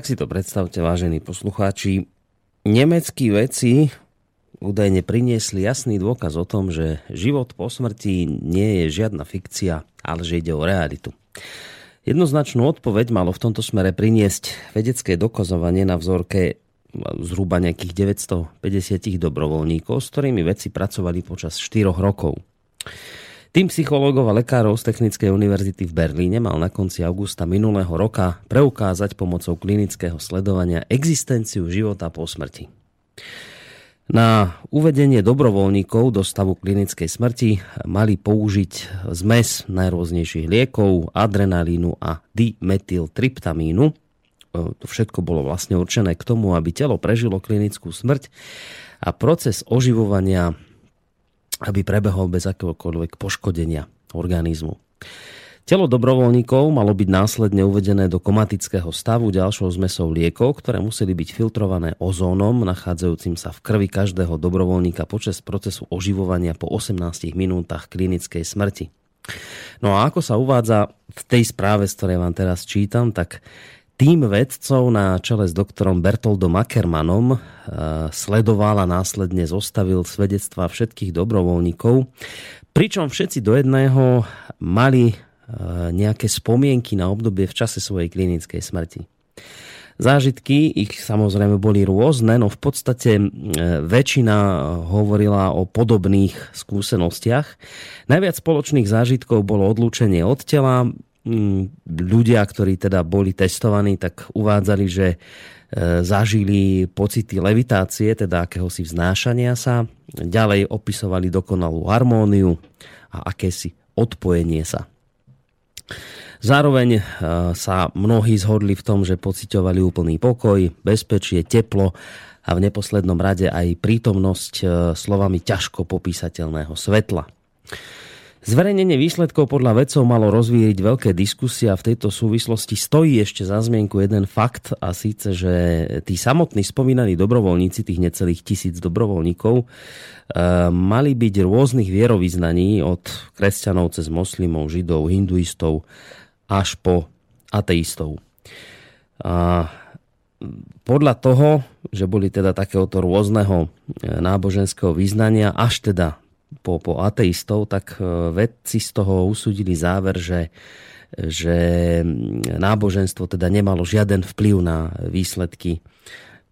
Tak si to predstavte, vážení poslucháči. Nemeckí veci údajne priniesli jasný dôkaz o tom, že život po smrti nie je žiadna fikcia, ale že ide o realitu. Jednoznačnú odpoveď malo v tomto smere priniesť vedecké dokazovanie na vzorke zhruba nejakých 950 dobrovoľníkov, s ktorými vedci pracovali počas 4 rokov. Tým psychológov a lekárov z Technickej univerzity v Berlíne mal na konci augusta minulého roka preukázať pomocou klinického sledovania existenciu života po smrti. Na uvedenie dobrovoľníkov do stavu klinickej smrti mali použiť zmes najrôznejších liekov, adrenalínu a dimetyltryptamínu. E, to všetko bolo vlastne určené k tomu, aby telo prežilo klinickú smrť a proces oživovania aby prebehol bez akéhokoľvek poškodenia organizmu. Telo dobrovoľníkov malo byť následne uvedené do komatického stavu ďalšou zmesou liekov, ktoré museli byť filtrované ozónom, nachádzajúcim sa v krvi každého dobrovoľníka počas procesu oživovania po 18 minútach klinickej smrti. No a ako sa uvádza v tej správe, z ktorej vám teraz čítam, tak tým vedcov na čele s doktorom Bertoldom Ackermanom eh, sledoval a následne zostavil svedectva všetkých dobrovoľníkov, pričom všetci do jedného mali eh, nejaké spomienky na obdobie v čase svojej klinickej smrti. Zážitky ich samozrejme boli rôzne, no v podstate eh, väčšina hovorila o podobných skúsenostiach. Najviac spoločných zážitkov bolo odlúčenie od tela, ľudia, ktorí teda boli testovaní, tak uvádzali, že e, zažili pocity levitácie, teda akéhosi vznášania sa. Ďalej opisovali dokonalú harmóniu a akési odpojenie sa. Zároveň e, sa mnohí zhodli v tom, že pocitovali úplný pokoj, bezpečie, teplo a v neposlednom rade aj prítomnosť e, slovami ťažko popísateľného svetla. Zverejnenie výsledkov podľa vedcov malo rozvíriť veľké diskusie a v tejto súvislosti stojí ešte za zmienku jeden fakt a síce, že tí samotní spomínaní dobrovoľníci, tých necelých tisíc dobrovoľníkov, e, mali byť rôznych vierovýznaní od kresťanov cez moslimov, židov, hinduistov až po ateistov. A podľa toho, že boli teda takéhoto rôzneho e, náboženského význania, až teda po, po ateistov, tak e, vedci z toho usúdili záver, že, že náboženstvo teda nemalo žiaden vplyv na výsledky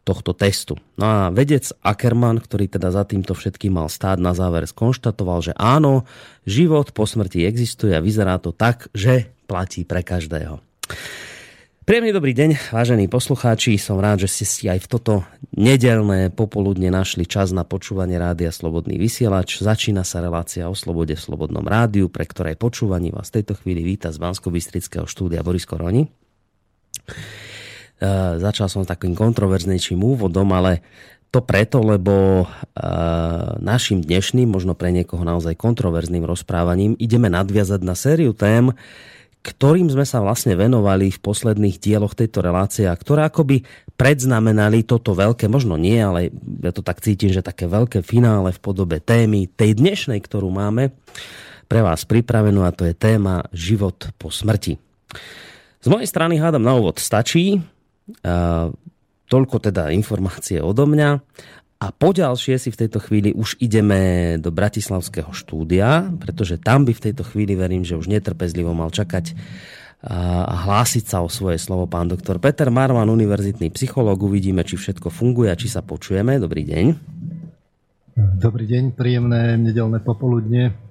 tohto testu. No a vedec Ackermann, ktorý teda za týmto všetkým mal stáť, na záver skonštatoval, že áno, život po smrti existuje a vyzerá to tak, že platí pre každého. Príjemný dobrý deň, vážení poslucháči. Som rád, že ste si aj v toto nedelné popoludne našli čas na počúvanie rádia Slobodný vysielač. Začína sa relácia o slobode v Slobodnom rádiu, pre ktorej počúvaní vás v tejto chvíli víta z bansko štúdia Boris Koroni. E, začal som takým kontroverznejším úvodom, ale to preto, lebo e, našim dnešným, možno pre niekoho naozaj kontroverzným rozprávaním ideme nadviazať na sériu tém, ktorým sme sa vlastne venovali v posledných dieloch tejto relácie a ktoré akoby predznamenali toto veľké, možno nie, ale ja to tak cítim, že také veľké finále v podobe témy tej dnešnej, ktorú máme pre vás pripravenú a to je téma život po smrti. Z mojej strany hádam na úvod stačí. Toľko teda informácie odo mňa. A poďalšie si v tejto chvíli už ideme do Bratislavského štúdia, pretože tam by v tejto chvíli verím, že už netrpezlivo mal čakať a hlásiť sa o svoje slovo pán doktor Peter Marman, univerzitný psychológ. Uvidíme, či všetko funguje a či sa počujeme. Dobrý deň. Dobrý deň, príjemné nedelné popoludne.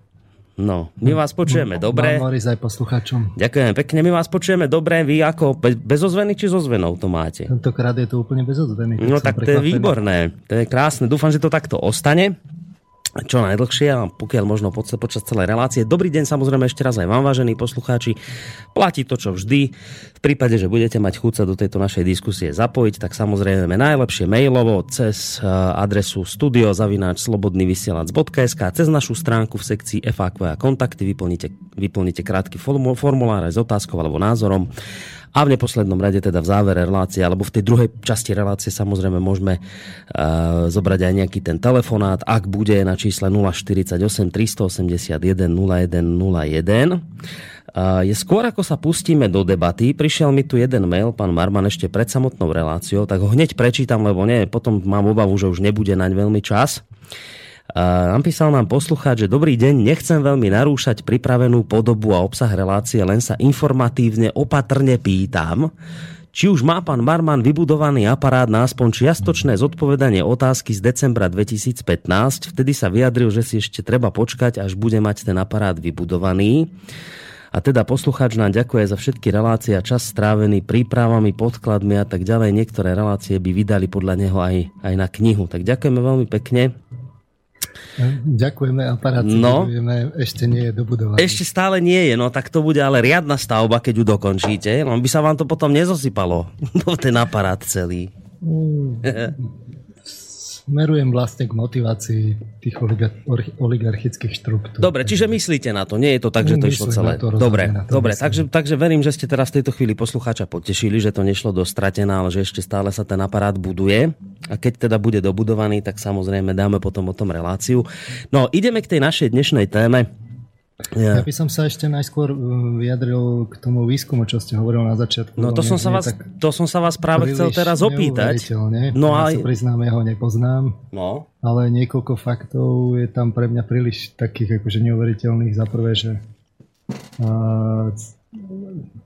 No, my vás počujeme dobre. Boris aj posluchačom. Ďakujem pekne, my vás počujeme dobre. Vy ako, bez ozveny či so zvenou to máte? Tentokrát je to úplne bez ozveny. No tak to je výborné, to je krásne. Dúfam, že to takto ostane čo najdlhšie a pokiaľ možno počas celej relácie. Dobrý deň samozrejme ešte raz aj vám, vážení poslucháči. Platí to, čo vždy. V prípade, že budete mať chuť sa do tejto našej diskusie zapojiť, tak samozrejme najlepšie mailovo cez eh, adresu studiozavináčslobodnyvysielac.sk cez našu stránku v sekcii FAQ a kontakty vyplníte, vyplníte krátky formulár aj s otázkou alebo názorom A v neposlednom rade teda v závere relácie, alebo v tej druhej časti relácie samozrejme môžeme uh, zobrať aj nejaký ten telefonát, ak bude na čísle 048 381 0101. Je skôr ako sa pustíme do debaty, prišiel mi tu jeden mail, pán Marman, ešte pred samotnou reláciou, tak ho hneď prečítam, lebo nie, potom mám obavu, že už nebude naň veľmi čas. Napísal nám poslucháč, že dobrý deň, nechcem veľmi narúšať pripravenú podobu a obsah relácie, len sa informatívne opatrne pýtam, či už má pán Marman vybudovaný aparát na aspoň čiastočné zodpovedanie otázky z decembra 2015. Vtedy sa vyjadril, že si ešte treba počkať, až bude mať ten aparát vybudovaný. A teda poslucháč nám ďakuje za všetky relácie a čas strávený prípravami, podkladmi a tak ďalej. Niektoré relácie by vydali podľa neho aj, aj na knihu. Tak ďakujeme veľmi pekne. Ďakujeme, aparát no, ešte nie je dobudovaný. Ešte stále nie je, no tak to bude ale riadna stavba, keď ju dokončíte, no by sa vám to potom nezosypalo, ten aparát celý. Mm, smerujem vlastne k motivácii tých oligarchických štruktúr. Dobre, čiže myslíte na to, nie je to tak, že to išlo celé. To dobre, to dobre takže, takže verím, že ste teraz v tejto chvíli poslucháča potešili, že to nešlo do stratená, ale že ešte stále sa ten aparát buduje. A keď teda bude dobudovaný, tak samozrejme dáme potom o tom reláciu. No, ideme k tej našej dnešnej téme. Ja. ja by som sa ešte najskôr uh, vyjadril k tomu výskumu, čo ste hovoril na začiatku. No to som, sa vás, to som sa vás práve chcel teraz opýtať. No ja aj... sa priznám, ja ho nepoznám. No. Ale niekoľko faktov je tam pre mňa príliš takých akože neuveriteľných. Za prvé, že uh,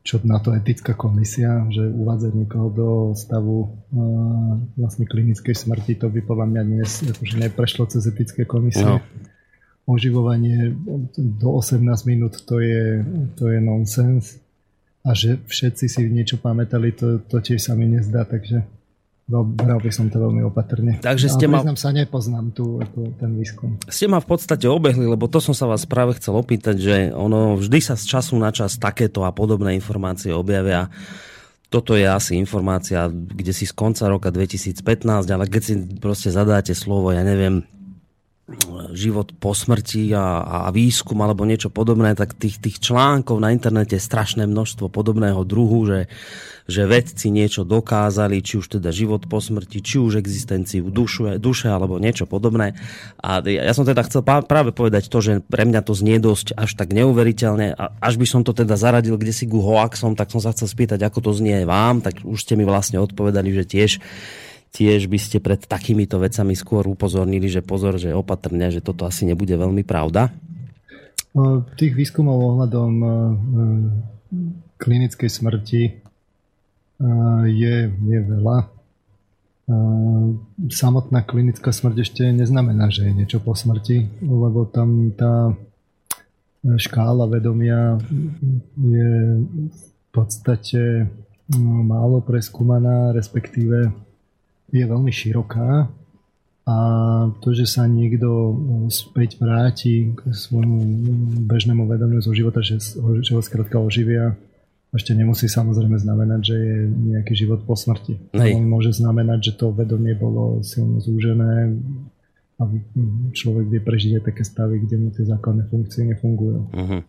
čo na to etická komisia, že uvádzať niekoho do stavu uh, vlastne klinickej smrti, to by podľa mňa dnes akože neprešlo cez etické komisie. No oživovanie do 18 minút to je, to je nonsens a že všetci si niečo pamätali, to, to tiež sa mi nezdá, takže bral by som to veľmi opatrne. Takže ste ma... sa, nepoznám tu ten výskum. Ste ma v podstate obehli, lebo to som sa vás práve chcel opýtať, že ono vždy sa z času na čas takéto a podobné informácie objavia. Toto je asi informácia, kde si z konca roka 2015, ale keď si proste zadáte slovo, ja neviem, život po smrti a, a výskum alebo niečo podobné, tak tých, tých článkov na internete je strašné množstvo podobného druhu, že, že vedci niečo dokázali, či už teda život po smrti, či už existenciu duše, duše alebo niečo podobné. A ja som teda chcel práve povedať to, že pre mňa to znie dosť až tak neuveriteľne. A až by som to teda zaradil kde si ku hoaxom, tak som sa chcel spýtať, ako to znie vám, tak už ste mi vlastne odpovedali, že tiež tiež by ste pred takýmito vecami skôr upozornili, že pozor, že opatrne, že toto asi nebude veľmi pravda? Tých výskumov ohľadom e, klinickej smrti e, je, je veľa. Samotná klinická smrť ešte neznamená, že je niečo po smrti, lebo tam tá škála vedomia je v podstate no, málo preskúmaná, respektíve je veľmi široká a to, že sa niekto e, späť vráti k svojmu bežnému vedomiu zo života, že, že ho skrátka oživia, ešte nemusí samozrejme znamenať, že je nejaký život po smrti. Hej. On môže znamenať, že to vedomie bolo silno zúžené a človek vie prežiť aj také stavy, kde mu tie základné funkcie nefungujú. Uh-huh.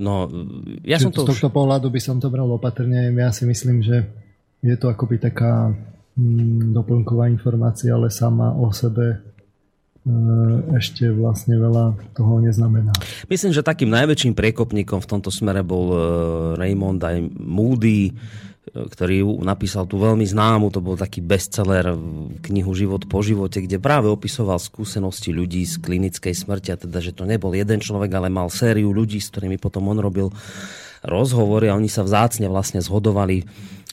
No, ja som to z tohto už... pohľadu by som to bral opatrne. Ja si myslím, že je to akoby taká Mm, doplnková informácia, ale sama o sebe e, ešte vlastne veľa toho neznamená. Myslím, že takým najväčším priekopníkom v tomto smere bol e, Raymond aj Moody, e, ktorý napísal tú veľmi známu, to bol taký bestseller knihu Život po živote, kde práve opisoval skúsenosti ľudí z klinickej smrti, a teda, že to nebol jeden človek, ale mal sériu ľudí, s ktorými potom on robil rozhovory a oni sa vzácne vlastne zhodovali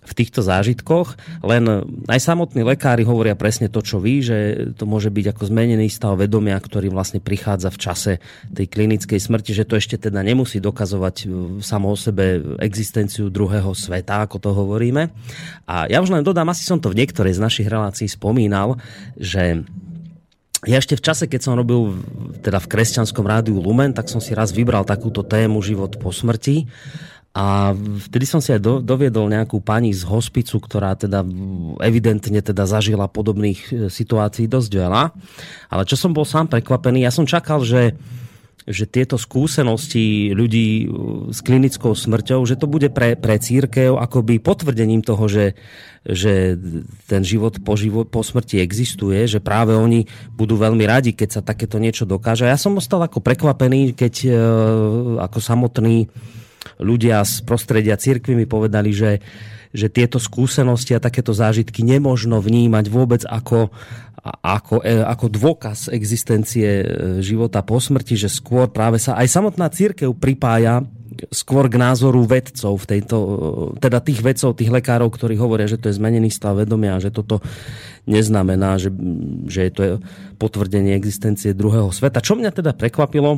v týchto zážitkoch, len aj samotní lekári hovoria presne to, čo vy, že to môže byť ako zmenený stav vedomia, ktorý vlastne prichádza v čase tej klinickej smrti, že to ešte teda nemusí dokazovať e, samo o sebe existenciu druhého sveta, ako to hovoríme. A ja už len dodám, asi som to v niektorej z našich relácií spomínal, že ja ešte v čase, keď som robil teda v kresťanskom rádiu Lumen, tak som si raz vybral takúto tému život po smrti a vtedy som si aj do, doviedol nejakú pani z hospicu, ktorá teda evidentne teda zažila podobných e, situácií dosť veľa. Ale čo som bol sám prekvapený, ja som čakal, že že tieto skúsenosti ľudí s klinickou smrťou, že to bude pre, pre církev akoby potvrdením toho, že, že ten život po, život po smrti existuje, že práve oni budú veľmi radi, keď sa takéto niečo dokáže. Ja som ostal ako prekvapený, keď e, ako samotní ľudia z prostredia církvy mi povedali, že že tieto skúsenosti a takéto zážitky nemožno vnímať vôbec ako, ako, e, ako dôkaz existencie e, života po smrti, že skôr práve sa aj samotná církev pripája skôr k názoru vedcov v tejto, e, teda tých vedcov, tých lekárov, ktorí hovoria, že to je zmenený stav vedomia že toto neznamená, že, že je to potvrdenie existencie druhého sveta. Čo mňa teda prekvapilo,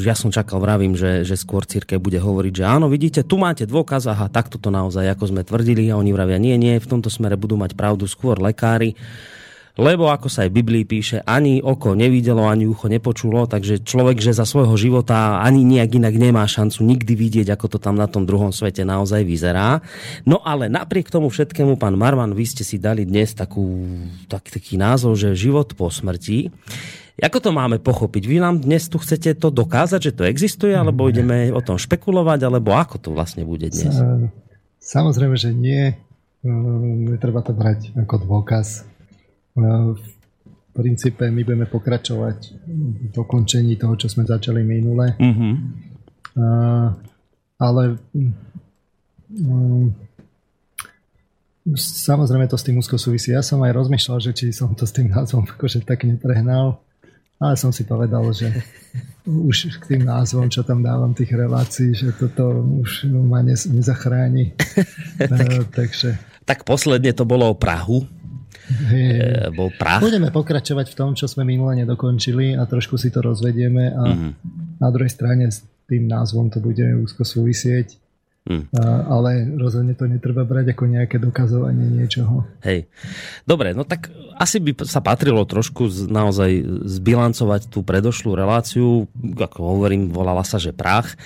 ja som čakal, vravím, že, že skôr církev bude hovoriť, že áno, vidíte, tu máte dôkaz, aha, takto to naozaj, ako sme tvrdili, a oni vravia, nie, nie, v tomto smere budú mať pravdu skôr lekári, lebo ako sa aj v Biblii píše, ani oko nevidelo, ani ucho nepočulo, takže človek, že za svojho života ani nejak inak nemá šancu nikdy vidieť, ako to tam na tom druhom svete naozaj vyzerá. No ale napriek tomu všetkému, pán Marman, vy ste si dali dnes takú, tak, taký názov, že život po smrti. Ako to máme pochopiť? Vy nám dnes tu chcete to dokázať, že to existuje, alebo ideme o tom špekulovať, alebo ako to vlastne bude dnes? Samozrejme, že nie. Netreba to brať ako dôkaz. V princípe my budeme pokračovať v dokončení toho, čo sme začali minule. Mm-hmm. Ale samozrejme to s tým úzko súvisí. Ja som aj rozmýšľal, že či som to s tým názvom akože tak neprehnal. Ale som si povedal, že už k tým názvom, čo tam dávam tých relácií, že toto už ma nezachráni. tak, uh, takže... tak posledne to bolo o Prahu. Je, bol Prah. Budeme pokračovať v tom, čo sme minule nedokončili a trošku si to rozvedieme a mm. na druhej strane s tým názvom to bude úzko súvisieť. Hmm. Ale rozhodne to netreba brať ako nejaké dokazovanie niečoho. Hej. Dobre, no tak asi by sa patrilo trošku naozaj zbilancovať tú predošlú reláciu, ako hovorím, volala sa, že prach.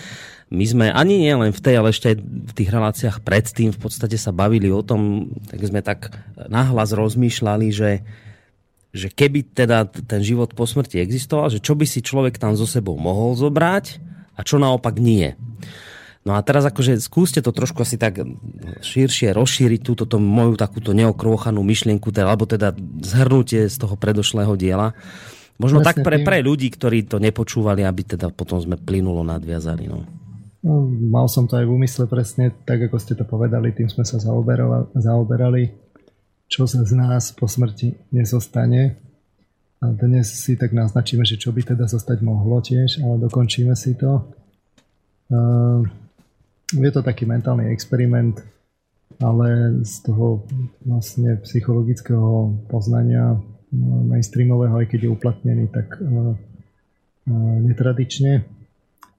My sme ani nie len v tej, ale ešte aj v tých reláciách predtým v podstate sa bavili o tom, tak sme tak nahlas rozmýšľali, že že keby teda ten život po smrti existoval, že čo by si človek tam so sebou mohol zobrať a čo naopak nie. No a teraz akože skúste to trošku asi tak širšie rozšíriť túto moju takúto neokrôchanú myšlienku, teda, alebo teda zhrnutie z toho predošlého diela. Možno Presne tak pre, pre ľudí, ktorí to nepočúvali, aby teda potom sme plynulo nadviazali. No. No, mal som to aj v úmysle presne, tak ako ste to povedali, tým sme sa zaoberali, čo sa z nás po smrti nezostane. A dnes si tak naznačíme, že čo by teda zostať mohlo tiež, ale dokončíme si to. Uh, je to taký mentálny experiment, ale z toho vlastne psychologického poznania no, mainstreamového, aj keď je uplatnený tak uh, uh, netradične.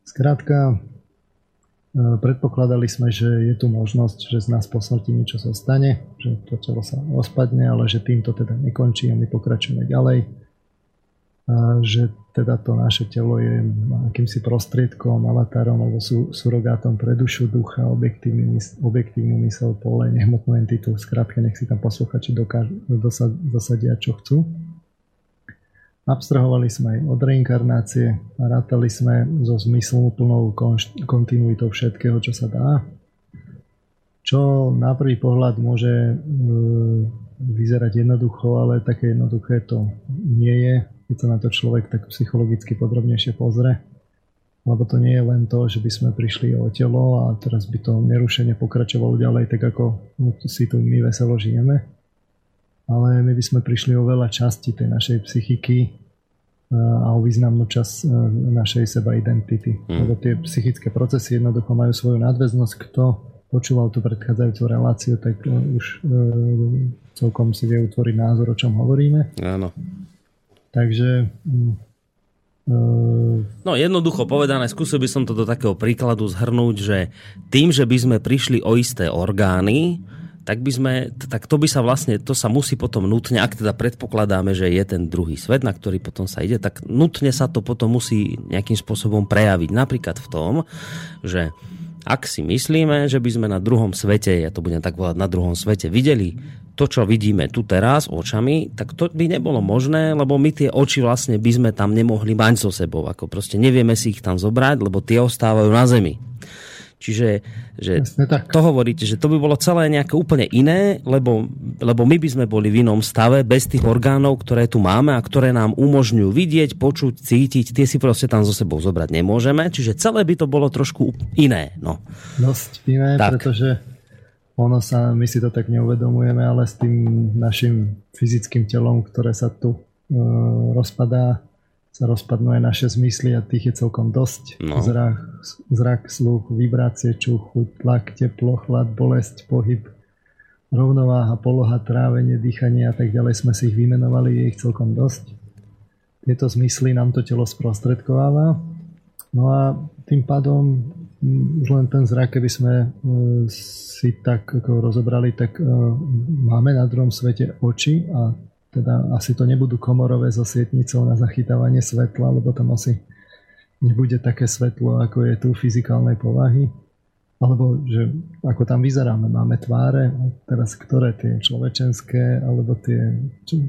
Skrátka, uh, predpokladali sme, že je tu možnosť, že z nás po smrti niečo zostane, že to telo sa rozpadne, ale že týmto teda nekončí a my pokračujeme ďalej že teda to naše telo je akýmsi prostriedkom, avatárom alebo sú, surogátom pre dušu, ducha, objektívny, objektívnu mysel, pole, nehmotnú entitu. Skrátka, nech si tam posluchači dosadia, čo chcú. Abstrahovali sme aj od reinkarnácie a rátali sme so zmysluplnou kontinuitou všetkého, čo sa dá. Čo na prvý pohľad môže e, vyzerať jednoducho, ale také jednoduché to nie je keď sa na to človek tak psychologicky podrobnejšie pozrie. Lebo to nie je len to, že by sme prišli o telo a teraz by to nerušene pokračovalo ďalej, tak ako si tu my veselo žijeme. Ale my by sme prišli o veľa časti tej našej psychiky a o významnú časť našej seba identity. Mm. Lebo tie psychické procesy jednoducho majú svoju nadväznosť. Kto počúval tú predchádzajúcu reláciu, tak už celkom si vie utvoriť názor, o čom hovoríme. Áno. Takže... Uh, no jednoducho povedané, skúsil by som to do takého príkladu zhrnúť, že tým, že by sme prišli o isté orgány, tak by sme, tak to by sa vlastne, to sa musí potom nutne, ak teda predpokladáme, že je ten druhý svet, na ktorý potom sa ide, tak nutne sa to potom musí nejakým spôsobom prejaviť. Napríklad v tom, že Ak si myslíme, že by sme na druhom svete, ja to budem tak povedať, na druhom svete videli to, čo vidíme tu teraz očami, tak to by nebolo možné, lebo my tie oči vlastne by sme tam nemohli mať so sebou. Ako proste nevieme si ich tam zobrať, lebo tie ostávajú na zemi. Čiže že to hovoríte, že to by bolo celé nejaké úplne iné, lebo, lebo my by sme boli v inom stave bez tých orgánov, ktoré tu máme a ktoré nám umožňujú vidieť, počuť, cítiť. Tie si proste tam so sebou zobrať nemôžeme. Čiže celé by to bolo trošku iné. No. Dosť iné, tak. pretože ono sa, my si to tak neuvedomujeme, ale s tým našim fyzickým telom, ktoré sa tu e, rozpadá, sa rozpadnú aj naše zmysly a tých je celkom dosť. No. Zrak, zrak, sluch, vibrácie, čuch, chuť, tlak, teplo, chlad, bolesť, pohyb, rovnováha, poloha, trávenie, dýchanie a tak ďalej sme si ich vymenovali, je ich celkom dosť. Tieto zmysly nám to telo sprostredkováva. No a tým pádom už len ten zrak, keby sme e, si tak ako rozobrali, tak e, máme na druhom svete oči a teda asi to nebudú komorové so sietnicou na zachytávanie svetla, lebo tam asi nebude také svetlo, ako je tu fyzikálnej povahy. Alebo že ako tam vyzeráme, máme tváre, teraz ktoré tie človečenské, alebo tie, čo,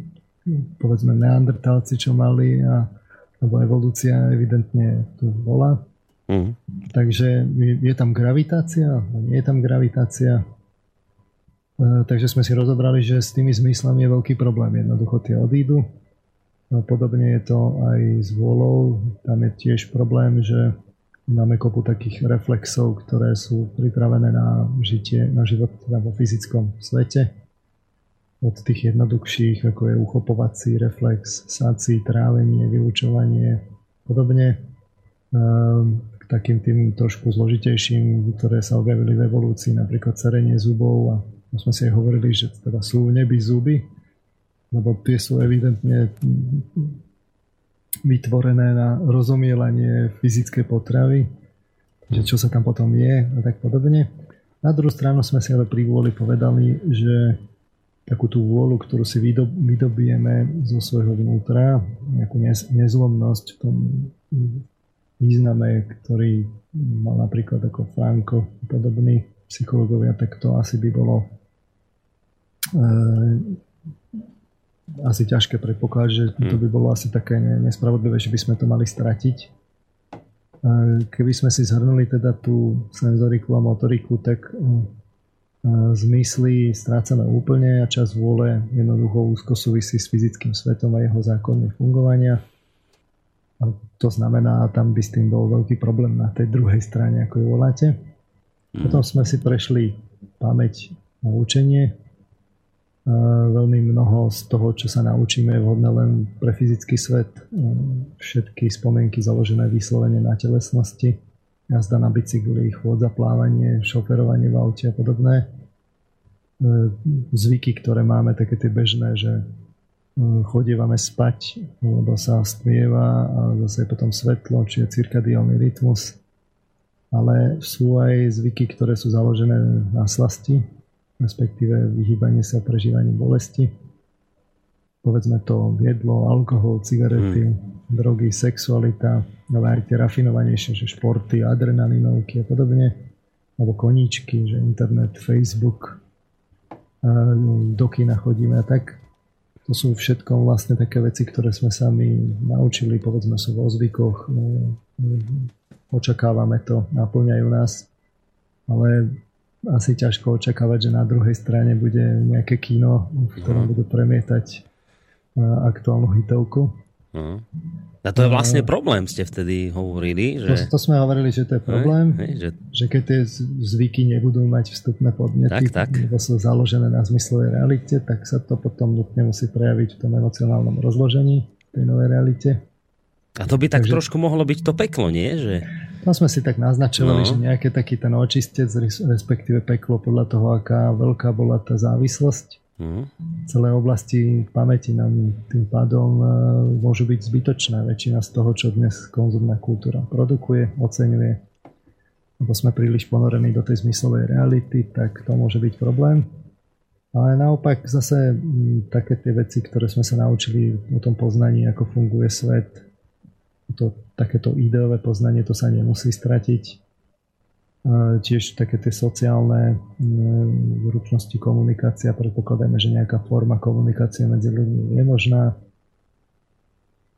povedzme, neandertálci, čo mali, a, lebo evolúcia evidentne tu bola. Mm. Takže je, tam gravitácia, nie je tam gravitácia, takže sme si rozobrali, že s tými zmyslami je veľký problém. Jednoducho tie odídu. No, podobne je to aj s vôľou. Tam je tiež problém, že máme kopu takých reflexov, ktoré sú pripravené na žitie, na život teda vo fyzickom svete. Od tých jednoduchších, ako je uchopovací reflex, sací, trávenie, vyučovanie, podobne. Ehm, k takým tým trošku zložitejším, ktoré sa objavili v evolúcii, napríklad cerenie zubov a my sme si aj hovorili, že teda sú v zuby, lebo tie sú evidentne vytvorené na rozomielanie fyzické potravy, že čo sa tam potom je a tak podobne. Na druhú stranu sme si ale pri vôli povedali, že takú tú vôľu, ktorú si vydobijeme zo svojho vnútra, nejakú nezlomnosť v tom význame, ktorý mal napríklad ako Franko podobný psychológovia, tak to asi by bolo asi ťažké predpokladať, že to by bolo asi také nespravodlivé, že by sme to mali stratiť. Eh, keby sme si zhrnuli teda tú senzoriku a motoriku, tak eh, zmysly strácame úplne a čas vôle jednoducho úzko súvisí s fyzickým svetom a jeho zákonmi fungovania. A to znamená, tam by s tým bol veľký problém na tej druhej strane, ako ju voláte. Potom sme si prešli pamäť a učenie, Veľmi mnoho z toho, čo sa naučíme, je vhodné len pre fyzický svet. Všetky spomienky založené vyslovene na telesnosti, jazda na bicykli, chôdza, plávanie, šoferovanie v aute a podobné. Zvyky, ktoré máme, také tie bežné, že chodievame spať, lebo sa stmieva a zase je potom svetlo, či je cirkadiálny rytmus. Ale sú aj zvyky, ktoré sú založené na slasti, respektíve vyhýbanie sa prežívaniu bolesti. Povedzme to jedlo, alkohol, cigarety, hmm. drogy, sexualita, ale aj tie rafinovanejšie, že športy, adrenalinovky a podobne, alebo koníčky, že internet, Facebook, do kina chodíme a tak. To sú všetko vlastne také veci, ktoré sme sami naučili, povedzme sú vo zvykoch, no, očakávame to, naplňajú nás, ale asi ťažko očakávať, že na druhej strane bude nejaké kino, v ktorom budú premietať e, aktuálnu hitovku. Uh-huh. A to je vlastne problém, ste vtedy hovorili. Že... To, to sme hovorili, že to je problém, hej, hej, že... že keď tie zvyky nebudú mať vstupné podnety, tak, tak. lebo sú založené na zmyslovej realite, tak sa to potom nutne musí prejaviť v tom emocionálnom rozložení tej novej realite. A to by tak Takže... trošku mohlo byť to peklo, nie? Že... Tam sme si tak naznačovali, no. že nejaký taký ten očistec, respektíve peklo podľa toho, aká veľká bola tá závislosť. Mm. Celé oblasti pamäti nám tým pádom e, môžu byť zbytočné. Väčšina z toho, čo dnes konzumná kultúra produkuje, oceňuje, lebo sme príliš ponorení do tej zmyslovej reality, tak to môže byť problém. Ale naopak zase také tie veci, ktoré sme sa naučili o tom poznaní, ako funguje svet, to takéto ideové poznanie to sa nemusí stratiť. tiež také tie sociálne zručnosti komunikácia, predpokladáme, že nejaká forma komunikácie medzi ľuďmi je možná.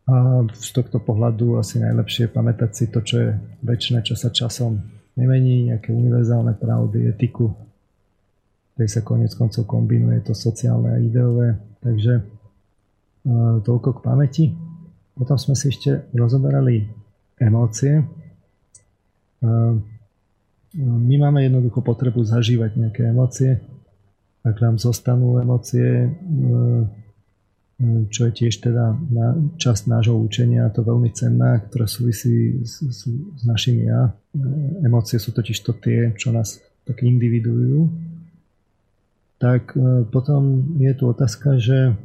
A z tohto pohľadu asi najlepšie je pamätať si to, čo je väčšie, čo sa časom nemení, nejaké univerzálne pravdy, etiku. Tej sa konec koncov kombinuje to sociálne a ideové. Takže toľko k pamäti. Potom sme si ešte rozoberali emócie. My máme jednoducho potrebu zažívať nejaké emócie. Ak nám zostanú emócie, čo je tiež teda časť nášho učenia, to veľmi cenná, ktorá súvisí s, s, s našim ja. Emócie sú totiž to tie, čo nás tak individujú. Tak potom je tu otázka, že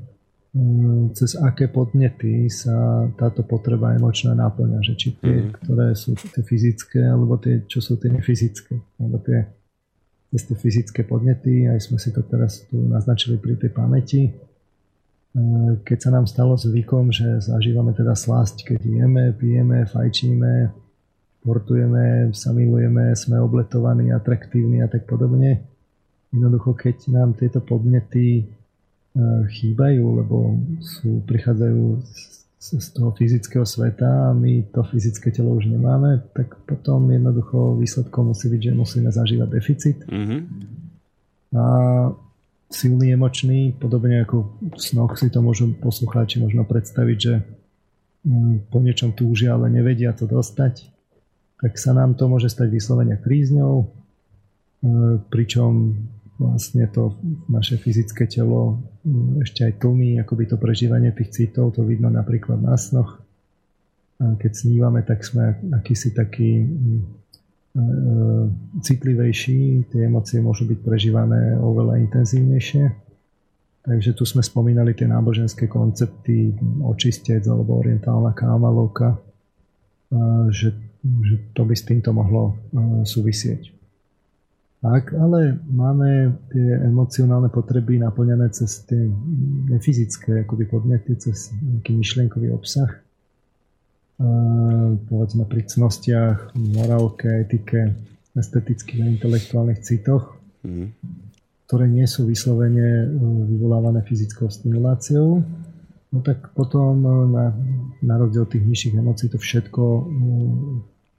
cez aké podnety sa táto potreba emočná náplňa, že či tie, mm. ktoré sú tie fyzické, alebo tie, čo sú tie nefyzické. Alebo tie, cez tie fyzické podnety, aj sme si to teraz tu naznačili pri tej pamäti. E, keď sa nám stalo zvykom, že zažívame teda slasť, keď jeme, pijeme, fajčíme, portujeme, sa milujeme, sme obletovaní, atraktívni a tak podobne. Jednoducho, keď nám tieto podnety chýbajú, lebo sú, prichádzajú z, z toho fyzického sveta a my to fyzické telo už nemáme, tak potom jednoducho výsledkom musí byť, že musíme zažívať deficit. Mm-hmm. A silný emočný, podobne ako v snoch si to môžu poslucháči možno predstaviť, že mm, po niečom túžia, ale nevedia to dostať, tak sa nám to môže stať vyslovene krízňou, e, pričom vlastne to naše fyzické telo ešte aj tlmí akoby to prežívanie tých citov, to vidno napríklad na snoch. Keď snívame, tak sme akýsi taký mm, e, citlivejší, tie emócie môžu byť prežívané oveľa intenzívnejšie. Takže tu sme spomínali tie náboženské koncepty očistec alebo orientálna kámalovka, že, že to by s týmto mohlo súvisieť. Tak, ale máme tie emocionálne potreby naplňané cez tie nefyzické akoby podnety, cez nejaký myšlienkový obsah. A, povedzme pri cnostiach, morálke, etike, estetických a intelektuálnych citoch, mm. ktoré nie sú vyslovene e, vyvolávané fyzickou stimuláciou. No tak potom e, na, na rozdiel tých nižších emócií to všetko e,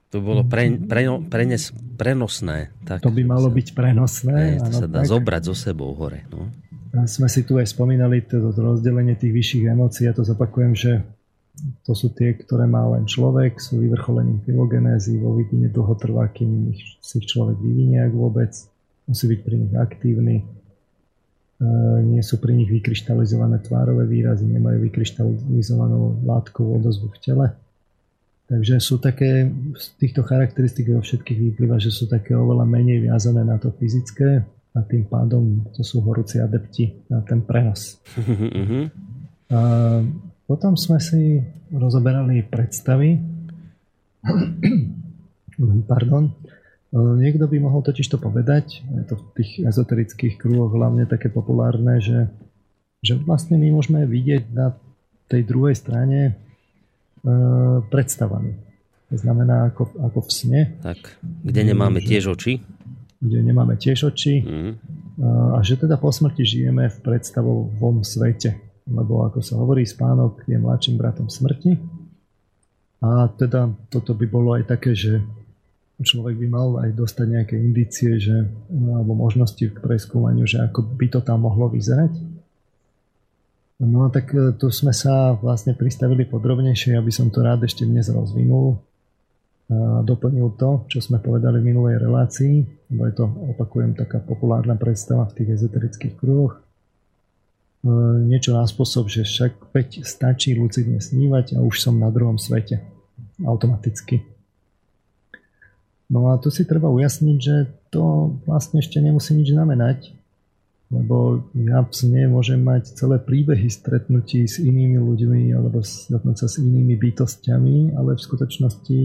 to bolo pre, pre, prenes, prenosné. Tak, to by malo byť prenosné. Aj, to sa dá tak. zobrať so sebou hore. No. A sme si tu aj spomínali to, to rozdelenie tých vyšších emócií. Ja to zapakujem, že to sú tie, ktoré má len človek, sú vyvrcholením filogenézy, vo vývine dlho trvá, kým si ich človek vyvinie, ak vôbec. Musí byť pri nich aktívny. E, nie sú pri nich vykryštalizované tvárové výrazy, nemajú vykryštalizovanú látkovú odozvu v tele Takže sú také, z týchto charakteristík vo všetkých vyplýva, že sú také oveľa menej viazané na to fyzické a tým pádom to sú horúci adepti na ten prenos. a potom sme si rozoberali predstavy. Pardon. Niekto by mohol totiž to povedať, je to v tých ezoterických kruhoch hlavne také populárne, že, že vlastne my môžeme vidieť na tej druhej strane predstavami. To znamená ako, ako v sne. Tak, kde nemáme tiež oči. Kde nemáme tiež oči. Mm. A že teda po smrti žijeme v predstavovom svete. Lebo ako sa hovorí, spánok je mladším bratom smrti. A teda toto by bolo aj také, že človek by mal aj dostať nejaké indície, že, alebo možnosti k preskúmaniu, že ako by to tam mohlo vyzerať. No tak e, tu sme sa vlastne pristavili podrobnejšie, aby som to rád ešte dnes rozvinul a doplnil to, čo sme povedali v minulej relácii, lebo je to, opakujem, taká populárna predstava v tých ezoterických kruhoch. E, niečo na spôsob, že však veď stačí lucidne snívať a už som na druhom svete. Automaticky. No a tu si treba ujasniť, že to vlastne ešte nemusí nič znamenať, lebo ja v môžem mať celé príbehy stretnutí s inými ľuďmi alebo dokonca s inými bytostiami, ale v skutočnosti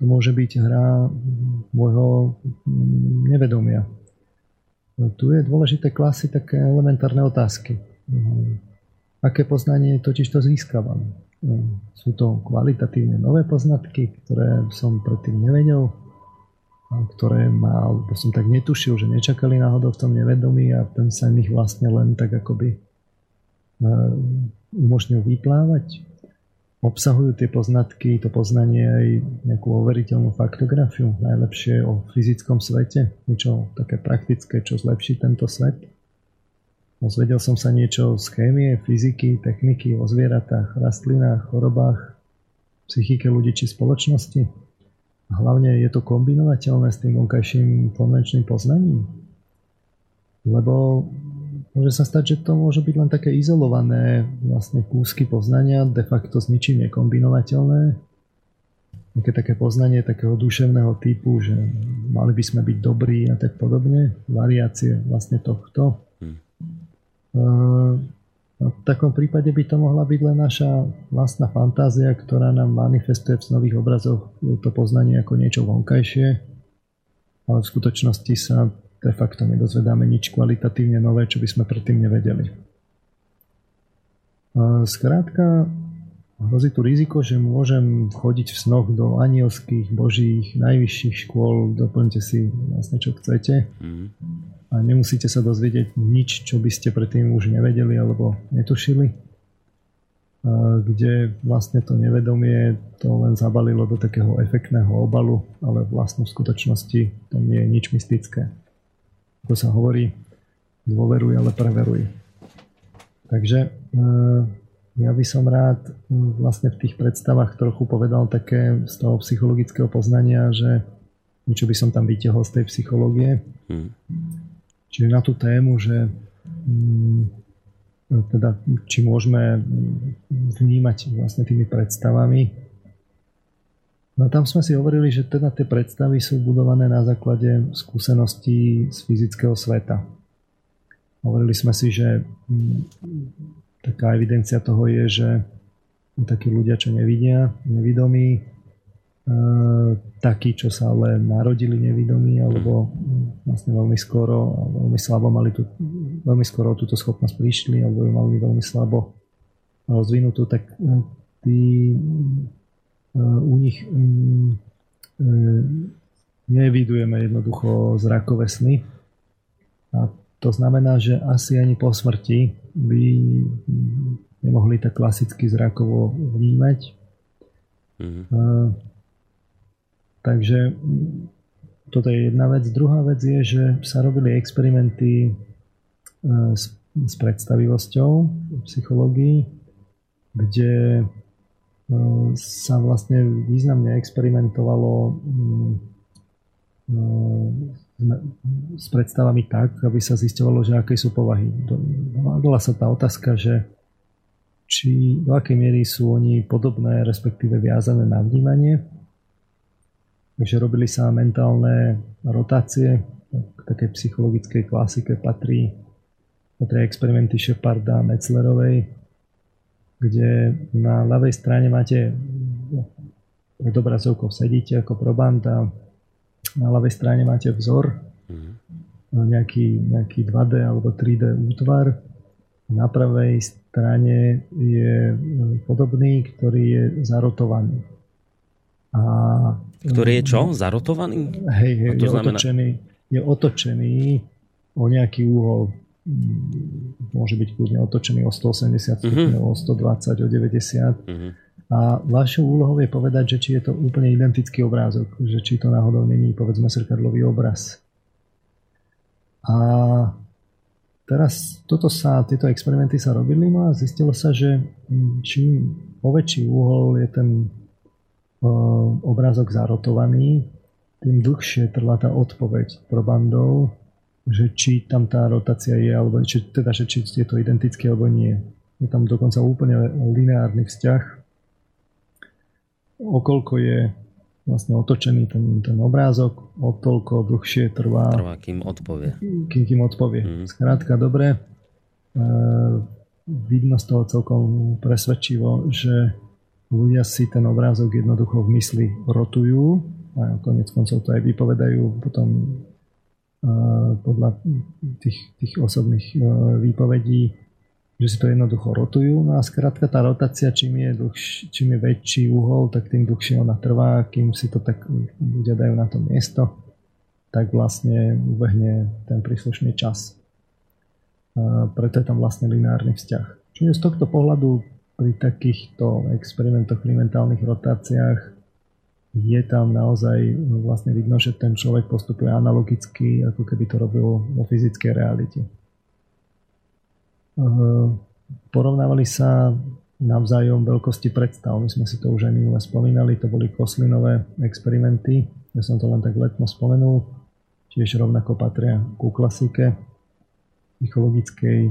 to môže byť hra môjho nevedomia. Tu je dôležité klasy také elementárne otázky. Aké poznanie totiž to získavam? Sú to kvalitatívne nové poznatky, ktoré som predtým nevedel? Ktoré ma, alebo som tak netušil, že nečakali náhodou v tom nevedomí a ten sa ich vlastne len tak akoby umožnil vyplávať. Obsahujú tie poznatky, to poznanie aj nejakú overiteľnú faktografiu, najlepšie o fyzickom svete, niečo také praktické, čo zlepší tento svet. Dozvedel som sa niečo z chémie, fyziky, techniky o zvieratách, rastlinách, chorobách, psychike ľudí či spoločnosti. Hlavne je to kombinovateľné s tým vonkajším konvenčným poznaním. Lebo môže sa stať, že to môže byť len také izolované vlastne kúsky poznania, de facto s ničím nekombinovateľné. Nejaké také poznanie takého duševného typu, že mali by sme byť dobrí a tak podobne. Variácie vlastne tohto. Hmm. V takom prípade by to mohla byť len naša vlastná fantázia, ktorá nám manifestuje v snových obrazoch to poznanie ako niečo vonkajšie, ale v skutočnosti sa de facto nedozvedáme nič kvalitatívne nové, čo by sme predtým nevedeli. Skrátka, hrozí tu riziko, že môžem chodiť v snoch do anielských, božích, najvyšších škôl, doplňte si vlastne čo chcete mm. a nemusíte sa dozvedieť nič, čo by ste predtým už nevedeli alebo netušili kde vlastne to nevedomie to len zabalilo do takého efektného obalu, ale vlastne v skutočnosti to nie je nič mystické ako sa hovorí, dôveruj, ale preveruj. Takže eh, ja by som rád hm, vlastne v tých predstavách trochu povedal také z toho psychologického poznania, že niečo by som tam vytiahol z tej psychológie. Hmm. Čiže na tú tému, že hm, teda, či môžeme hm, vnímať vlastne tými predstavami No tam sme si hovorili, že teda tie predstavy sú budované na základe skúseností z fyzického sveta. Hovorili sme si, že mm, taká evidencia toho je, že takí ľudia, čo nevidia, nevidomí, e, takí, čo sa ale narodili nevidomí, alebo vlastne veľmi skoro, veľmi slabo mali tu, veľmi skoro túto schopnosť prišli, alebo ju mali veľmi slabo rozvinutú, tak e, tí u nich mm, e, nevidujeme jednoducho zrakové sny. A to znamená, že asi ani po smrti by nemohli tak klasicky zrakovo vnímať. Mm-hmm. takže toto je jedna vec. Druhá vec je, že sa robili experimenty e, s, s predstavivosťou v psychológii, kde sa vlastne významne experimentovalo mm, s predstavami tak, aby sa zistovalo, že aké sú povahy. Bola sa tá otázka, že či do akej miery sú oni podobné, respektíve viazané na vnímanie. Takže robili sa mentálne rotácie, k takej psychologickej klasike patrí, patrí experimenty Sheparda a Metzlerovej, kde na ľavej strane máte pred obrazovkou sedíte ako proband a na ľavej strane máte vzor, mm. nejaký, nejaký 2D alebo 3D útvar. Na pravej strane je podobný, ktorý je zarotovaný. A, ktorý je čo? Zarotovaný? Hej, hej, je, znamená... otočený, je otočený o nejaký úhol môže byť kľudne otočený o 180 stupňov, mm-hmm. o 120, o 90. Mm-hmm. A vašou úlohou je povedať, že či je to úplne identický obrázok, že či to náhodou není, povedzme, srkadlový obraz. A teraz toto sa, tieto experimenty sa robili no a zistilo sa, že čím poväčší úhol je ten obrázok zarotovaný, tým dlhšie trvá tá odpoveď probandov že či tam tá rotácia je, alebo či, teda, že či je to identické alebo nie. Je tam dokonca úplne lineárny vzťah, okoľko je vlastne otočený ten, ten obrázok, o toľko dlhšie trvá. Trvá, kým odpovie. Kým, kým odpovie. Mm. Skrátka, dobre. E, vidno z toho celkom presvedčivo, že ľudia si ten obrázok jednoducho v mysli rotujú a konec koncov to aj vypovedajú potom podľa tých, tých osobných e, výpovedí, že si to jednoducho rotujú. No a skrátka tá rotácia, čím je, dlhš, čím je väčší uhol, tak tým dlhšie ona trvá, kým si to tak ľudia dajú na to miesto. tak vlastne ubehne ten príslušný čas. Preto je tam vlastne lineárny vzťah. Čiže z tohto pohľadu pri takýchto experimentoch pri mentálnych rotáciách je tam naozaj vlastne vidno, že ten človek postupuje analogicky, ako keby to robil vo fyzickej realite. Porovnávali sa navzájom veľkosti predstav. My sme si to už aj minule spomínali, to boli koslinové experimenty. Ja som to len tak letmo spomenul. Tiež rovnako patria ku klasike psychologickej.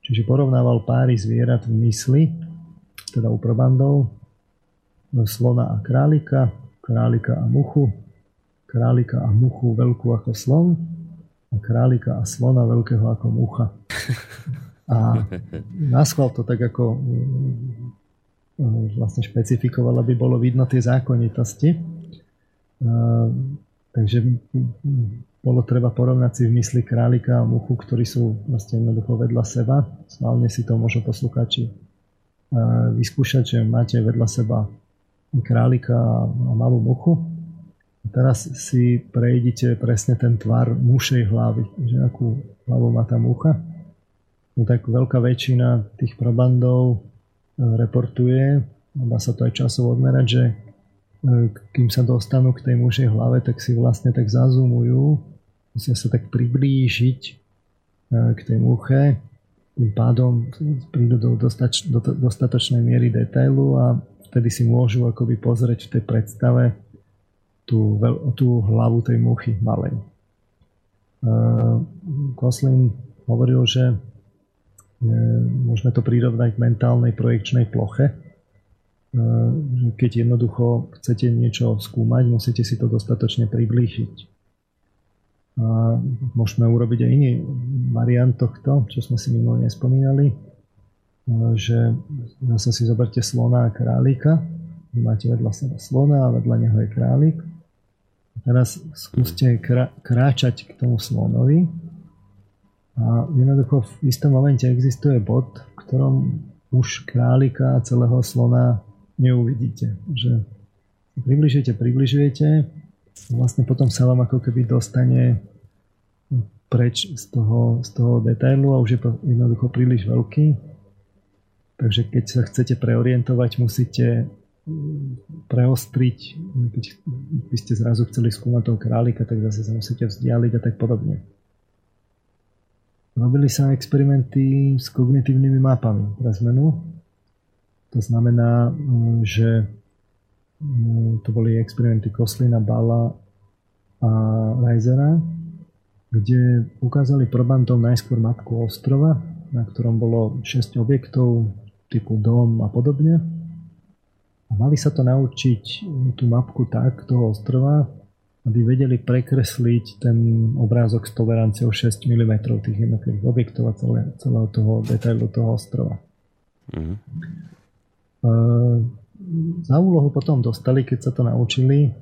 Čiže porovnával páry zvierat v mysli, teda u probandov, slona a králika, králika a muchu, králika a muchu veľkú ako slon a králika a slona veľkého ako mucha. A naschval to tak ako mm, vlastne špecifikoval, aby bolo vidno tie zákonitosti. Takže bolo treba porovnať si v mysli králika a muchu, ktorí sú vlastne jednoducho vedľa seba. Slavne si to môžu posluchači vyskúšať, že máte vedľa seba králika a malú muchu. A teraz si prejdite presne ten tvar mušej hlavy, že akú hlavu má tá mucha. No tak veľká väčšina tých probandov e, reportuje, dá sa to aj časovo odmerať, že e, kým sa dostanú k tej mušej hlave, tak si vlastne tak zazumujú, musia sa tak priblížiť e, k tej muche, tým pádom prídu do dostatočnej miery detailu a vtedy si môžu akoby pozrieť v tej predstave tú, tú hlavu tej muchy malej. Koslin hovoril, že môžeme to prirovnať k mentálnej projekčnej ploche. Keď jednoducho chcete niečo skúmať, musíte si to dostatočne priblížiť. A môžeme urobiť aj iný variant tohto, čo sme si minulé nespomínali že zase si zoberte slona a králika. Vy máte vedľa seba slona a vedľa neho je králik. Teraz skúste krá- kráčať k tomu slonovi a jednoducho v istom momente existuje bod, v ktorom už králika a celého slona neuvidíte. Že približujete, približujete vlastne potom sa vám ako keby dostane preč z toho, z toho detailu a už je to jednoducho príliš veľký Takže keď sa chcete preorientovať, musíte mm, preostriť, keď by ste zrazu chceli skúmať toho králika, tak zase sa musíte vzdialiť a tak podobne. Robili sa experimenty s kognitívnymi mapami pre zmenu. To znamená, mm, že mm, to boli experimenty Koslina, Bala a Reisera, kde ukázali probandom najskôr mapku ostrova, na ktorom bolo 6 objektov, typu dom a podobne. A mali sa to naučiť tú mapku tak, toho ostrova, aby vedeli prekresliť ten obrázok s toleranciou 6 mm tých jednotlivých objektov a celé, celého toho detailu toho ostrova. Mm. Za úlohu potom dostali, keď sa to naučili,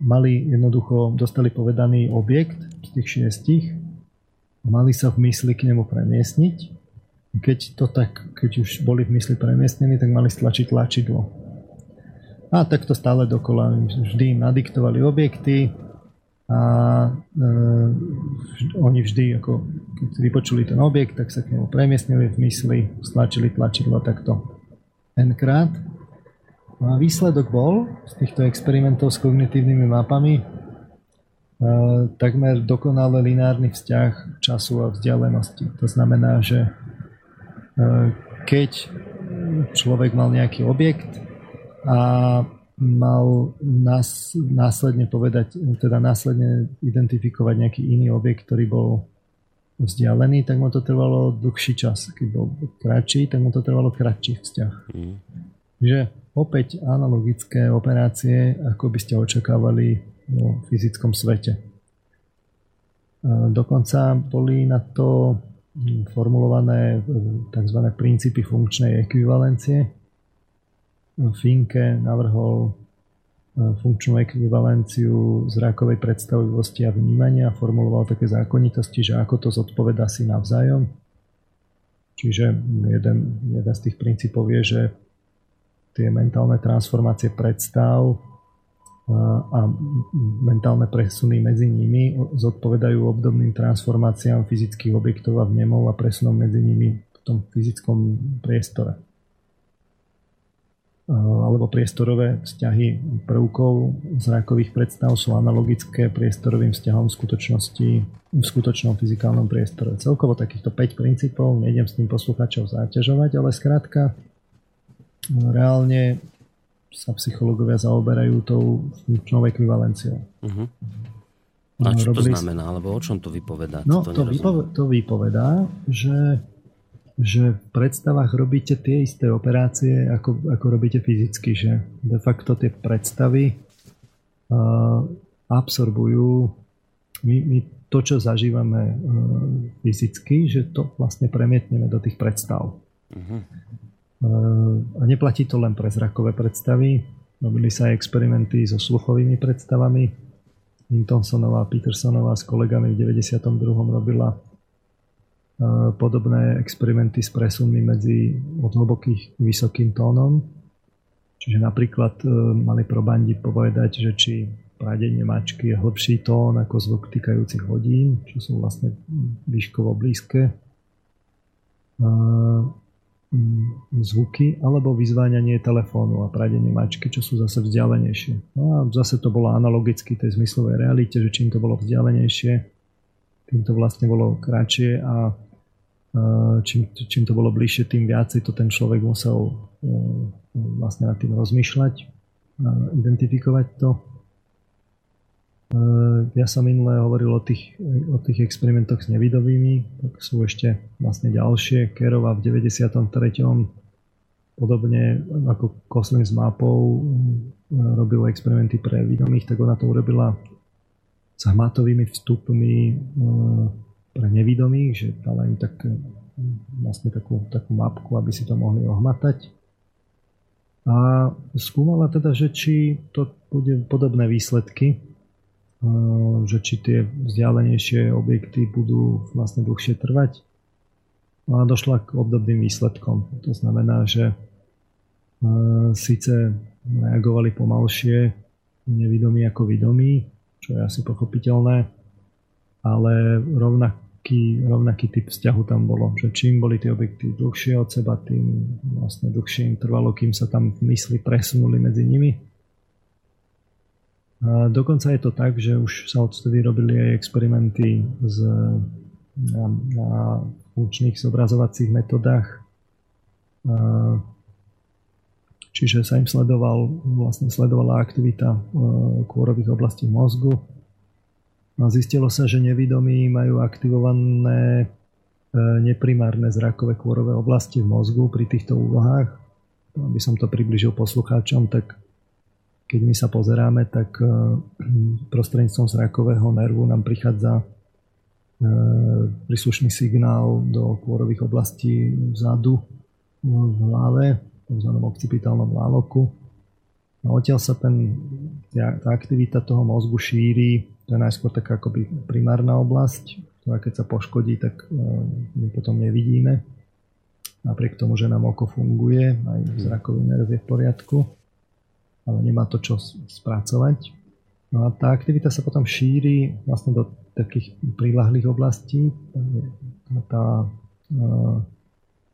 mali jednoducho, dostali povedaný objekt z tých šiestich, mali sa v mysli k nemu premiesniť keď to tak, keď už boli v mysli premiestnení, tak mali stlačiť tlačidlo. A takto stále dokola vždy im nadiktovali objekty a e, oni vždy, ako keď si vypočuli ten objekt, tak sa k nemu premiestnili v mysli, stlačili tlačidlo takto n krát. No a výsledok bol z týchto experimentov s kognitívnymi mapami e, takmer dokonale lineárny vzťah času a vzdialenosti. To znamená, že keď človek mal nejaký objekt a mal nás, následne povedať, teda následne identifikovať nejaký iný objekt, ktorý bol vzdialený, tak mu to trvalo dlhší čas. Keď bol kratší, tak mu to trvalo kratší vzťah. Mm. Že opäť analogické operácie, ako by ste očakávali vo fyzickom svete. Dokonca boli na to formulované tzv. princípy funkčnej ekvivalencie. Finke navrhol e, funkčnú ekvivalenciu zrakovej predstavivosti a vnímania a formuloval také zákonitosti, že ako to zodpoveda si navzájom. Čiže jeden, jeden z tých princípov je, že tie mentálne transformácie predstav a mentálne presuny medzi nimi zodpovedajú obdobným transformáciám fyzických objektov a vnemov a presunom medzi nimi v tom fyzickom priestore alebo priestorové vzťahy prvkov zrakových predstav sú analogické priestorovým vzťahom v skutočnosti v skutočnom fyzikálnom priestore. Celkovo takýchto 5 princípov, nejdem s tým posluchačov záťažovať, ale skrátka reálne sa psychológovia zaoberajú tou funkčnou ekvivalenciou. Uh-huh. A čo to znamená? Alebo o čom to vypovedá? No, to, to, vypove, to vypovedá, že, že v predstavách robíte tie isté operácie, ako, ako robíte fyzicky. Že de facto tie predstavy uh, absorbujú my, my to, čo zažívame uh, fyzicky, že to vlastne premietneme do tých predstav. Uh-huh. A neplatí to len pre zrakové predstavy. Robili sa aj experimenty so sluchovými predstavami. Hintonsonová a Petersonová s kolegami v 92. robila podobné experimenty s presunmi medzi od hlbokých k vysokým tónom. Čiže napríklad e, mali probandi povedať, že či pradenie mačky je hlbší tón ako zvuk týkajúcich hodín, čo sú vlastne výškovo blízke Mm, zvuky alebo vyzváňanie telefónu a pradenie mačky, čo sú zase vzdialenejšie. No a zase to bolo analogicky tej zmyslovej realite, že čím to bolo vzdialenejšie, tým to vlastne bolo kratšie a čím, čím to bolo bližšie, tým viacej to ten človek musel e, vlastne nad tým rozmýšľať a identifikovať to. Eh, ja som minulé hovoril o tých, o tých experimentoch s nevidovými, tak sú ešte vlastne ďalšie. Kerova v 93. podobne ako Koslin s mapou eh, robil experimenty pre vidomých, tak ona to urobila s hmatovými vstupmi eh, pre nevidomých, že dala im tak, vlastne takú, takú mapku, aby si to mohli ohmatať. A skúmala teda, že či to bude podobné výsledky, že či tie vzdialenejšie objekty budú vlastne dlhšie trvať. No a došla k obdobným výsledkom. To znamená, že síce reagovali pomalšie nevidomí ako vidomí, čo je asi pochopiteľné, ale rovnaký, rovnaký typ vzťahu tam bolo, že čím boli tie objekty dlhšie od seba, tým vlastne dlhšie im trvalo, kým sa tam mysli presunuli medzi nimi a dokonca je to tak, že už sa odtedy robili aj experimenty z, na, na funkčných zobrazovacích metodách. A, čiže sa im sledoval, vlastne sledovala aktivita e, kôrových oblastí mozgu. Zistilo sa, že nevidomí majú aktivované e, neprimárne zrakové kôrové oblasti v mozgu pri týchto úlohách. Aby som to približil poslucháčom, tak keď my sa pozeráme, tak e, prostredníctvom zrakového nervu nám prichádza e, príslušný signál do kôrových oblastí vzadu v hlave, v tzv. occipitálnom láloku. A odtiaľ sa ten, tá aktivita toho mozgu šíri, to je najskôr taká akoby primárna oblasť, ktorá keď sa poškodí, tak e, my potom nevidíme. Napriek tomu, že nám oko funguje, aj zrakový nerv je v poriadku ale nemá to čo spracovať. No a tá aktivita sa potom šíri vlastne do takých prilahlých oblastí. Tá,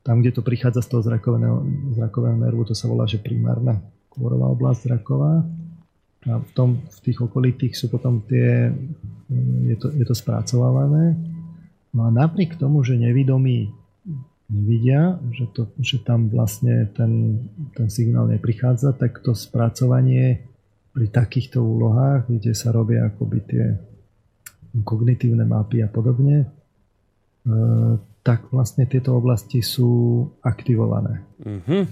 tam, kde to prichádza z toho zrakového, zrakového nervu, to sa volá, že primárna kôrová oblasť zraková. A v, tom, v tých okolitých sú potom tie, je to, je to spracovávané. No a napriek tomu, že nevidomí nevidia, že, to, že tam vlastne ten, ten signál neprichádza, tak to spracovanie pri takýchto úlohách, kde sa robia akoby tie kognitívne mapy a podobne, e, tak vlastne tieto oblasti sú aktivované. Mm-hmm.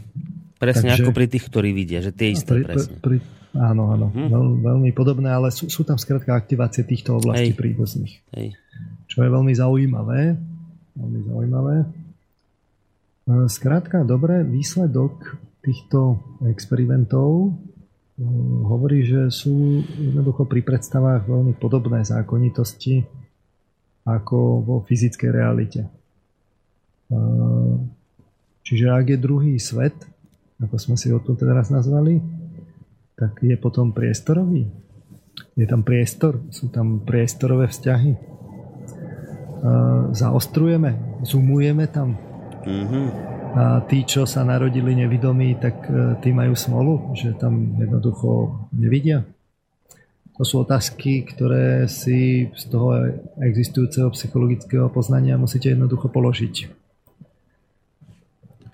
Presne Takže, ako pri tých, ktorí vidia, že tie isté pri, presne. Pri, áno, áno, mm-hmm. veľ, veľmi podobné, ale sú, sú tam skrátka aktivácie týchto oblastí Hej. príbuzných. Hej. Čo je veľmi zaujímavé. Veľmi zaujímavé. Skrátka, dobre, výsledok týchto experimentov eh, hovorí, že sú jednoducho pri predstavách veľmi podobné zákonitosti ako vo fyzickej realite. Eh, čiže ak je druhý svet, ako sme si ho tu teraz nazvali, tak je potom priestorový. Je tam priestor, sú tam priestorové vzťahy. Zaostrujeme, zoomujeme tam. Mm-hmm. A tí, čo sa narodili nevidomí, tak e, tí majú smolu, že tam jednoducho nevidia. To sú otázky, ktoré si z toho existujúceho psychologického poznania musíte jednoducho položiť.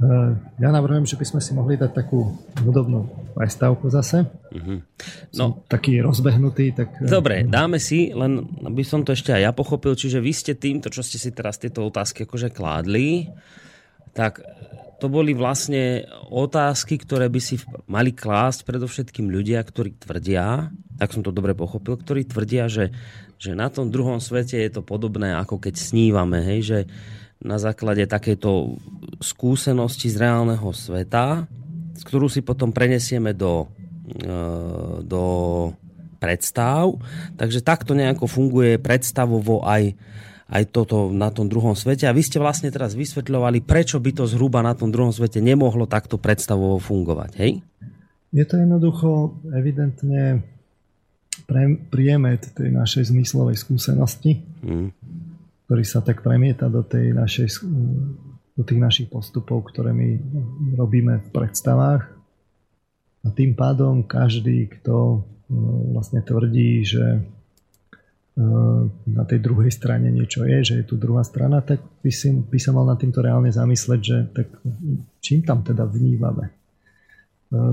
Eh, ja navrhujem, že by sme si mohli dať takú hudobnú prestávku zase. Mm-hmm. No, Som taký rozbehnutý. Tak... Eh, Dobre, dáme si, len aby som to ešte aj ja pochopil, čiže vy ste týmto, čo ste si teraz tieto otázky akože kládli, tak to boli vlastne otázky, ktoré by si mali klásť predovšetkým ľudia, ktorí tvrdia, tak som to dobre pochopil, ktorí tvrdia, že, že na tom druhom svete je to podobné, ako keď snívame, hej, že na základe takéto skúsenosti z reálneho sveta, z ktorú si potom prenesieme do, e, do predstav. Takže takto nejako funguje predstavovo aj, aj toto na tom druhom svete. A vy ste vlastne teraz vysvetľovali, prečo by to zhruba na tom druhom svete nemohlo takto predstavovo fungovať, hej? Je to jednoducho evidentne priemet tej našej zmyslovej skúsenosti. Mm ktorý sa tak premieta do, tej našej, do tých našich postupov, ktoré my robíme v predstavách. A tým pádom každý, kto e, vlastne tvrdí, že e, na tej druhej strane niečo je, že je tu druhá strana, tak by, si, by sa mal na týmto reálne zamysleť, že tak čím tam teda vnívame. E,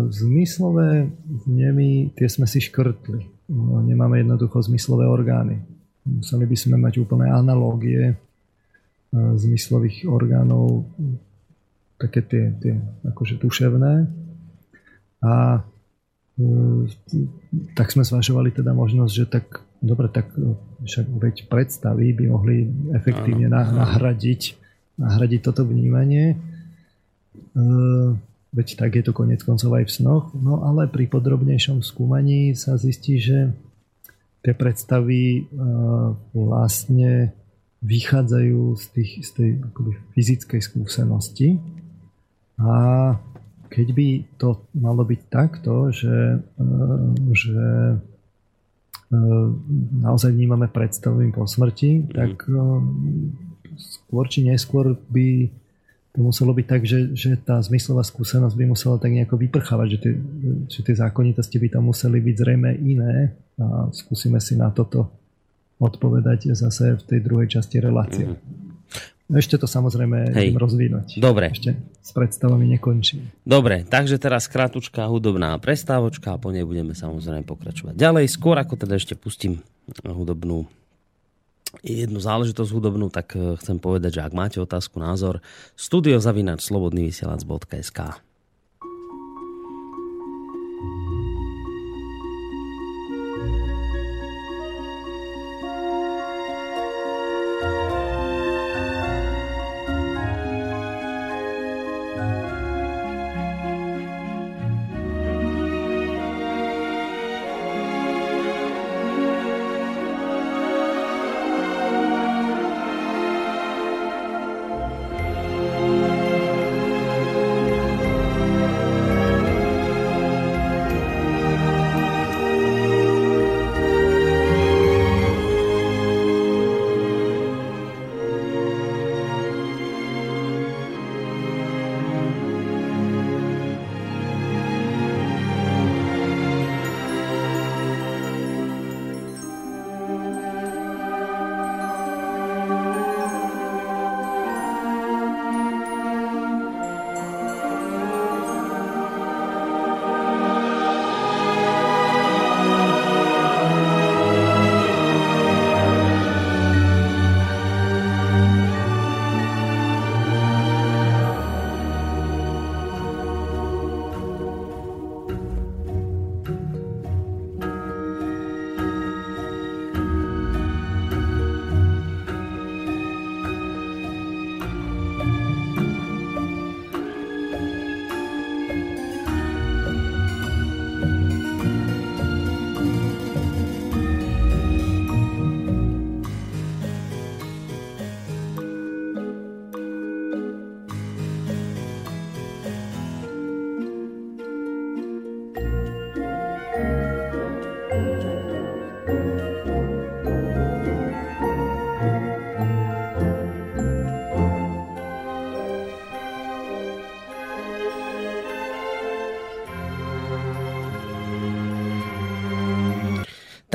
zmyslové vnemy, tie sme si škrtli. Nemáme jednoducho zmyslové orgány Museli by sme mať úplné analógie zmyslových orgánov, také tie, tie akože duševné. A e, tak sme zvažovali teda možnosť, že tak dobre, tak e, však veď predstavy by mohli efektívne áno, nahradiť, nahradiť toto vnímanie. Veď tak je to konec koncov aj v snoch. No ale pri podrobnejšom skúmaní sa zistí, že tie predstavy vlastne vychádzajú z, tých, z tej akoby, fyzickej skúsenosti a keď by to malo byť takto, že, uh, že uh, naozaj vnímame predstavy po smrti, mm. tak skôr či neskôr by to muselo byť tak, že, že tá zmyslová skúsenosť by musela tak nejako vyprchávať, že tie, že tie zákonitosti by tam museli byť zrejme iné a skúsime si na toto odpovedať zase v tej druhej časti relácie. Mm-hmm. Ešte to samozrejme Hej. rozvinúť. Dobre. Ešte s predstavami nekončí. Dobre, takže teraz krátučká hudobná prestávočka a po nej budeme samozrejme pokračovať ďalej. Skôr ako teda ešte pustím hudobnú jednu záležitosť hudobnú, tak eh, chcem povedať, že ak máte otázku, názor, studiozavinač slobodnyvysielac.sk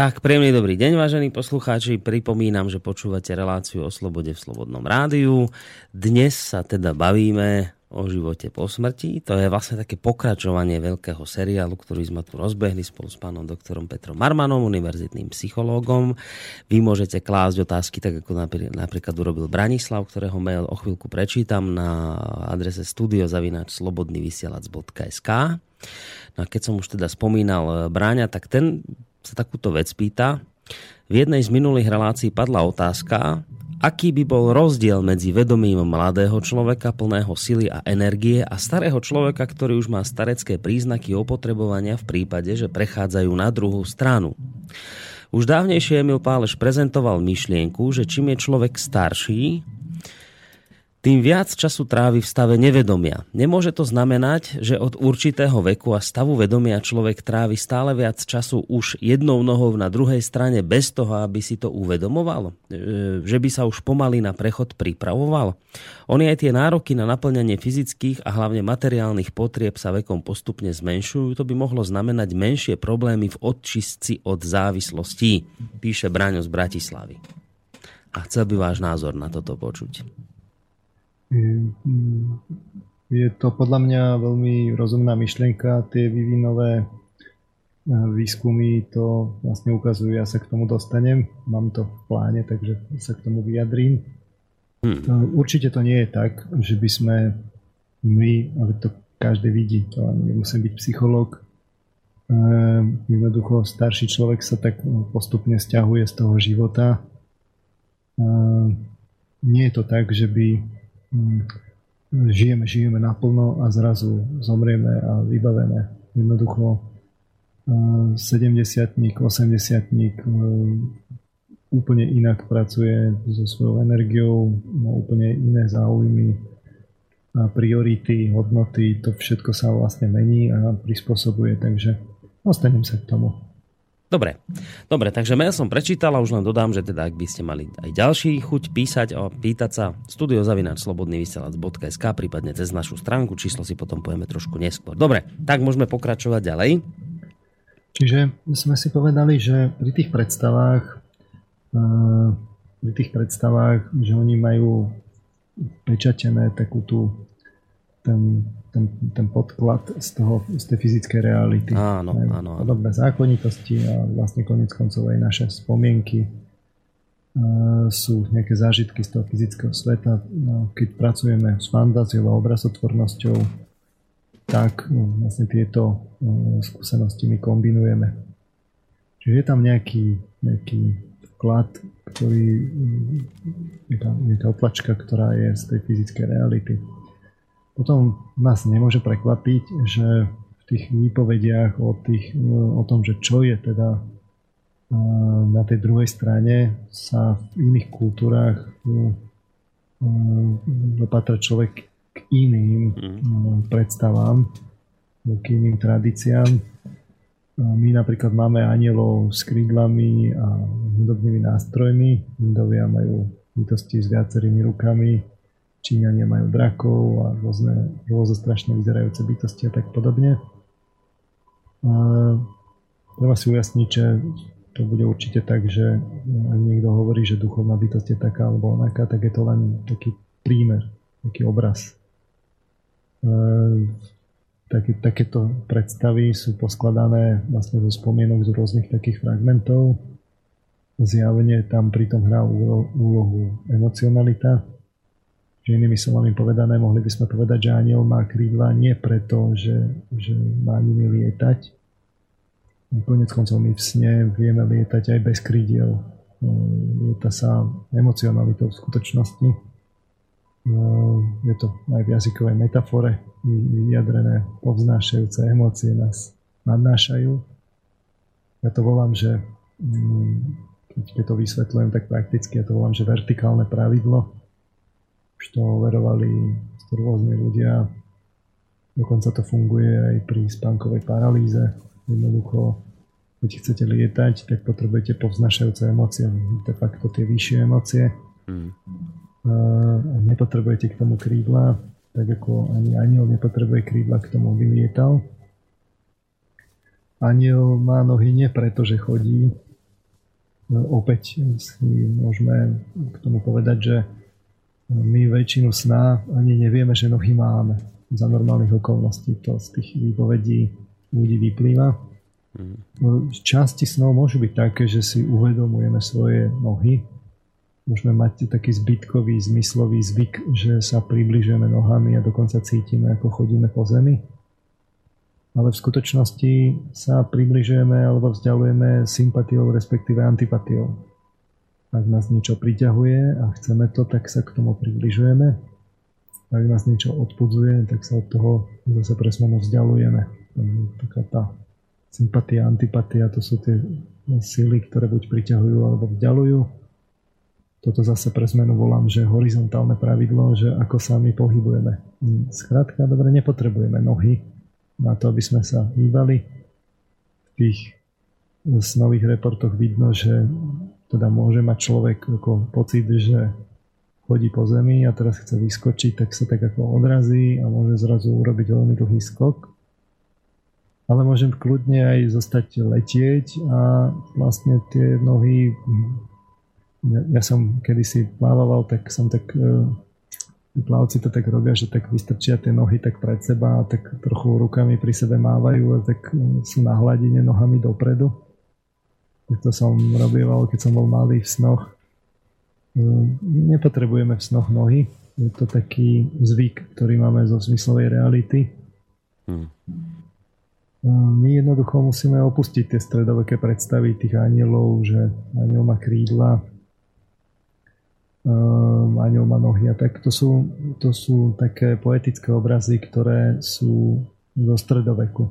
Tak, príjemný dobrý deň, vážení poslucháči. Pripomínam, že počúvate reláciu o slobode v Slobodnom rádiu. Dnes sa teda bavíme o živote po smrti. To je vlastne také pokračovanie veľkého seriálu, ktorý sme tu rozbehli spolu s pánom doktorom Petrom Marmanom, univerzitným psychológom. Vy môžete klásť otázky, tak ako napríklad urobil Branislav, ktorého mail o chvíľku prečítam na adrese studiozavinač.slobodnyvysielac.sk No a keď som už teda spomínal Bráňa, tak ten sa takúto vec pýta. V jednej z minulých relácií padla otázka, aký by bol rozdiel medzi vedomím mladého človeka plného sily a energie a starého človeka, ktorý už má starecké príznaky opotrebovania v prípade, že prechádzajú na druhú stranu. Už dávnejšie Emil Páleš prezentoval myšlienku, že čím je človek starší, tým viac času trávi v stave nevedomia. Nemôže to znamenať, že od určitého veku a stavu vedomia človek trávi stále viac času už jednou nohou na druhej strane bez toho, aby si to uvedomoval? E, že by sa už pomaly na prechod pripravoval? Oni aj tie nároky na naplňanie fyzických a hlavne materiálnych potrieb sa vekom postupne zmenšujú. To by mohlo znamenať menšie problémy v odčistci od závislostí, píše Braňo z Bratislavy. A chcel by váš názor na toto počuť. Je to podľa mňa veľmi rozumná myšlienka. Tie vývinové e, výskumy to vlastne ukazujú. Ja sa k tomu dostanem. Mám to v pláne, takže sa k tomu vyjadrím. Hmm. E, určite to nie je tak, že by sme my, ale to každý vidí, to ani nemusím byť psychológ, e, jednoducho starší človek sa tak postupne stiahuje z toho života. Nie je to tak, že by Mm. Žijeme, žijeme naplno a zrazu zomrieme a vybavené. Jednoducho 70 80 úplne inak pracuje so svojou energiou, má úplne iné záujmy, a priority, hodnoty, to všetko sa vlastne mení a prispôsobuje, takže ostanem sa k tomu. Dobre, dobre, takže mail som prečítal a už len dodám, že teda ak by ste mali aj ďalší chuť písať a pýtať sa studiozavinačslobodnyvysielac.sk prípadne cez našu stránku, číslo si potom povieme trošku neskôr. Dobre, tak môžeme pokračovať ďalej. Čiže sme si povedali, že pri tých predstavách eh, pri tých predstavách, že oni majú pečatené takú tú ten ten, ten podklad z, toho, z tej fyzickej reality. Áno, áno, áno. Podobné zákonitosti a vlastne konec koncov aj naše spomienky uh, sú nejaké zážitky z toho fyzického sveta. No, keď pracujeme s fantáziou a obrazotvornosťou, tak no, vlastne tieto uh, skúsenosti my kombinujeme. Čiže je tam nejaký, nejaký vklad, ktorý, nejaká oplačka, ktorá je z tej fyzickej reality potom nás nemôže prekvapiť, že v tých výpovediach o, tých, o tom, že čo je teda na tej druhej strane sa v iných kultúrách dopatra človek k iným mm. predstavám, k iným tradíciám. My napríklad máme anielov s krídlami a hudobnými nástrojmi. Indovia majú bytosti s viacerými rukami, Číňania majú drakov a rôzne, rôzne strašne vyzerajúce bytosti a tak podobne. A treba si ujasniť, že to bude určite tak, že ak niekto hovorí, že duchovná bytosť je taká alebo onaká, tak je to len taký prímer, taký obraz. E, také, takéto predstavy sú poskladané vlastne zo spomienok z rôznych takých fragmentov. Zjavne tam pritom hrá úlohu emocionalita, že inými slovami povedané, mohli by sme povedať, že aniel má krídla nie preto, že, že má nimi lietať. Konec koncov my v sne vieme lietať aj bez krídiel. No, lieta sa emocionalitou v skutočnosti. No, je to aj v jazykovej metafore vyjadrené povznášajúce emócie nás nadnášajú. Ja to volám, že mm, keď to vysvetľujem tak prakticky, ja to volám, že vertikálne pravidlo, už to overovali rôzni ľudia. Dokonca to funguje aj pri spánkovej paralýze. Jednoducho, keď chcete lietať, tak potrebujete povznašajúce emócie, de facto tie vyššie emócie. Mm. A nepotrebujete k tomu krídla, tak ako ani aniel nepotrebuje krídla k tomu, aby lietal. Aniel má nohy nie preto, že chodí, opäť si môžeme k tomu povedať, že my väčšinu sna ani nevieme, že nohy máme za normálnych okolností. To z tých výpovedí ľudí vyplýva. Mm. Časti snov môžu byť také, že si uvedomujeme svoje nohy. Môžeme mať taký zbytkový, zmyslový zvyk, že sa približujeme nohami a dokonca cítime, ako chodíme po zemi. Ale v skutočnosti sa približujeme alebo vzdialujeme sympatiou, respektíve antipatiou. Ak nás niečo priťahuje a chceme to, tak sa k tomu približujeme. Ak nás niečo odpudzuje, tak sa od toho zase presmeno vzdialujeme. Taká tá sympatia, antipatia, to sú tie síly, ktoré buď priťahujú alebo vzdialujú. Toto zase pre zmenu volám, že horizontálne pravidlo, že ako sa my pohybujeme. Skrátka, dobre, nepotrebujeme nohy na to, aby sme sa hýbali. V tých snových reportoch vidno, že teda môže mať človek ako pocit, že chodí po zemi a teraz chce vyskočiť, tak sa tak ako odrazí a môže zrazu urobiť veľmi dlhý skok. Ale môžem kľudne aj zostať letieť a vlastne tie nohy ja, ja som kedysi plával, tak som tak e, plavci to tak robia, že tak vystrčia tie nohy tak pred seba a tak trochu rukami pri sebe mávajú a tak e, sú na hladine nohami dopredu to som robieval, keď som bol malý v snoch. Mm, nepotrebujeme v snoch nohy. Je to taký zvyk, ktorý máme zo zmyslovej reality. Hmm. My jednoducho musíme opustiť tie stredoveké predstavy tých anielov, že aniel má krídla, um, aniel má nohy a tak. To sú, to sú také poetické obrazy, ktoré sú zo stredoveku.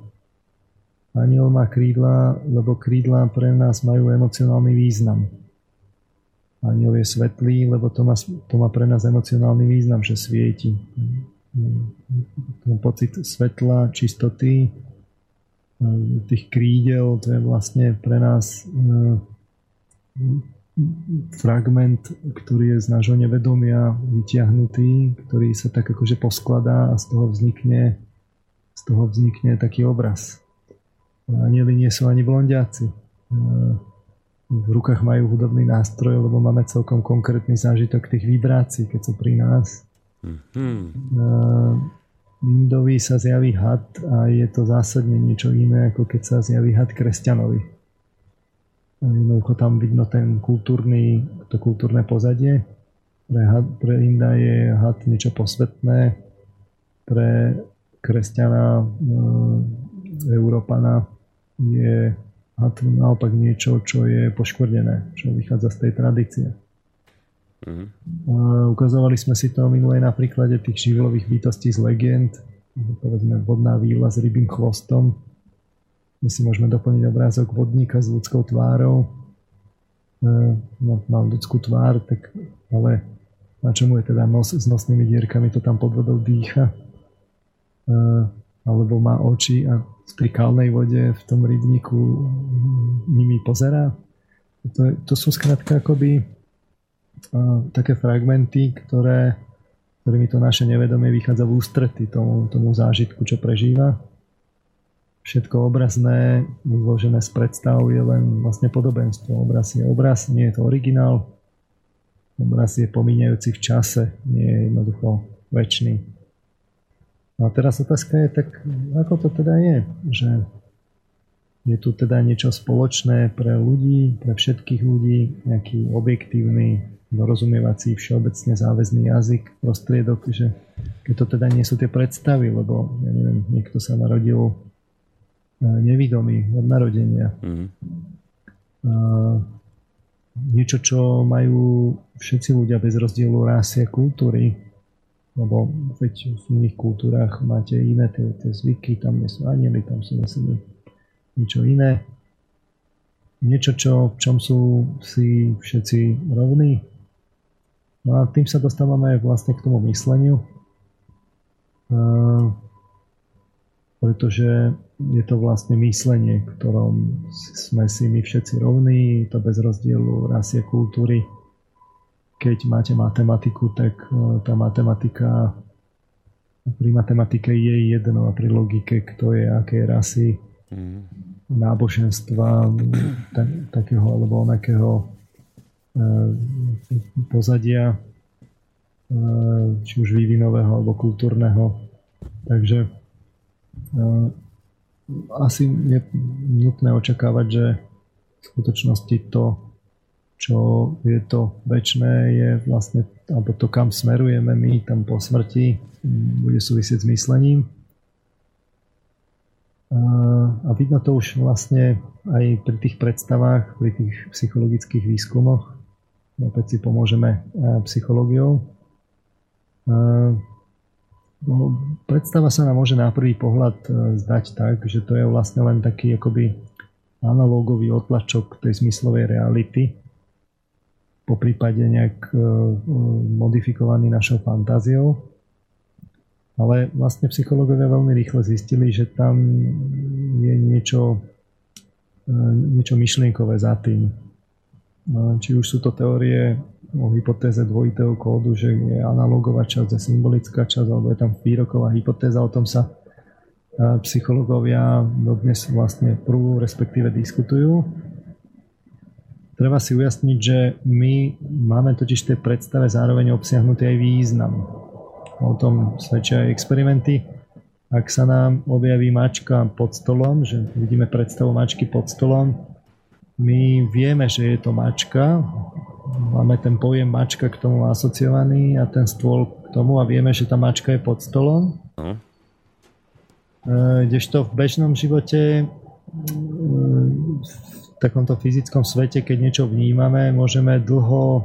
Aniel má krídla, lebo krídla pre nás majú emocionálny význam. Aniel je svetlý, lebo to má, to má pre nás emocionálny význam, že svieti. Ten pocit svetla, čistoty, tých krídel, to je vlastne pre nás e, fragment, ktorý je z nášho nevedomia vyťahnutý, ktorý sa tak akože poskladá a z toho vznikne, z toho vznikne taký obraz. Anieli nie sú ani blondiaci. V rukách majú hudobný nástroj, lebo máme celkom konkrétny zážitok tých vibrácií, keď sú pri nás. Mm-hmm. Indovi sa zjaví had a je to zásadne niečo iné, ako keď sa zjaví had kresťanovi. Jednoducho tam vidno ten kultúrny, to kultúrne pozadie. Pre, had, pre Inda je had niečo posvetné, pre kresťana, e, Európana je naopak niečo, čo je poškvrdené, čo vychádza z tej tradície. Mm-hmm. Ukazovali sme si to minulé na príklade tých živlových bytostí z legend, povedzme vodná víla s rybým chvostom. My si môžeme doplniť obrázok vodníka s ľudskou tvárou. No, mal ľudskú tvár, tak, ale na čomu je teda nos s nosnými dierkami, to tam pod vodou dýcha. Alebo má oči a pri kalnej vode v tom rybníku nimi pozerá. To, to sú skrátka akoby uh, také fragmenty, ktoré, ktorými to naše nevedomie vychádza v ústrety tomu, tomu zážitku, čo prežíva. Všetko obrazné, zložené z predstav je len vlastne podobenstvo. Obraz je obraz, nie je to originál. Obraz je pomíňajúci v čase, nie je jednoducho väčší. No a teraz otázka je, tak ako to teda je, že je tu teda niečo spoločné pre ľudí, pre všetkých ľudí, nejaký objektívny, dorozumievací, všeobecne záväzný jazyk, prostriedok, že keď to teda nie sú tie predstavy, lebo ja neviem, niekto sa narodil e, nevidomý od narodenia. Mm. niečo, čo majú všetci ľudia bez rozdielu rásy a kultúry, lebo veď v iných kultúrach máte iné tie, tie zvyky, tam nie sú anieli, tam sú zase niečo iné. Niečo, čo, v čom sú si všetci rovní. No a tým sa dostávame vlastne k tomu mysleniu, pretože je to vlastne myslenie, ktorom sme si my všetci rovní, to bez rozdielu rasy a kultúry keď máte matematiku, tak e, tá matematika pri matematike je jedno a pri logike, kto je aké rasy. Mm. náboženstva takého alebo onakého pozadia či už vývinového alebo kultúrneho. Takže asi je nutné očakávať, že v skutočnosti to, čo je to väčšné, je vlastne, alebo to, kam smerujeme my tam po smrti, bude súvisieť s myslením. A vidno to už vlastne aj pri tých predstavách, pri tých psychologických výskumoch. Opäť si pomôžeme psychológiou. No, predstava sa nám môže na prvý pohľad e, zdať tak, že to je vlastne len taký akoby analógový otlačok tej zmyslovej reality, po prípade nejak e, modifikovaný našou fantáziou. Ale vlastne psychológovia veľmi rýchle zistili, že tam je niečo, e, niečo myšlienkové za tým. Či už sú to teórie o hypotéze dvojitého kódu, že je analogová časť a symbolická časť, alebo je tam výroková hypotéza, o tom sa psychológovia dodnes vlastne prú, respektíve diskutujú. Treba si ujasniť, že my máme totiž tej predstave zároveň obsiahnutý aj význam. O tom svedčia aj experimenty. Ak sa nám objaví mačka pod stolom, že vidíme predstavu mačky pod stolom, my vieme, že je to mačka, máme ten pojem mačka k tomu asociovaný a ten stôl k tomu a vieme, že tá mačka je pod stolom. No. E, kdežto v bežnom živote e, takomto fyzickom svete, keď niečo vnímame, môžeme dlho e,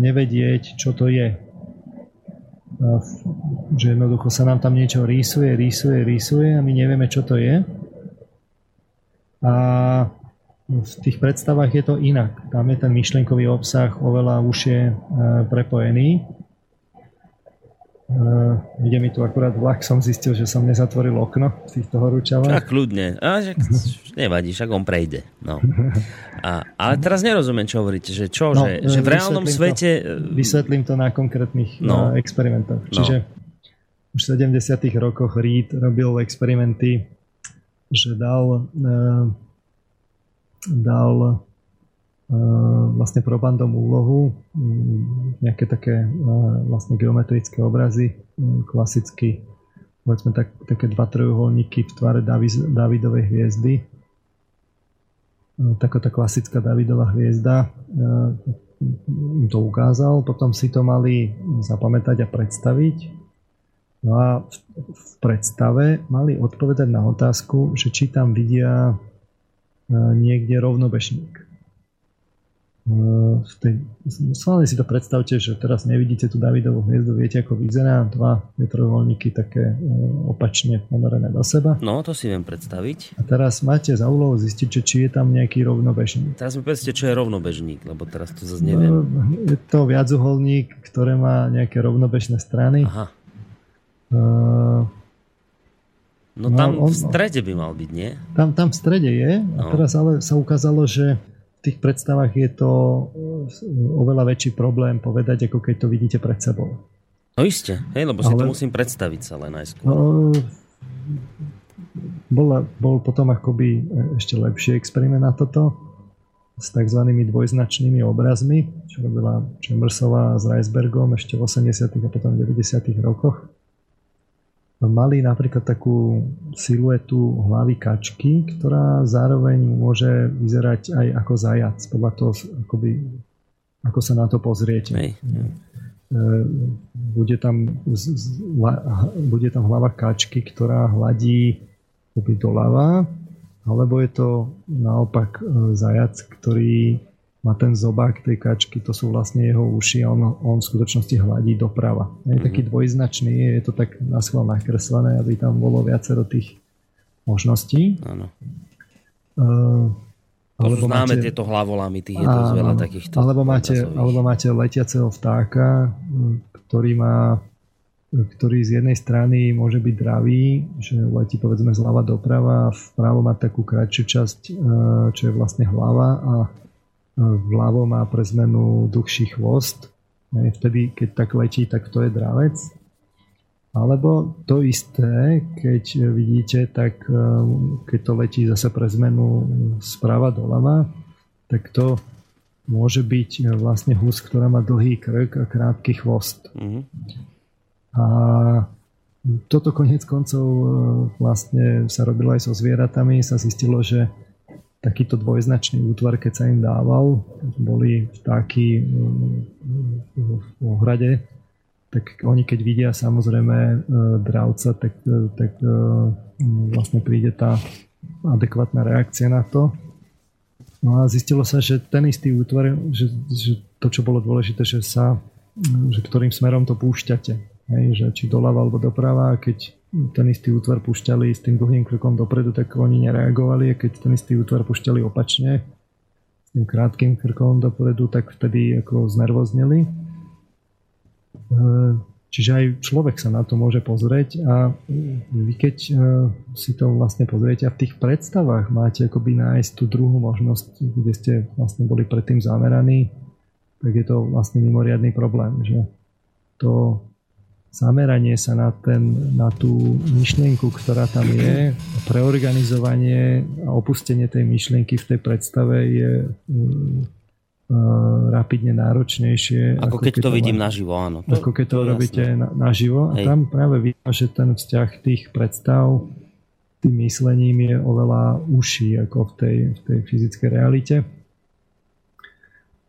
nevedieť, čo to je. Že jednoducho sa nám tam niečo rýsuje, rýsuje, rýsuje a my nevieme, čo to je. A v tých predstavách je to inak. Tam je ten myšlienkový obsah oveľa užšie e, prepojený. Uh, ide mi tu akurát vlak, som zistil, že som nezatvoril okno v týchto horúčavách. Tak kľudne, a že, nevadí, však on prejde. No. A, ale teraz nerozumiem, čo hovoríte, že čo, no, že, že v reálnom svete... To, vysvetlím to na konkrétnych no. experimentoch. No. Čiže už v 70 rokoch Reed robil experimenty, že dal uh, dal e, vlastne probandom úlohu nejaké také e, vlastne geometrické obrazy, klasicky povedzme tak, také dva trojuholníky v tvare Davidovej hviezdy. E, taká tá klasická Davidová hviezda im to ukázal, potom si to mali zapamätať a predstaviť. No a v predstave mali odpovedať na otázku, že či tam vidia niekde rovnobežník. V tej, si to predstavte, že teraz nevidíte tú Davidovú hviezdu, viete ako vyzerá, dva trojuholníky také opačne ponorené do seba. No, to si viem predstaviť. A teraz máte za úlohu zistiť, že či je tam nejaký rovnobežník. Teraz mi povedzte, čo je rovnobežník, lebo teraz to zase neviem. No, je to viacuholník, ktoré má nejaké rovnobežné strany. Aha. Uh, No, no tam on, v strede by mal byť, nie? Tam, tam v strede je. A no. teraz ale sa ukázalo, že tých predstavách je to eh, oveľa väčší problém povedať, ako keď to vidíte pred sebou. No iste, hej, lebo si ale, to musím predstaviť sa len najskôr. No, bol, bol potom akoby ešte lepší experiment na toto s tzv. dvojznačnými obrazmi, čo robila Chambersová s Reisbergom ešte v 80. a potom v 90. rokoch mali napríklad takú siluetu hlavy kačky, ktorá zároveň môže vyzerať aj ako zajac, podľa toho, akoby, ako sa na to pozriete. Hej. E, bude tam, bude tam hlava kačky, ktorá hladí doľava, alebo je to naopak e, zajac, ktorý má ten zobák tej kačky, to sú vlastne jeho uši a on, on v skutočnosti hladí doprava. Je mm-hmm. taký dvojznačný, je to tak na schvál nakreslené, aby tam bolo viacero tých možností. Áno. Uh, alebo známe máte, tieto hlavolami, tých je dosť veľa takýchto. Alebo máte, alebo máte letiaceho vtáka, ktorý má ktorý z jednej strany môže byť dravý, že letí povedzme zľava doprava a vpravo má takú kratšiu časť, e, čo je vlastne hlava a vľavo má pre zmenu dlhší chvost. Vtedy, keď tak letí, tak to je dravec. Alebo to isté, keď vidíte, tak e, keď to letí zase pre zmenu správa doľava, tak to môže byť e, vlastne hus, ktorá má dlhý krk a krátky chvost. Mm-hmm. A toto konec koncov e, vlastne sa robilo aj so zvieratami. Sa zistilo, že takýto dvojznačný útvar, keď sa im dával, boli vtáky v ohrade, tak oni keď vidia samozrejme e, dravca, tak, e, tak e, vlastne príde tá adekvátna reakcia na to. No a zistilo sa, že ten istý útvar, že, že to, čo bolo dôležité, že sa, že ktorým smerom to púšťate. Hej, že či doľava alebo doprava, keď ten istý útvar púšťali s tým dlhým krokom dopredu, tak oni nereagovali a keď ten istý útvar púšťali opačne s tým krátkým krkom dopredu, tak vtedy ako znervozneli. Čiže aj človek sa na to môže pozrieť a vy keď e, si to vlastne pozriete a v tých predstavách máte akoby nájsť tú druhú možnosť, kde ste vlastne boli predtým zameraní, tak je to vlastne mimoriadný problém, že to zameranie sa na, ten, na tú myšlienku, ktorá tam je, preorganizovanie a opustenie tej myšlienky v tej predstave je uh, rapidne náročnejšie. Ako, ako keď, keď to vidím má, naživo, áno. To, ako keď to, to robíte na, naživo. A tam práve vidím, že ten vzťah tých predstav tým myslením je oveľa užší ako v tej, v tej fyzickej realite.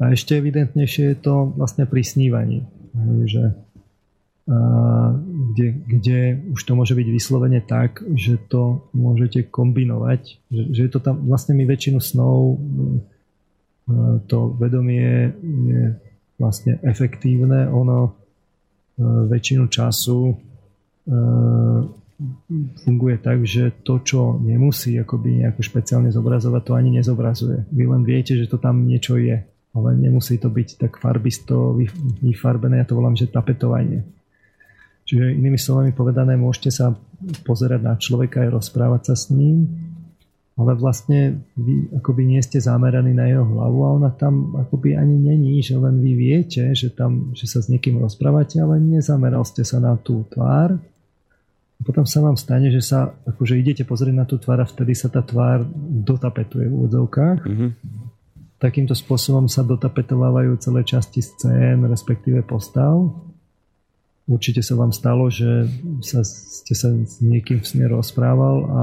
A ešte evidentnejšie je to vlastne pri snívaní. Že, a, kde, kde už to môže byť vyslovene tak, že to môžete kombinovať. Že, že je to tam, vlastne my väčšinu snov to vedomie je vlastne efektívne, ono e, väčšinu času e, funguje tak, že to, čo nemusí akoby nejako špeciálne zobrazovať, to ani nezobrazuje. Vy len viete, že to tam niečo je, ale nemusí to byť tak farbisto vyfarbené, ja to volám, že tapetovanie. Čiže inými slovami povedané, môžete sa pozerať na človeka aj rozprávať sa s ním, ale vlastne vy akoby nie ste zameraní na jeho hlavu a ona tam akoby ani není, že len vy viete, že, tam, že sa s niekým rozprávate, ale nezameral ste sa na tú tvár. A potom sa vám stane, že sa akože idete pozrieť na tú tvár a vtedy sa tá tvár dotapetuje v úvodzovkách. Mm-hmm. Takýmto spôsobom sa dotapetovávajú celé časti scén, respektíve postav. Určite sa vám stalo, že sa, ste sa s niekým v sne rozprával a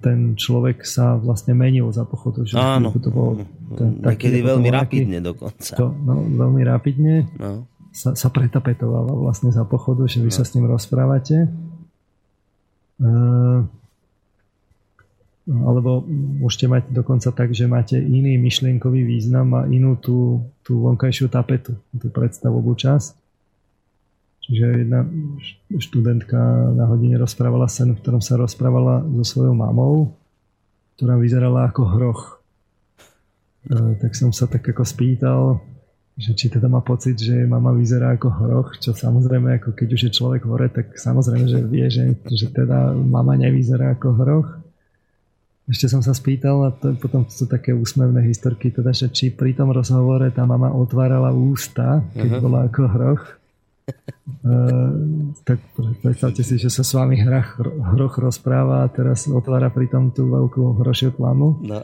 ten človek sa vlastne menil za pochodu. Že Áno, to bolo ten, taký, niekedy veľmi rapidne dokonca. To, no, veľmi rapidne no. sa, sa pretapetovala vlastne za pochodu, že vy no. sa s ním rozprávate. Uh, alebo môžete mať dokonca tak, že máte iný myšlienkový význam a inú tú, tú vonkajšiu tapetu, tú predstavovú časť. Čiže jedna študentka na hodine rozprávala sen, v ktorom sa rozprávala so svojou mamou, ktorá vyzerala ako hroch. E, tak som sa tak ako spýtal, že či teda má pocit, že mama vyzerá ako hroch, čo samozrejme, ako keď už je človek hore, tak samozrejme, že vie, že, že teda mama nevyzerá ako hroch. Ešte som sa spýtal, a to, potom sú také úsmevné historky, teda, že či pri tom rozhovore tá mama otvárala ústa, keď uh-huh. bola ako hroch. Uh, tak predstavte si, že sa s vami hrach, hroch rozpráva a teraz otvára pritom tú veľkú hrošiu plamu. No.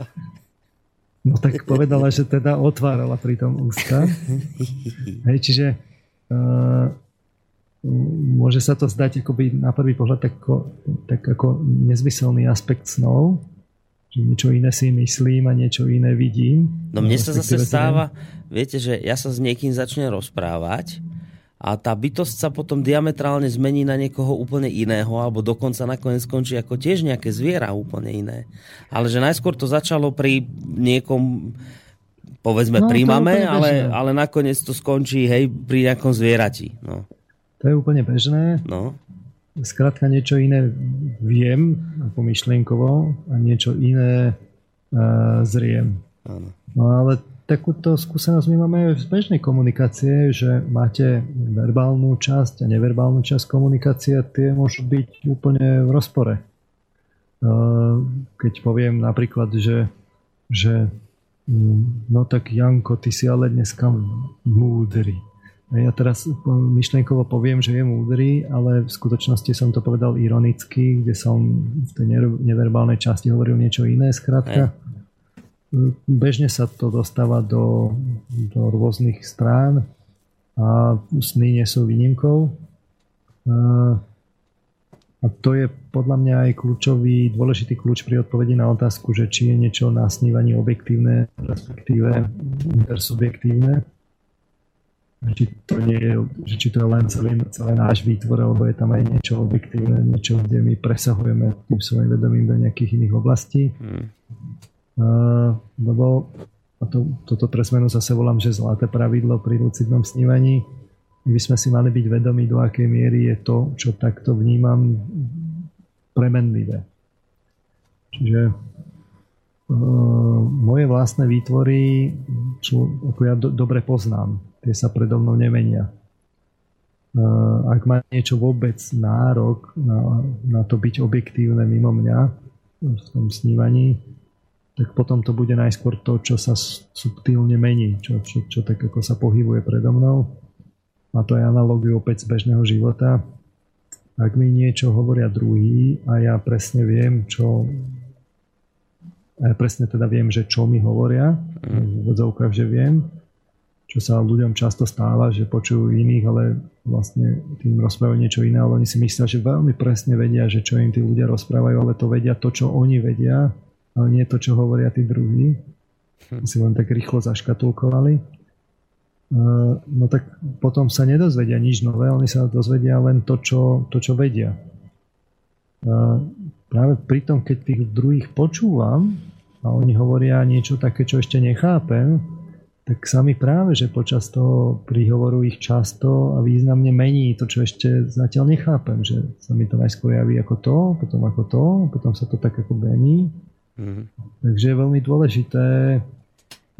No tak povedala, že teda otvárala pritom ústa. Hej, čiže uh, môže sa to zdať akoby na prvý pohľad tak tak ako nezmyselný aspekt snov, že niečo iné si myslím a niečo iné vidím. No mne sa zase stáva, viete, že ja sa s niekým začnem rozprávať a tá bytosť sa potom diametrálne zmení na niekoho úplne iného alebo dokonca nakoniec skončí ako tiež nejaké zviera úplne iné. Ale že najskôr to začalo pri niekom povedzme no, pri mame, ale, ale nakoniec to skončí hej, pri nejakom zvierati. No. To je úplne bežné. No. Skrátka niečo iné viem ako myšlienkovo a niečo iné uh, zriem. Áno. No ale takúto skúsenosť my máme v bežnej komunikácie, že máte verbálnu časť a neverbálnu časť komunikácie tie môžu byť úplne v rozpore. Keď poviem napríklad, že, že mm, no tak Janko, ty si ale dneska múdry. ja teraz myšlienkovo poviem, že je múdry, ale v skutočnosti som to povedal ironicky, kde som v tej neverbálnej časti hovoril niečo iné. Skrátka, bežne sa to dostáva do, do rôznych strán a sny nie sú výnimkou. A to je podľa mňa aj kľúčový, dôležitý kľúč pri odpovedi na otázku, že či je niečo na snívaní objektívne, respektíve intersubjektívne či to, nie je, že či to je len celý, celé náš výtvor, alebo je tam aj niečo objektívne, niečo, kde my presahujeme tým svojim vedomím do nejakých iných oblastí. Hmm. Lebo a to, toto pre zmenu zase volám, že zlaté pravidlo pri lucidnom snívaní. My by sme si mali byť vedomí, do akej miery je to, čo takto vnímam, premenlivé. Čiže uh, moje vlastné výtvory sú, ako ja do, dobre poznám tie sa predo mnou nemenia. Ak má niečo vôbec nárok na, na to byť objektívne mimo mňa v tom snívaní, tak potom to bude najskôr to, čo sa subtilne mení, čo, čo, čo tak ako sa pohybuje predo mnou. A to je analogiu opäť z bežného života. Ak mi niečo hovoria druhý a ja presne viem, čo a ja presne teda viem, že čo mi hovoria, v odzovkách, že viem, čo sa ľuďom často stáva, že počujú iných, ale vlastne tým rozprávajú niečo iné, ale oni si myslia, že veľmi presne vedia, že čo im tí ľudia rozprávajú, ale to vedia to, čo oni vedia, ale nie to, čo hovoria tí druhí. Hm. Si len tak rýchlo zaškatulkovali. No tak potom sa nedozvedia nič nové, oni sa dozvedia len to, čo, to, čo vedia. Práve pri tom, keď tých druhých počúvam a oni hovoria niečo také, čo ešte nechápem, tak sa mi práve, že počas toho príhovoru ich často a významne mení to, čo ešte zatiaľ nechápem, že sa mi to najskôr javí ako to, potom ako to, potom sa to tak ako mení. Mm-hmm. Takže je veľmi dôležité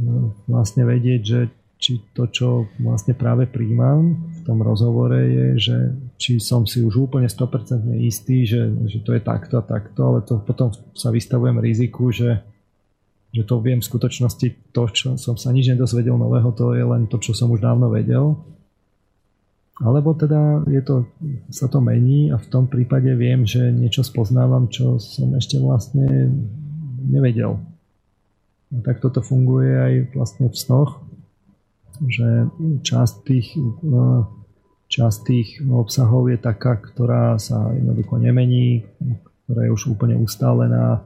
no, vlastne vedieť, že či to, čo vlastne práve príjmam v tom rozhovore je, že či som si už úplne 100% istý, že, že to je takto a takto, ale to potom sa vystavujem riziku, že že to viem v skutočnosti, to, čo som sa nič nedozvedel nového, to je len to, čo som už dávno vedel. Alebo teda je to, sa to mení a v tom prípade viem, že niečo spoznávam, čo som ešte vlastne nevedel. A tak toto funguje aj vlastne v snoch, že časť tých, časť tých obsahov je taká, ktorá sa jednoducho nemení, ktorá je už úplne ustálená,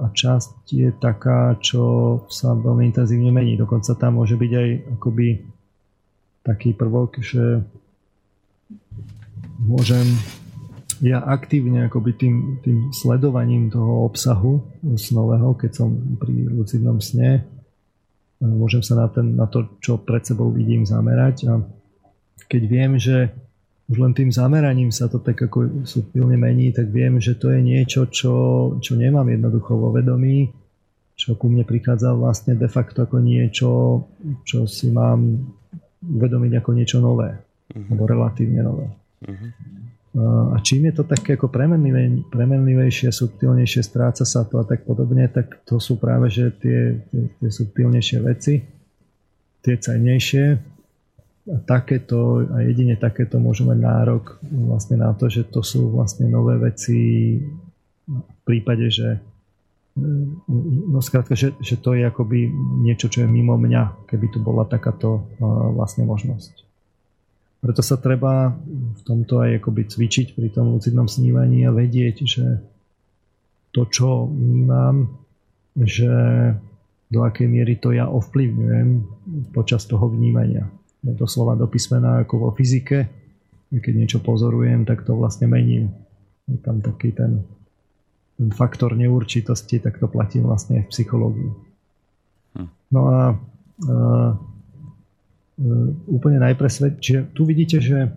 a časť je taká, čo sa veľmi intenzívne mení. Dokonca tam môže byť aj akoby taký prvok, že môžem ja aktívne akoby tým, tým sledovaním toho obsahu snového, keď som pri lucidnom sne, môžem sa na, ten, na to, čo pred sebou vidím, zamerať a keď viem, že už len tým zameraním sa to tak ako subtilne mení, tak viem, že to je niečo, čo, čo nemám jednoducho vo vedomí, čo ku mne prichádza vlastne de facto ako niečo, čo si mám uvedomiť ako niečo nové, uh-huh. alebo relatívne nové. Uh-huh. A čím je to také ako premenlivé, premenlivejšie, subtilnejšie, stráca sa to a tak podobne, tak to sú práve že tie, tie, tie subtilnejšie veci, tie cennejšie, a takéto a jedine takéto môžu mať nárok vlastne na to, že to sú vlastne nové veci v prípade, že no skrátka, že, že to je akoby niečo, čo je mimo mňa, keby tu bola takáto vlastne možnosť. Preto sa treba v tomto aj akoby cvičiť pri tom lucidnom snívaní a vedieť, že to, čo vnímam, že do akej miery to ja ovplyvňujem počas toho vnímania doslova do písmena ako vo fyzike. Keď niečo pozorujem, tak to vlastne mením. Je tam taký ten, ten faktor neurčitosti, tak to platí vlastne aj v psychológii. Hm. No a, a, a úplne najpresved... Čiže tu vidíte, že,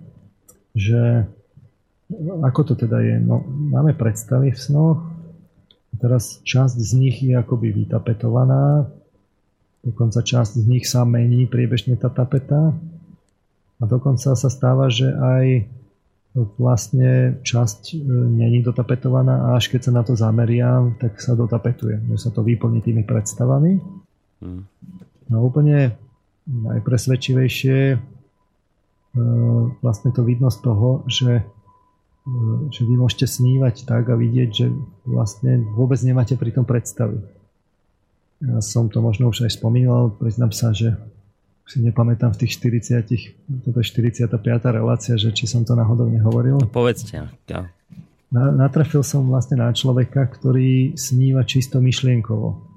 že ako to teda je? No, máme predstavy v snoch, teraz časť z nich je akoby vytapetovaná, Dokonca časť z nich sa mení priebežne tá tapeta. A dokonca sa stáva, že aj vlastne časť e, není dotapetovaná a až keď sa na to zameriam, tak sa dotapetuje. Že sa to vyplní tými predstavami. Hmm. No úplne najpresvedčivejšie vlastne to vidno z toho, že, že vy môžete snívať tak a vidieť, že vlastne vôbec nemáte pri tom predstavy. Ja som to možno už aj spomínal, priznám sa, že si nepamätám v tých 40, toto je 45. relácia, že či som to náhodou nehovoril. No, povedzte. Ja. Na, natrafil som vlastne na človeka, ktorý sníva čisto myšlienkovo.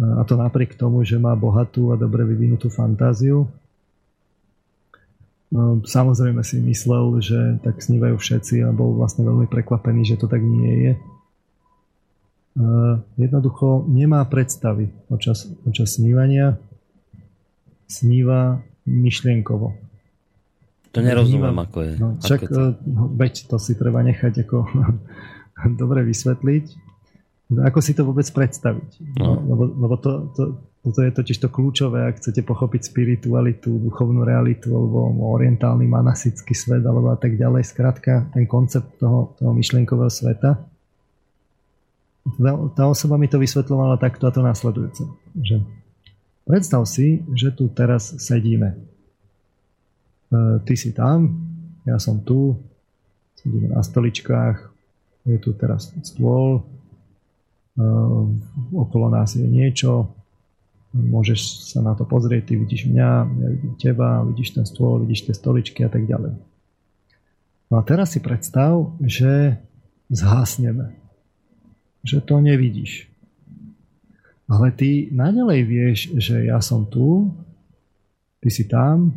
A to napriek tomu, že má bohatú a dobre vyvinutú fantáziu. No, samozrejme si myslel, že tak snívajú všetci a bol vlastne veľmi prekvapený, že to tak nie je. Jednoducho nemá predstavy počas, počas snívania. Sníva myšlienkovo. To nerozumiem, ako je. No, však, ako to... no, veď to si treba nechať ako dobre vysvetliť. Ako si to vôbec predstaviť? No. Lebo, lebo to, to, toto je totiž to kľúčové, ak chcete pochopiť spiritualitu, duchovnú realitu alebo orientálny manasický svet alebo a tak ďalej. Skrátka, ten koncept toho, toho myšlienkového sveta. Tá osoba mi to vysvetlovala takto a to následujúce. Že predstav si, že tu teraz sedíme E, ty si tam, ja som tu, sedíme na stoličkách, je tu teraz stôl, okolo nás je niečo, môžeš sa na to pozrieť, ty vidíš mňa, ja vidím teba, vidíš ten stôl, vidíš tie stoličky a tak ďalej. No a teraz si predstav, že zhasneme. Že to nevidíš. Ale ty naďalej vieš, že ja som tu, ty si tam,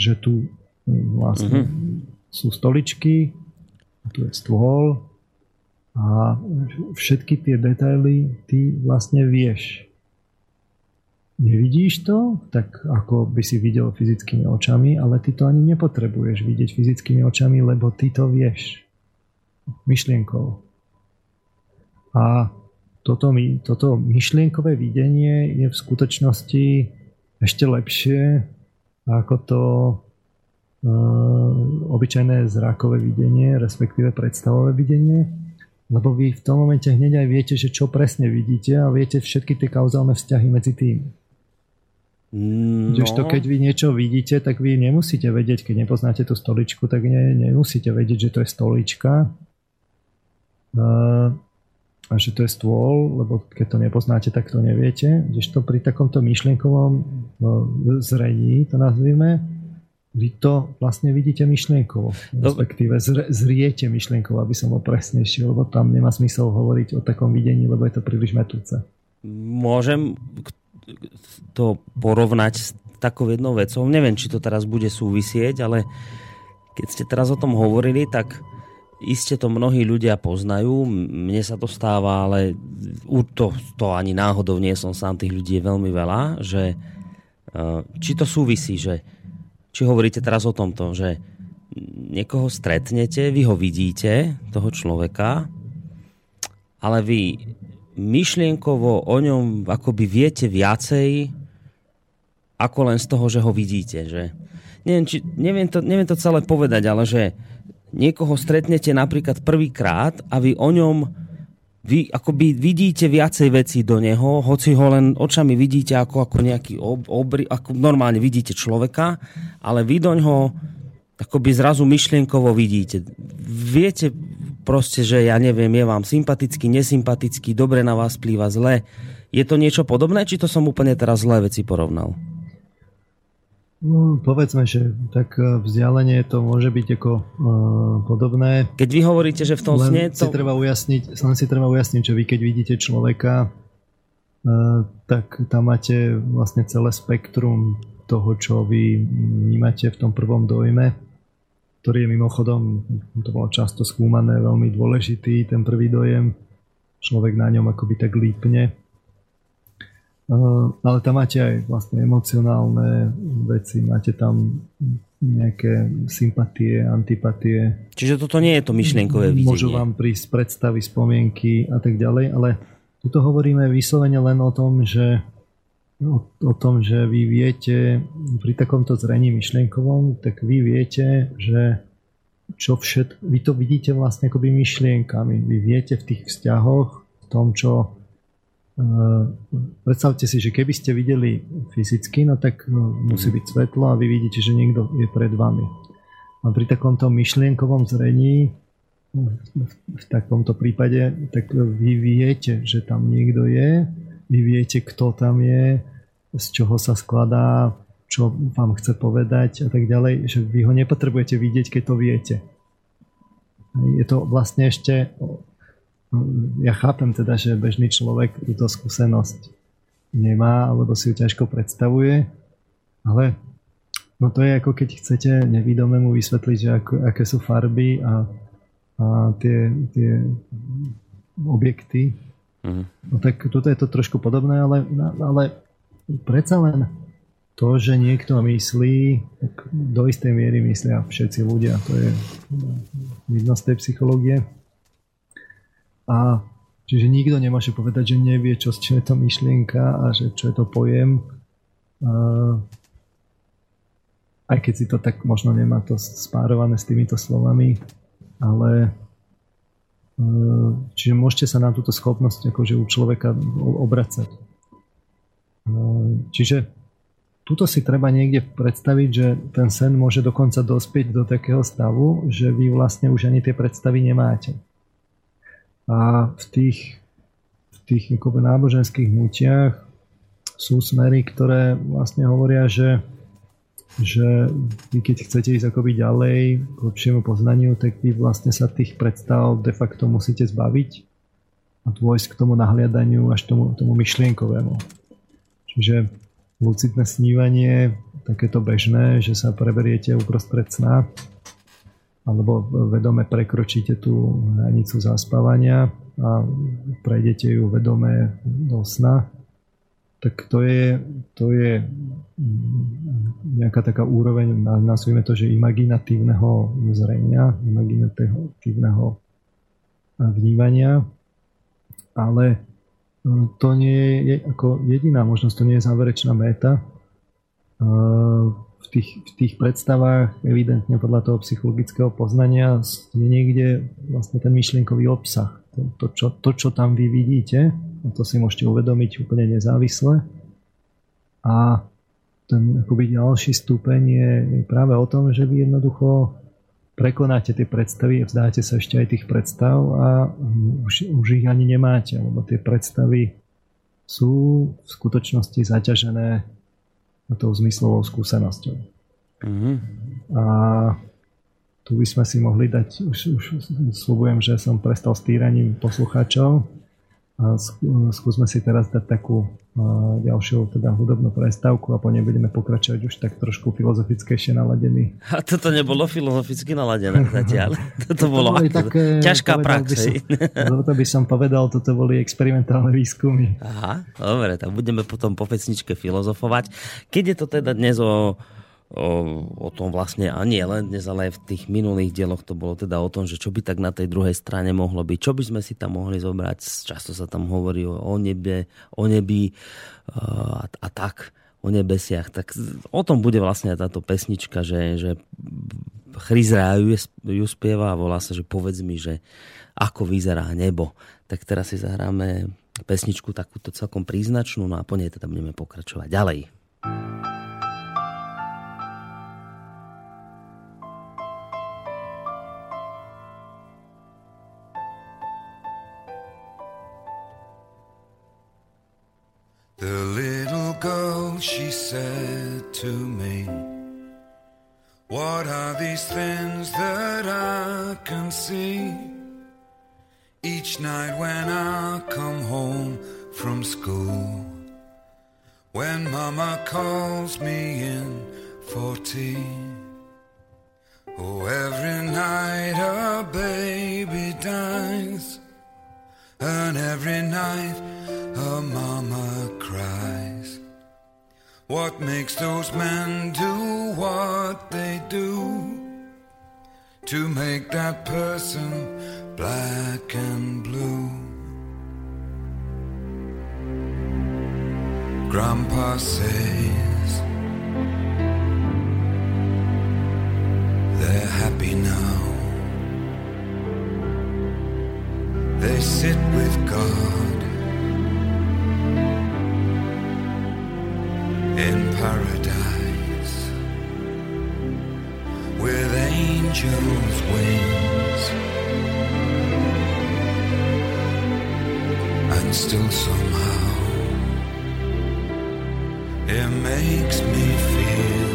že tu hm, vlastne mm-hmm. sú stoličky, tu je stôl a všetky tie detaily ty vlastne vieš. Nevidíš to, tak ako by si videl fyzickými očami, ale ty to ani nepotrebuješ vidieť fyzickými očami, lebo ty to vieš. Myšlienkou. A toto, toto myšlienkové videnie je v skutočnosti ešte lepšie ako to uh, obyčajné zrakové videnie, respektíve predstavové videnie, lebo vy v tom momente hneď aj viete, že čo presne vidíte a viete všetky tie kauzálne vzťahy medzi tým. No. to keď vy niečo vidíte, tak vy nemusíte vedieť, keď nepoznáte tú stoličku, tak ne, nemusíte vedieť, že to je stolička. Uh, a že to je stôl, lebo keď to nepoznáte, tak to neviete. Kdežto pri takomto myšlienkovom no, zrení, to nazvime, vy to vlastne vidíte myšlienkovo, respektíve zriete myšlienkovo, aby som bol presnejší, lebo tam nemá smysel hovoriť o takom videní, lebo je to príliš metúce. Môžem to porovnať s takou jednou vecou. Neviem, či to teraz bude súvisieť, ale keď ste teraz o tom hovorili, tak Iste to mnohí ľudia poznajú, mne sa to stáva, ale to, to ani náhodou nie som sám, tých ľudí je veľmi veľa, že e, či to súvisí, že či hovoríte teraz o tomto, že niekoho stretnete, vy ho vidíte, toho človeka, ale vy myšlienkovo o ňom akoby viete viacej ako len z toho, že ho vidíte. Že neviem, či, neviem, to, neviem to celé povedať, ale že niekoho stretnete napríklad prvýkrát a vy o ňom vy akoby vidíte viacej vecí do neho, hoci ho len očami vidíte ako, ako nejaký ob, obry, ako normálne vidíte človeka, ale vy do ňoho akoby zrazu myšlienkovo vidíte. Viete proste, že ja neviem, je vám sympatický, nesympatický, dobre na vás plýva, zle. Je to niečo podobné, či to som úplne teraz zlé veci porovnal? No, povedzme, že tak e, vzdialenie to môže byť ako uh, podobné. Keď vy hovoríte, že v tom sne to... Si treba ujasniť, len si treba ujasniť, že vy keď vidíte človeka, uh, tak tam máte vlastne celé spektrum toho, čo vy vnímate v tom prvom dojme, ktorý je mimochodom, to bolo často skúmané, veľmi dôležitý, ten prvý dojem. Človek na ňom akoby tak lípne ale tam máte aj vlastne emocionálne veci, máte tam nejaké sympatie, antipatie. Čiže toto nie je to myšlienkové videnie. Môžu vám prísť predstavy, spomienky a tak ďalej, ale tuto hovoríme vyslovene len o tom, že o, o tom, že vy viete pri takomto zrení myšlienkovom, tak vy viete, že čo všet, vy to vidíte vlastne akoby myšlienkami. Vy viete v tých vzťahoch, v tom, čo predstavte si, že keby ste videli fyzicky, no tak no, musí byť svetlo a vy vidíte, že niekto je pred vami. A pri takomto myšlienkovom zrení v takomto prípade, tak vy viete, že tam niekto je, vy viete, kto tam je, z čoho sa skladá, čo vám chce povedať a tak ďalej, že vy ho nepotrebujete vidieť, keď to viete. Je to vlastne ešte, ja chápem teda, že bežný človek túto skúsenosť nemá, alebo si ju ťažko predstavuje, ale no to je ako keď chcete nevidomému vysvetliť, že ako, aké sú farby a a tie, tie objekty. Mm. No tak toto je to trošku podobné, ale, ale predsa len to, že niekto myslí, tak do istej miery myslia všetci ľudia. To je vidno z tej psychológie. A čiže nikto nemôže povedať, že nevie, čo, čo je to myšlienka a že čo je to pojem. A, aj keď si to tak možno nemá to spárované s týmito slovami, ale e, čiže môžete sa na túto schopnosť akože u človeka obracať. E, čiže tuto si treba niekde predstaviť, že ten sen môže dokonca dospieť do takého stavu, že vy vlastne už ani tie predstavy nemáte. A v tých, v tých náboženských hnutiach sú smery, ktoré vlastne hovoria, že že vy keď chcete ísť akoby ďalej k lepšiemu poznaniu, tak vy vlastne sa tých predstav de facto musíte zbaviť a dôjsť k tomu nahliadaniu až tomu, tomu myšlienkovému. Čiže lucidné snívanie, takéto bežné, že sa preberiete uprostred sna alebo vedome prekročíte tú hranicu zaspávania a prejdete ju vedome do sna, tak to je, to je nejaká taká úroveň, nazvime to, že imaginatívneho zrenia, imaginatívneho vnímania, ale no, to nie je ako jediná možnosť, to nie je záverečná méta. V tých, v tých predstavách, evidentne podľa toho psychologického poznania, je niekde vlastne ten myšlienkový obsah. To, to, čo, to, čo tam vy vidíte, a to si môžete uvedomiť úplne nezávisle. A ten akoby ďalší stupeň je, práve o tom, že vy jednoducho prekonáte tie predstavy, vzdáte sa ešte aj tých predstav a už, už ich ani nemáte, lebo tie predstavy sú v skutočnosti zaťažené tou zmyslovou skúsenosťou. Mm-hmm. A tu by sme si mohli dať, už, už slúbujem, že som prestal s týraním poslucháčov, skúsme si teraz dať takú ďalšiu teda hudobnú prestávku a po nej budeme pokračovať už tak trošku filozofickejšie naladení. A toto nebolo filozoficky naladené zatiaľ. Toto bolo to také, ťažká prax. Som, toto by som povedal, toto boli experimentálne výskumy. Aha, dobre, tak budeme potom po pesničke filozofovať. Keď je to teda dnes o o, tom vlastne a nie len dnes, ale aj v tých minulých dieloch to bolo teda o tom, že čo by tak na tej druhej strane mohlo byť, čo by sme si tam mohli zobrať, často sa tam hovorí o, nebe, o nebi a, a tak, o nebesiach, tak o tom bude vlastne táto pesnička, že, že Chryzra ju, spieva a volá sa, že povedz mi, že ako vyzerá nebo. Tak teraz si zahráme pesničku takúto celkom príznačnú, no a po nej teda budeme pokračovať ďalej. The to me, What are these things that I can see? Each night when I come home from school, when mama calls me in for tea. Oh, every night a baby dies, and every night a mama. What makes those men do what they do? To make that person black and blue. Grandpa says they're happy now. They sit with God paradise with angels' wings, and still somehow it makes me feel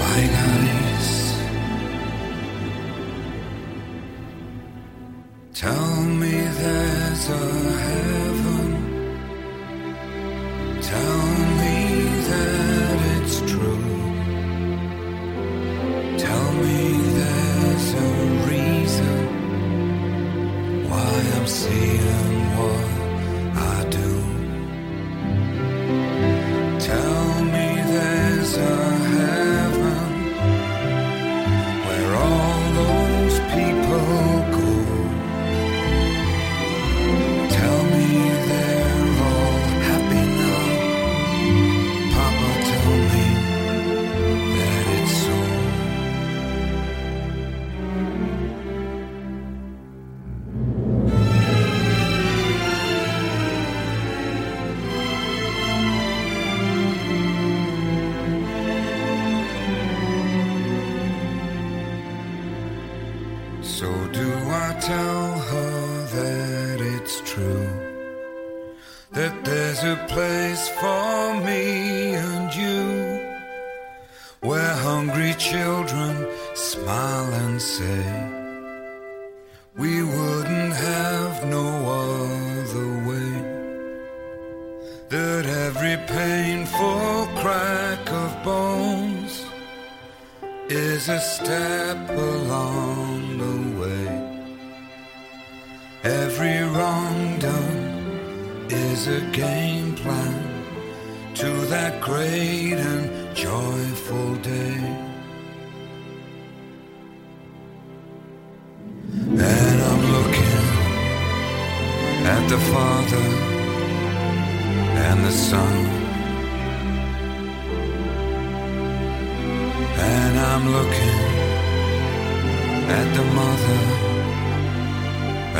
like ice. Tell me there's a heaven. The Father and the Son. And I'm looking at the mother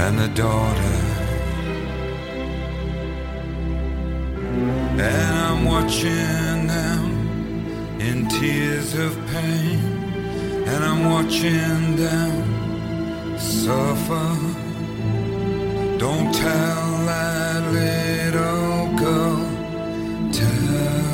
and the daughter. And I'm watching them in tears of pain. And I'm watching them suffer. Don't tell that little girl, tell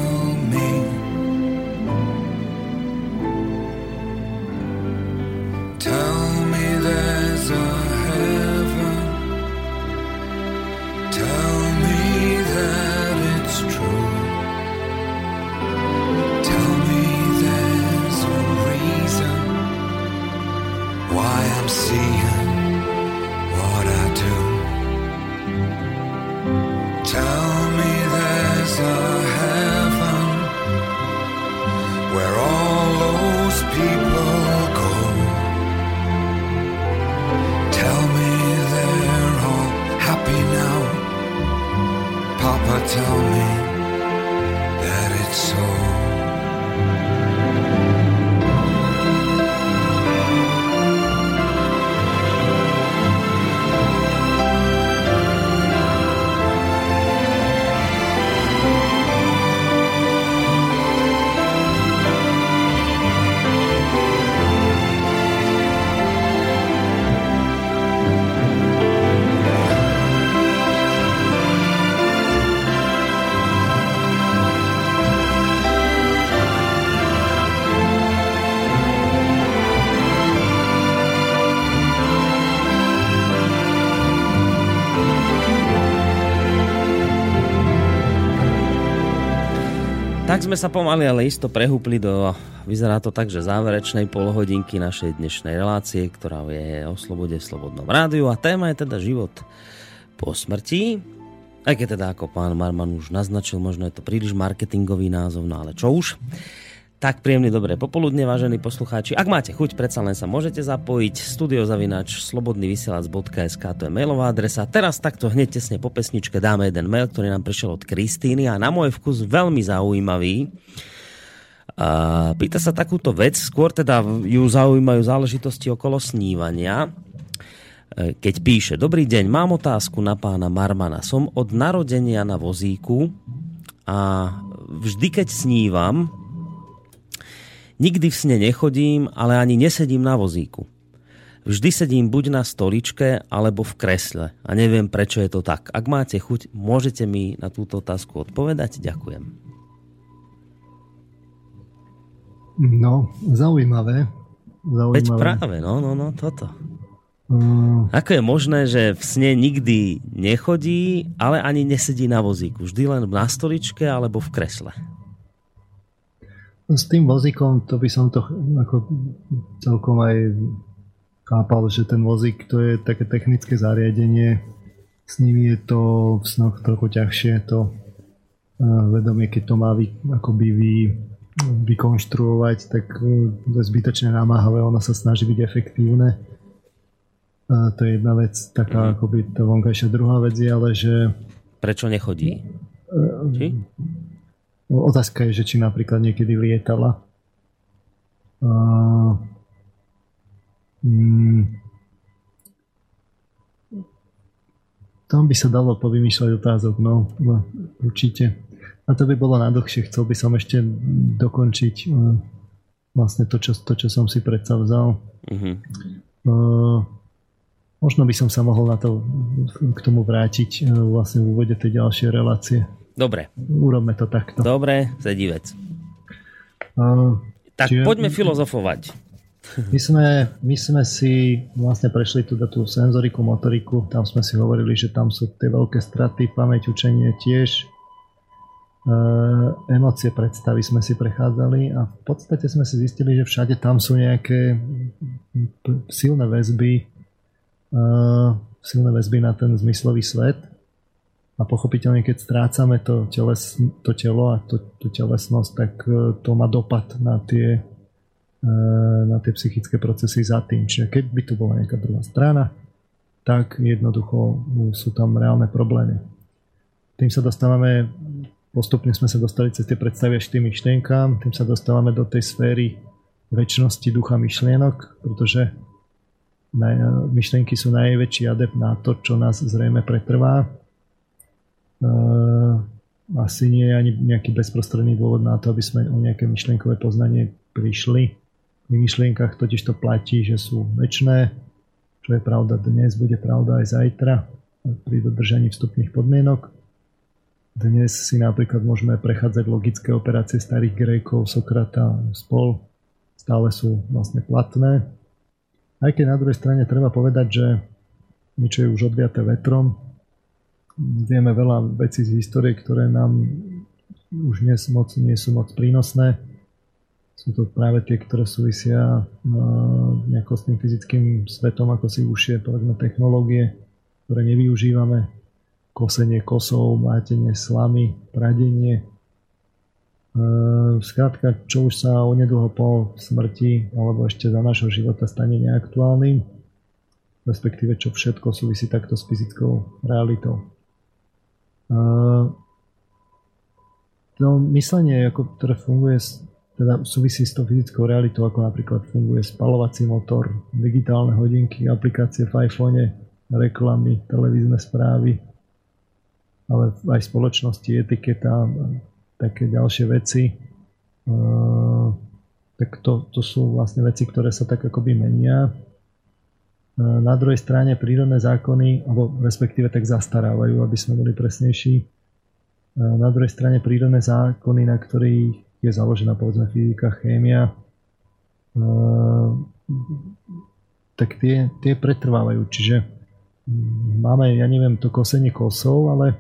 sme sa pomaly, ale isto prehúpli do, vyzerá to tak, že záverečnej polhodinky našej dnešnej relácie, ktorá je o slobode v Slobodnom rádiu a téma je teda život po smrti. Aj keď teda ako pán Marman už naznačil, možno je to príliš marketingový názov, no ale čo už. Tak príjemný dobré popoludne, vážení poslucháči. Ak máte chuť, predsa len sa môžete zapojiť. Studiozavinač slobodnyvysielac.sk to je mailová adresa. Teraz takto hneď tesne po pesničke dáme jeden mail, ktorý nám prišiel od Kristýny a na môj vkus veľmi zaujímavý. A pýta sa takúto vec, skôr teda ju zaujímajú záležitosti okolo snívania. keď píše Dobrý deň, mám otázku na pána Marmana. Som od narodenia na vozíku a vždy, keď snívam, nikdy v sne nechodím, ale ani nesedím na vozíku. Vždy sedím buď na stoličke, alebo v kresle. A neviem, prečo je to tak. Ak máte chuť, môžete mi na túto otázku odpovedať. Ďakujem. No, zaujímavé. zaujímavé. Veď práve, no, no, no, toto. Uh, Ako je možné, že v sne nikdy nechodí, ale ani nesedí na vozíku? Vždy len na stoličke alebo v kresle? S tým vozíkom to by som to ako celkom aj chápal, že ten vozík to je také technické zariadenie. S ním je to v snoch trochu ťažšie to uh, vedomie, keď to má vy, akoby vy, vykonštruovať, tak uh, to je zbytočne námahavé, ono sa snaží byť efektívne a to je jedna vec, taká akoby tá vonkajšia. Druhá vec je ale, že... Prečo nechodí? Či? Otázka je, že či napríklad niekedy lietala. Mm, tam by sa dalo povymýšľať otázok, no, no určite. A to by bolo na dlhšie. Chcel by som ešte dokončiť uh, vlastne to čo, to, čo som si predsa vzal. Mm-hmm. Uh, Možno by som sa mohol na to k tomu vrátiť e, vlastne v úvode tej ďalšej relácie. Dobre. Urobme to takto. Dobre, sedí vec. Uh, tak čiže, poďme filozofovať. My sme, my sme si vlastne prešli tu tú senzoriku, motoriku, tam sme si hovorili, že tam sú tie veľké straty, pamäť, učenie tiež, uh, emócie, predstavy sme si prechádzali a v podstate sme si zistili, že všade tam sú nejaké silné väzby silné väzby na ten zmyslový svet a pochopiteľne keď strácame to, teles, to telo a to, to telesnosť, tak e, to má dopad na tie, e, na tie psychické procesy za tým. Čiže keď by tu bola nejaká druhá strana, tak jednoducho sú tam reálne problémy. Tým sa dostávame, postupne sme sa dostali cez tie predstavy až tým myšlienkám, tým sa dostávame do tej sféry väčšnosti ducha myšlienok, pretože myšlienky sú najväčší adept na to, čo nás zrejme pretrvá. Asi nie je ani nejaký bezprostredný dôvod na to, aby sme o nejaké myšlienkové poznanie prišli. V myšlienkach totiž to platí, že sú väčšné, čo je pravda dnes, bude pravda aj zajtra pri dodržaní vstupných podmienok. Dnes si napríklad môžeme prechádzať logické operácie starých Grékov, Sokrata, spol. Stále sú vlastne platné aj keď na druhej strane treba povedať, že niečo je už odviaté vetrom. Vieme veľa vecí z histórie, ktoré nám už dnes moc, nie sú moc prínosné. Sú to práve tie, ktoré súvisia no, nejako s tým fyzickým svetom, ako si už je povedzme technológie, ktoré nevyužívame. Kosenie kosov, mátenie slamy, pradenie, Skrátka, čo už sa onedlho po smrti alebo ešte za nášho života stane neaktuálnym, respektíve čo všetko súvisí takto s fyzickou realitou. To myslenie, ako, ktoré funguje, teda súvisí s tou fyzickou realitou, ako napríklad funguje spalovací motor, digitálne hodinky, aplikácie v iPhone, reklamy, televízne správy, ale aj spoločnosti, etiketa, také ďalšie veci, tak to, to sú vlastne veci, ktoré sa tak akoby menia. Na druhej strane prírodné zákony, alebo respektíve tak zastarávajú, aby sme boli presnejší. Na druhej strane prírodné zákony, na ktorých je založená povedzme fyzika, chémia, tak tie, tie pretrvávajú. Čiže máme, ja neviem, to kosenie kosov, ale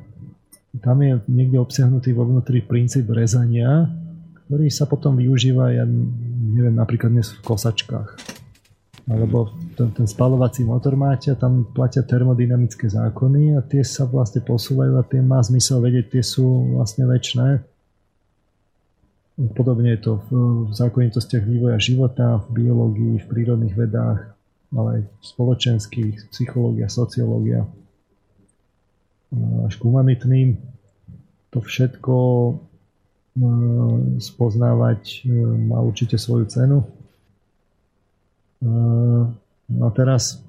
tam je niekde obsiahnutý vo vnútri princíp rezania, ktorý sa potom využíva, ja neviem, napríklad dnes v kosačkách. Alebo ten, ten spalovací motor máte a tam platia termodynamické zákony a tie sa vlastne posúvajú a tie má zmysel vedieť, tie sú vlastne väčšie. Podobne je to v, v zákonitostiach vývoja života, v biológii, v prírodných vedách, ale aj v spoločenských, psychológia, sociológia až k humanitným. To všetko e, spoznávať e, má určite svoju cenu. E, no teraz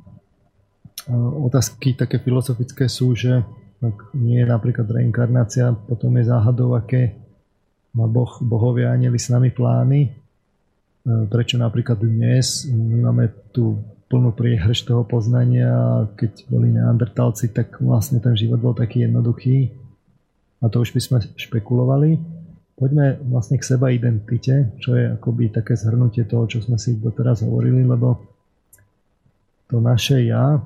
otázky také filozofické sú, že ak nie je napríklad reinkarnácia, potom je záhadou, aké má boh, bohovia anieli s nami plány. E, prečo napríklad dnes my máme tú plnú priehrž toho poznania keď boli neandertalci, tak vlastne ten život bol taký jednoduchý a to už by sme špekulovali. Poďme vlastne k seba identite, čo je akoby také zhrnutie toho, čo sme si doteraz hovorili, lebo to naše ja,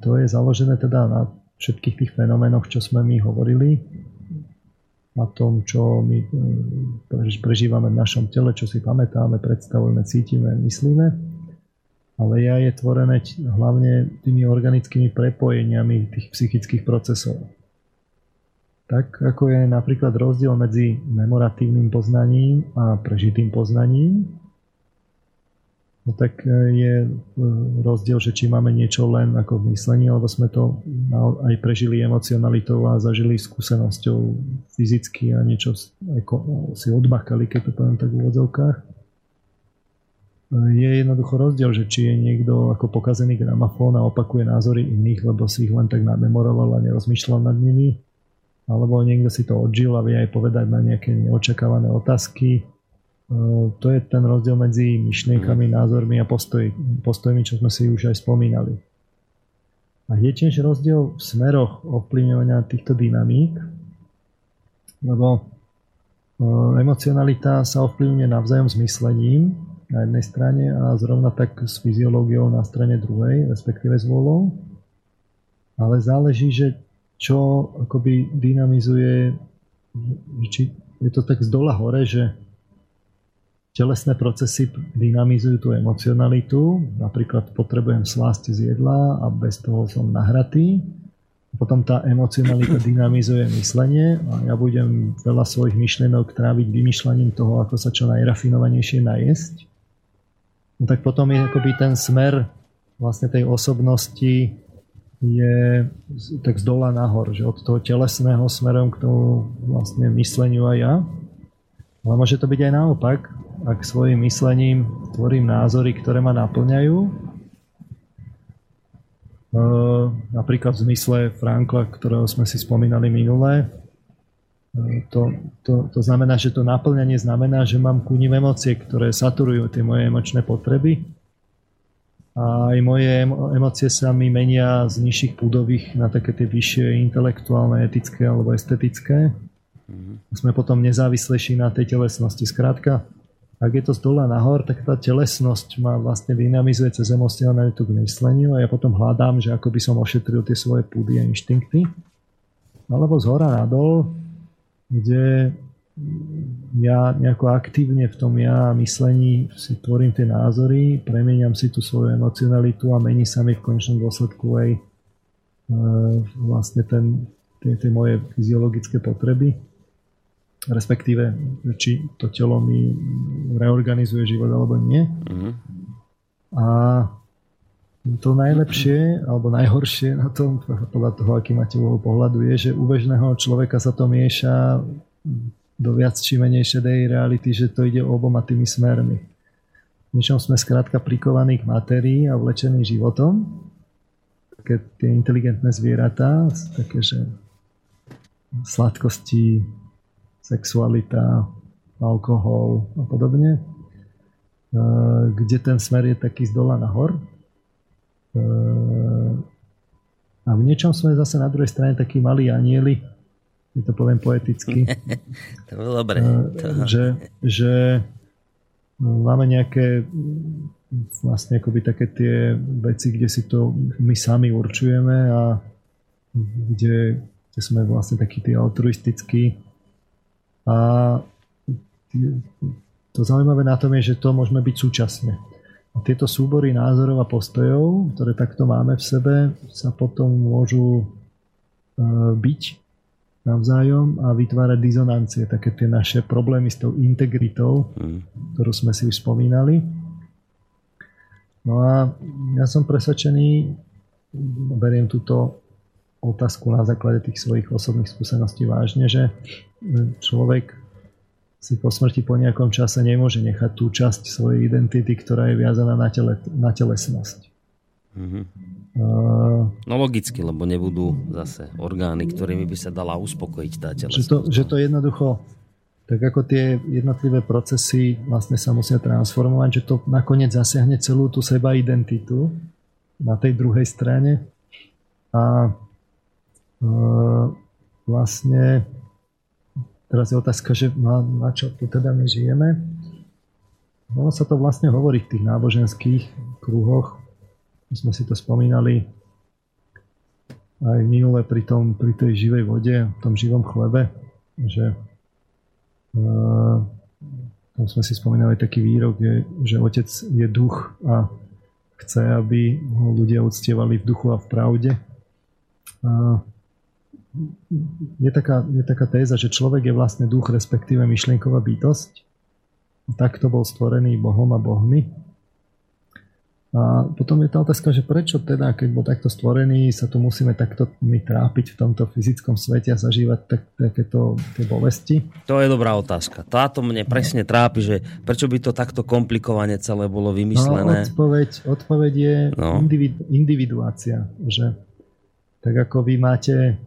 to je založené teda na všetkých tých fenoménoch, čo sme my hovorili, na tom, čo my e, prežívame v našom tele, čo si pamätáme, predstavujeme, cítime, myslíme. Ale ja je tvorené hlavne tými organickými prepojeniami tých psychických procesov. Tak ako je napríklad rozdiel medzi memoratívnym poznaním a prežitým poznaním, no tak e, je e, rozdiel, že či máme niečo len ako v myslení, alebo sme to aj prežili emocionalitou a zažili skúsenosťou fyzicky a niečo si odmakali, keď to poviem tak v úvodzovkách. E, je jednoducho rozdiel, že či je niekto ako pokazený gramofón a opakuje názory iných, lebo si ich len tak namemoroval a nerozmýšľal nad nimi, alebo niekto si to odžil a vie aj povedať na nejaké neočakávané otázky, to je ten rozdiel medzi myšlienkami, názormi a postoj, postojmi, čo sme si už aj spomínali. A je tiež rozdiel v smeroch ovplyvňovania týchto dynamík, lebo emocionalita sa ovplyvňuje navzájom s myslením na jednej strane a zrovna tak s fyziológiou na strane druhej, respektíve s vôľou. Ale záleží, že čo akoby dynamizuje, či je to tak z dola hore, že Telesné procesy dynamizujú tú emocionalitu, napríklad potrebujem slásť z jedla a bez toho som nahratý. Potom tá emocionalita dynamizuje myslenie a ja budem veľa svojich myšlienok tráviť vymýšľaním toho, ako sa čo najrafinovanejšie najesť. No tak potom je akoby ten smer vlastne tej osobnosti je tak z dola nahor, že od toho telesného smerom k tomu vlastne mysleniu a ja. Ale môže to byť aj naopak, ak svojim myslením tvorím názory, ktoré ma naplňajú. E, napríklad v zmysle Frankla, ktorého sme si spomínali minulé. E, to, to, to znamená, že to naplňanie znamená, že mám ku ním emócie, ktoré saturujú tie moje emočné potreby. A aj moje emócie sa mi menia z nižších púdových na také tie vyššie intelektuálne, etické alebo estetické. Mm-hmm. Sme potom nezávislejší na tej telesnosti. Skrátka, ak je to z dola nahor, tak tá telesnosť ma vlastne dynamizuje cez emocionalitu k mysleniu a ja potom hľadám, že ako by som ošetril tie svoje púdy a inštinkty. Alebo z hora nadol, kde ja nejako aktívne v tom ja myslení si tvorím tie názory, premeniam si tú svoju emocionalitu a mení sa mi v končnom dôsledku aj e, vlastne ten, tie, tie moje fyziologické potreby respektíve či to telo mi reorganizuje život alebo nie. Mm-hmm. A to najlepšie alebo najhoršie na tom, podľa toho, aký máte uhol pohľadu, je, že u bežného človeka sa to mieša do viac či menej šedej reality, že to ide oboma tými smermi. V niečom sme skrátka prikovaní k matérii a vlečení životom. Také tie inteligentné zvieratá, také, že sladkosti, sexualita, alkohol a podobne, e, kde ten smer je taký z dola nahor. E, a v niečom sme zase na druhej strane takí malí anieli, keď to poviem poeticky. to bolo dobré. E, že, že máme nejaké vlastne akoby také tie veci, kde si to my sami určujeme a kde, kde sme vlastne takí tí altruistickí a to zaujímavé na tom je, že to môžeme byť súčasne. A tieto súbory názorov a postojov, ktoré takto máme v sebe, sa potom môžu e, byť navzájom a vytvárať dizonancie, také tie naše problémy s tou integritou, mm. ktorú sme si už spomínali. No a ja som presvedčený, beriem túto otázku na základe tých svojich osobných skúseností vážne, že človek si po smrti po nejakom čase nemôže nechať tú časť svojej identity, ktorá je viazaná na, tele, na telesnosť. Mm-hmm. Uh, no logicky, lebo nebudú zase orgány, ktorými by sa dala uspokojiť tá telesnosť. Že to, že to jednoducho, tak ako tie jednotlivé procesy vlastne sa musia transformovať, že to nakoniec zasiahne celú tú seba identitu na tej druhej strane a uh, vlastne teraz je otázka, že na, na čo tu teda my žijeme. Ono sa to vlastne hovorí v tých náboženských kruhoch, my sme si to spomínali aj minule pri, tom, pri tej živej vode, tom živom chlebe, že uh, tam sme si spomínali taký výrok, je, že otec je duch a chce, aby ho ľudia uctievali v duchu a v pravde. Uh, je taká, je taká téza, že človek je vlastne duch, respektíve myšlienková bytosť. Takto bol stvorený Bohom a Bohmi. A potom je tá otázka, že prečo teda, keď bol takto stvorený, sa tu musíme takto my trápiť v tomto fyzickom svete a zažívať tak, takéto tie bolesti? To je dobrá otázka. Táto mne presne trápi, že prečo by to takto komplikovane celé bolo vymyslené? No, odpoveď, odpoveď je no. individu, individuácia. Že tak ako vy máte,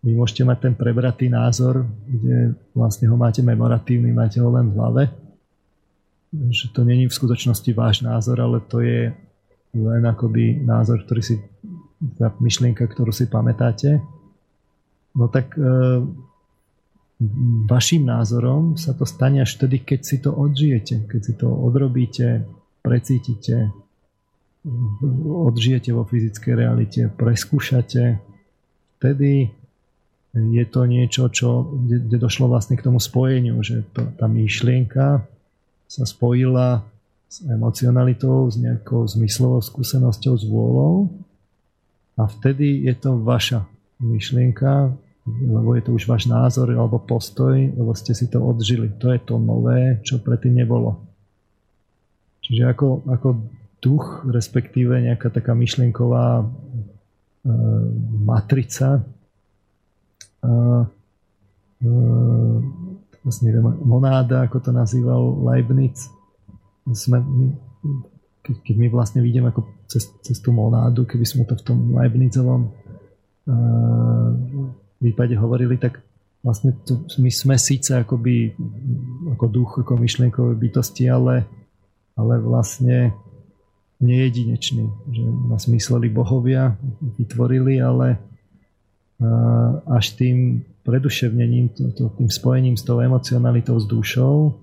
vy môžete mať ten prebratý názor, kde vlastne ho máte memoratívny, máte ho len v hlave, že to není v skutočnosti váš názor, ale to je len akoby názor, ktorý si, tá myšlienka, ktorú si pamätáte. No tak e, vašim názorom sa to stane až vtedy, keď si to odžijete, keď si to odrobíte, precítite, odžijete vo fyzickej realite, preskúšate, vtedy je to niečo, čo, kde, kde došlo vlastne k tomu spojeniu, že to, tá myšlienka sa spojila s emocionalitou, s nejakou zmyslovou skúsenosťou, s vôľou a vtedy je to vaša myšlienka, lebo je to už váš názor alebo postoj, lebo ste si to odžili. To je to nové, čo predtým nebolo. Čiže ako, ako duch, respektíve nejaká taká myšlienková e, matrica, e, e, vlastne neviem, monáda, ako to nazýval Leibniz. Sme, my, keď, keď my vlastne vidíme ako cez, cez tú monádu, keby sme to v tom Leibnizovom uh, výpade hovorili, tak vlastne to, my sme síce akoby ako duch, ako myšlienkové bytosti, ale, ale vlastne nejedinečný. Že nás mysleli bohovia, vytvorili, ale až tým preduševnením, to, to, tým spojením s tou emocionalitou, s dušou,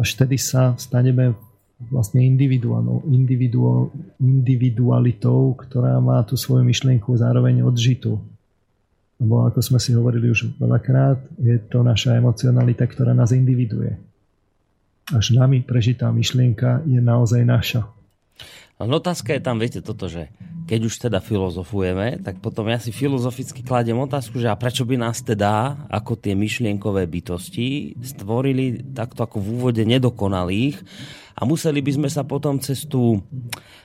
až vtedy sa staneme vlastne individuál, individualitou, ktorá má tú svoju myšlienku zároveň odžitú. Lebo ako sme si hovorili už veľakrát, je to naša emocionalita, ktorá nás individuje. Až nami prežitá myšlienka je naozaj naša. No otázka je tam, viete, toto, že keď už teda filozofujeme, tak potom ja si filozoficky kladiem otázku, že a prečo by nás teda, ako tie myšlienkové bytosti, stvorili takto ako v úvode nedokonalých a museli by sme sa potom cez tú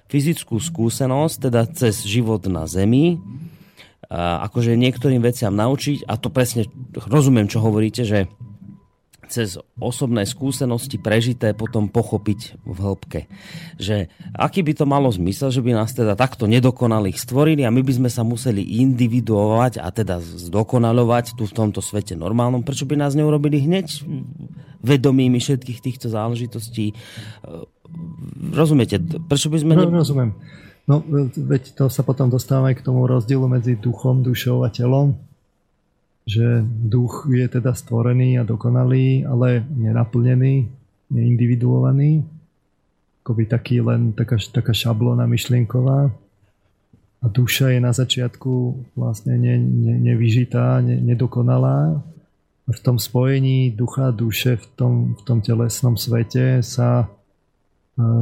fyzickú skúsenosť, teda cez život na Zemi, akože niektorým veciam naučiť, a to presne rozumiem, čo hovoríte, že cez osobné skúsenosti prežité potom pochopiť v hĺbke. Že aký by to malo zmysel, že by nás teda takto nedokonalých stvorili a my by sme sa museli individuovať a teda zdokonalovať tu v tomto svete normálnom. Prečo by nás neurobili hneď vedomými všetkých týchto záležitostí? Rozumiete? Prečo by sme... Ne... No, rozumiem. No, veď to sa potom dostávame k tomu rozdielu medzi duchom, dušou a telom že duch je teda stvorený a dokonalý, ale nenaplnený, neindividuovaný, by taký len taká, taká šablona myšlienková. A duša je na začiatku vlastne ne, ne, nevyžitá, ne, nedokonalá. A v tom spojení ducha a duše v tom, v tom telesnom svete sa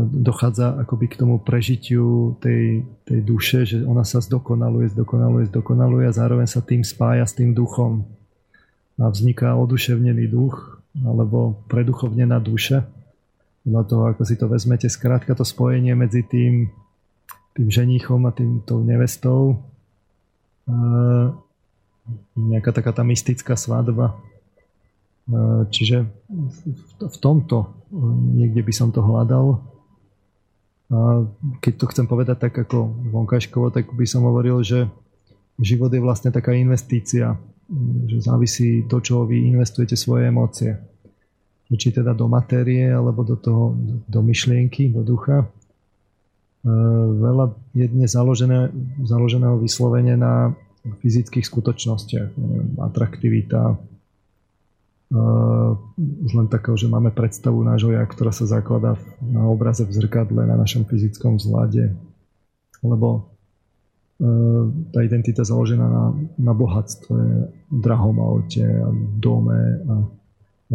dochádza akoby k tomu prežitiu tej, tej duše, že ona sa zdokonaluje, zdokonaluje, zdokonaluje a zároveň sa tým spája s tým duchom. A vzniká oduševnený duch alebo preduchovnená duša. Na toho, ako si to vezmete, skrátka to spojenie medzi tým, tým ženichom a tým tou nevestou. nejaká taká tá mystická svadba. Čiže v tomto niekde by som to hľadal. Keď to chcem povedať tak ako vonkajškovo, tak by som hovoril, že život je vlastne taká investícia, že závisí to, čo vy investujete svoje emócie. Či teda do matérie, alebo do toho, do myšlienky, do ducha. E, veľa je dnes založené, založeného vyslovene na fyzických skutočnostiach. Atraktivita, Uh, už len takého, že máme predstavu nášho ja, ktorá sa zakladá na obraze v zrkadle, na našom fyzickom vzhľade. Lebo uh, tá identita založená na, na bohatstve, drahom aute, dome, a,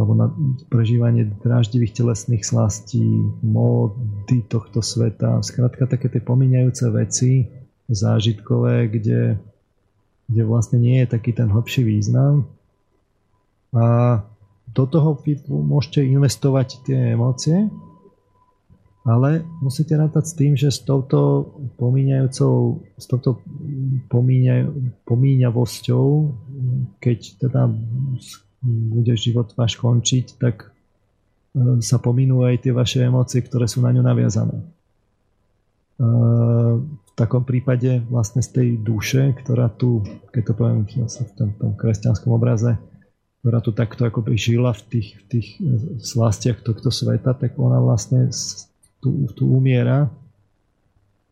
alebo na prežívanie dráždivých telesných slastí, módy tohto sveta. Skrátka také tie pomíňajúce veci zážitkové, kde, kde vlastne nie je taký ten hlbší význam a do toho vy môžete investovať tie emócie, ale musíte rátať s tým, že s touto pomíňajúcou, s touto pomíňavosťou, keď teda bude život váš končiť, tak e, sa pominú aj tie vaše emócie, ktoré sú na ňu naviazané. E, v takom prípade vlastne z tej duše, ktorá tu, keď to poviem v tom, tom kresťanskom obraze, ktorá tu takto akoby žila v tých, v tých slastiach tohto sveta, tak ona vlastne tu, tu umiera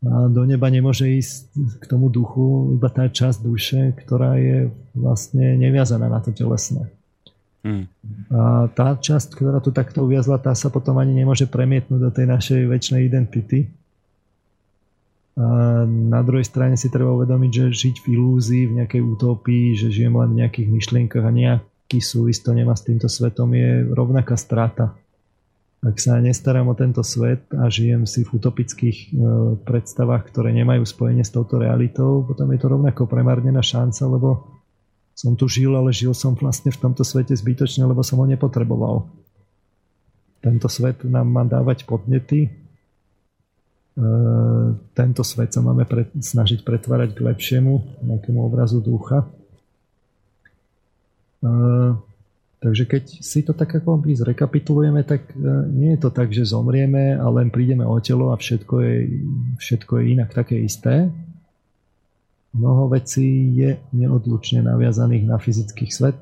a do neba nemôže ísť k tomu duchu iba tá časť duše, ktorá je vlastne neviazaná na to telesné. Hmm. A tá časť, ktorá tu takto uviazla, tá sa potom ani nemôže premietnúť do tej našej väčšnej identity. A na druhej strane si treba uvedomiť, že žiť v ilúzii, v nejakej utopii, že žijem len v nejakých myšlienkach a nejak aký súvis nemá s týmto svetom, je rovnaká strata. Ak sa nestarám o tento svet a žijem si v utopických e, predstavách, ktoré nemajú spojenie s touto realitou, potom je to rovnako premárnená šanca, lebo som tu žil, ale žil som vlastne v tomto svete zbytočne, lebo som ho nepotreboval. Tento svet nám má dávať podnety, e, tento svet sa máme pre, snažiť pretvárať k lepšiemu, nejakému obrazu ducha. Takže keď si to tak ako zrekapitulujeme, tak e, nie je to tak, že zomrieme a len prídeme o telo a všetko je, všetko je inak také isté. Mnoho vecí je neodlučne naviazaných na fyzický svet.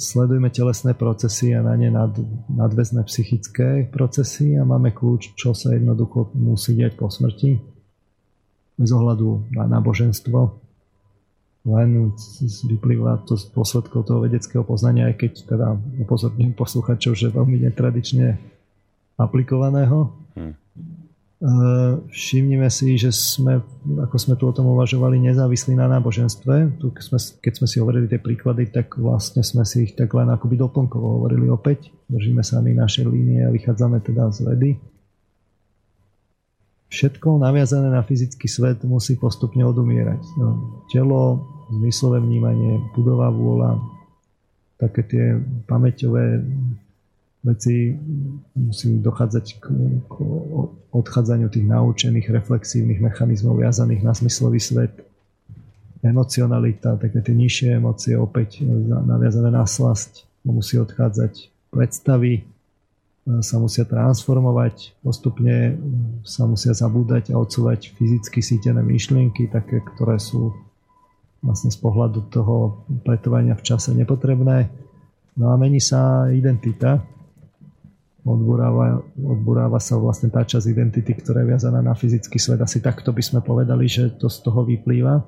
Sledujeme telesné procesy a na ne nad, nadväzné psychické procesy a máme kľúč, čo sa jednoducho musí diať po smrti. Bez ohľadu na náboženstvo len vyplýva to z dôsledkov toho vedeckého poznania, aj keď teda upozorním posluchačov, že veľmi netradične aplikovaného. Hmm. Všimnime si, že sme, ako sme tu o tom uvažovali, nezávislí na náboženstve. Tu, sme, keď sme si hovorili tie príklady, tak vlastne sme si ich tak len akoby doplnkovo hovorili opäť. Držíme sa my naše línie a vychádzame teda z vedy. Všetko naviazané na fyzický svet musí postupne odumierať. No, telo zmyslové vnímanie, budová vôľa, také tie pamäťové veci musí dochádzať k, k odchádzaniu tých naučených reflexívnych mechanizmov viazaných na zmyslový svet. Emocionalita, také tie nižšie emócie opäť naviazané na slasť, musí odchádzať predstavy, sa musia transformovať, postupne sa musia zabúdať a odsúvať fyzicky sítené myšlienky, také, ktoré sú vlastne z pohľadu toho pretovania v čase nepotrebné. No a mení sa identita. Odburáva, odburáva sa vlastne tá časť identity, ktorá je viazaná na fyzický svet. Asi takto by sme povedali, že to z toho vyplýva.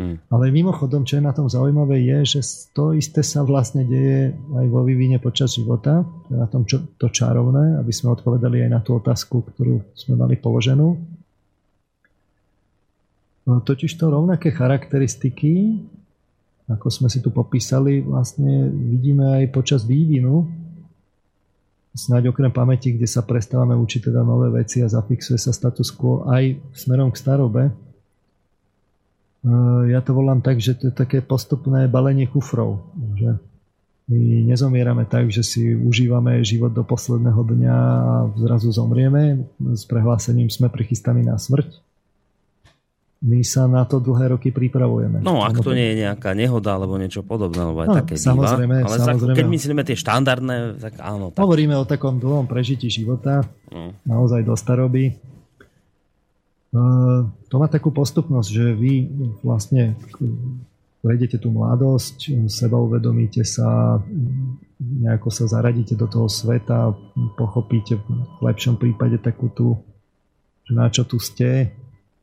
Hmm. Ale mimochodom, čo je na tom zaujímavé, je, že to isté sa vlastne deje aj vo vývine počas života. To je na tom čo, to čarovné, aby sme odpovedali aj na tú otázku, ktorú sme mali položenú No, totiž to rovnaké charakteristiky, ako sme si tu popísali, vlastne vidíme aj počas vývinu. Snáď okrem pamäti, kde sa prestávame učiť teda nové veci a zafixuje sa status quo aj smerom k starobe. E, ja to volám tak, že to je také postupné balenie kufrov. Že my nezomierame tak, že si užívame život do posledného dňa a zrazu zomrieme. S prehlásením sme prichystaní na smrť my sa na to dlhé roky pripravujeme. No, ak to nie je nejaká nehoda alebo niečo podobné, alebo aj No, také samozrejme, býva. Ale samozrejme. keď myslíme tie štandardné, tak áno. Tak... Hovoríme o takom dlhom prežití života, No. naozaj do staroby. E, To má takú postupnosť, že vy vlastne prejdete tú mladosť, seba uvedomíte sa, nejako sa zaradíte do toho sveta, pochopíte v lepšom prípade takú tú, na čo tu ste,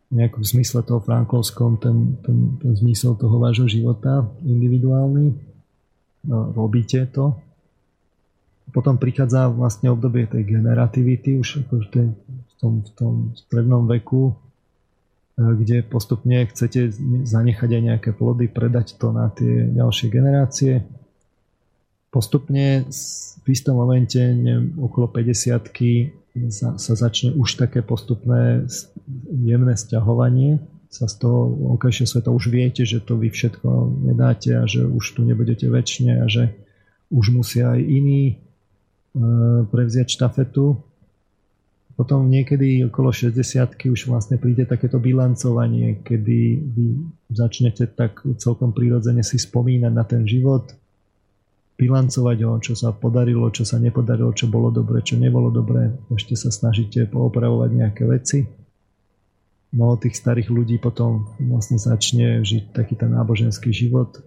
nejak v zmysle toho frankovskom, ten, ten, ten zmysel toho vášho života individuálny. No, robíte to. Potom prichádza vlastne obdobie tej generativity, už ako v, tej, v, tom, v tom strednom veku, e, kde postupne chcete zanechať aj nejaké plody, predať to na tie ďalšie generácie. Postupne v istom momente, neviem, okolo 50 sa, sa začne už také postupné jemné sťahovanie sa z toho vonkajšieho sveta už viete, že to vy všetko nedáte a že už tu nebudete väčšine a že už musia aj iní e, prevziať štafetu. Potom niekedy okolo 60 už vlastne príde takéto bilancovanie, kedy vy začnete tak celkom prirodzene si spomínať na ten život, bilancovať ho, čo sa podarilo, čo sa nepodarilo, čo bolo dobre, čo nebolo dobre. Ešte sa snažíte poopravovať nejaké veci. Mnoho tých starých ľudí potom vlastne začne žiť taký ten náboženský život.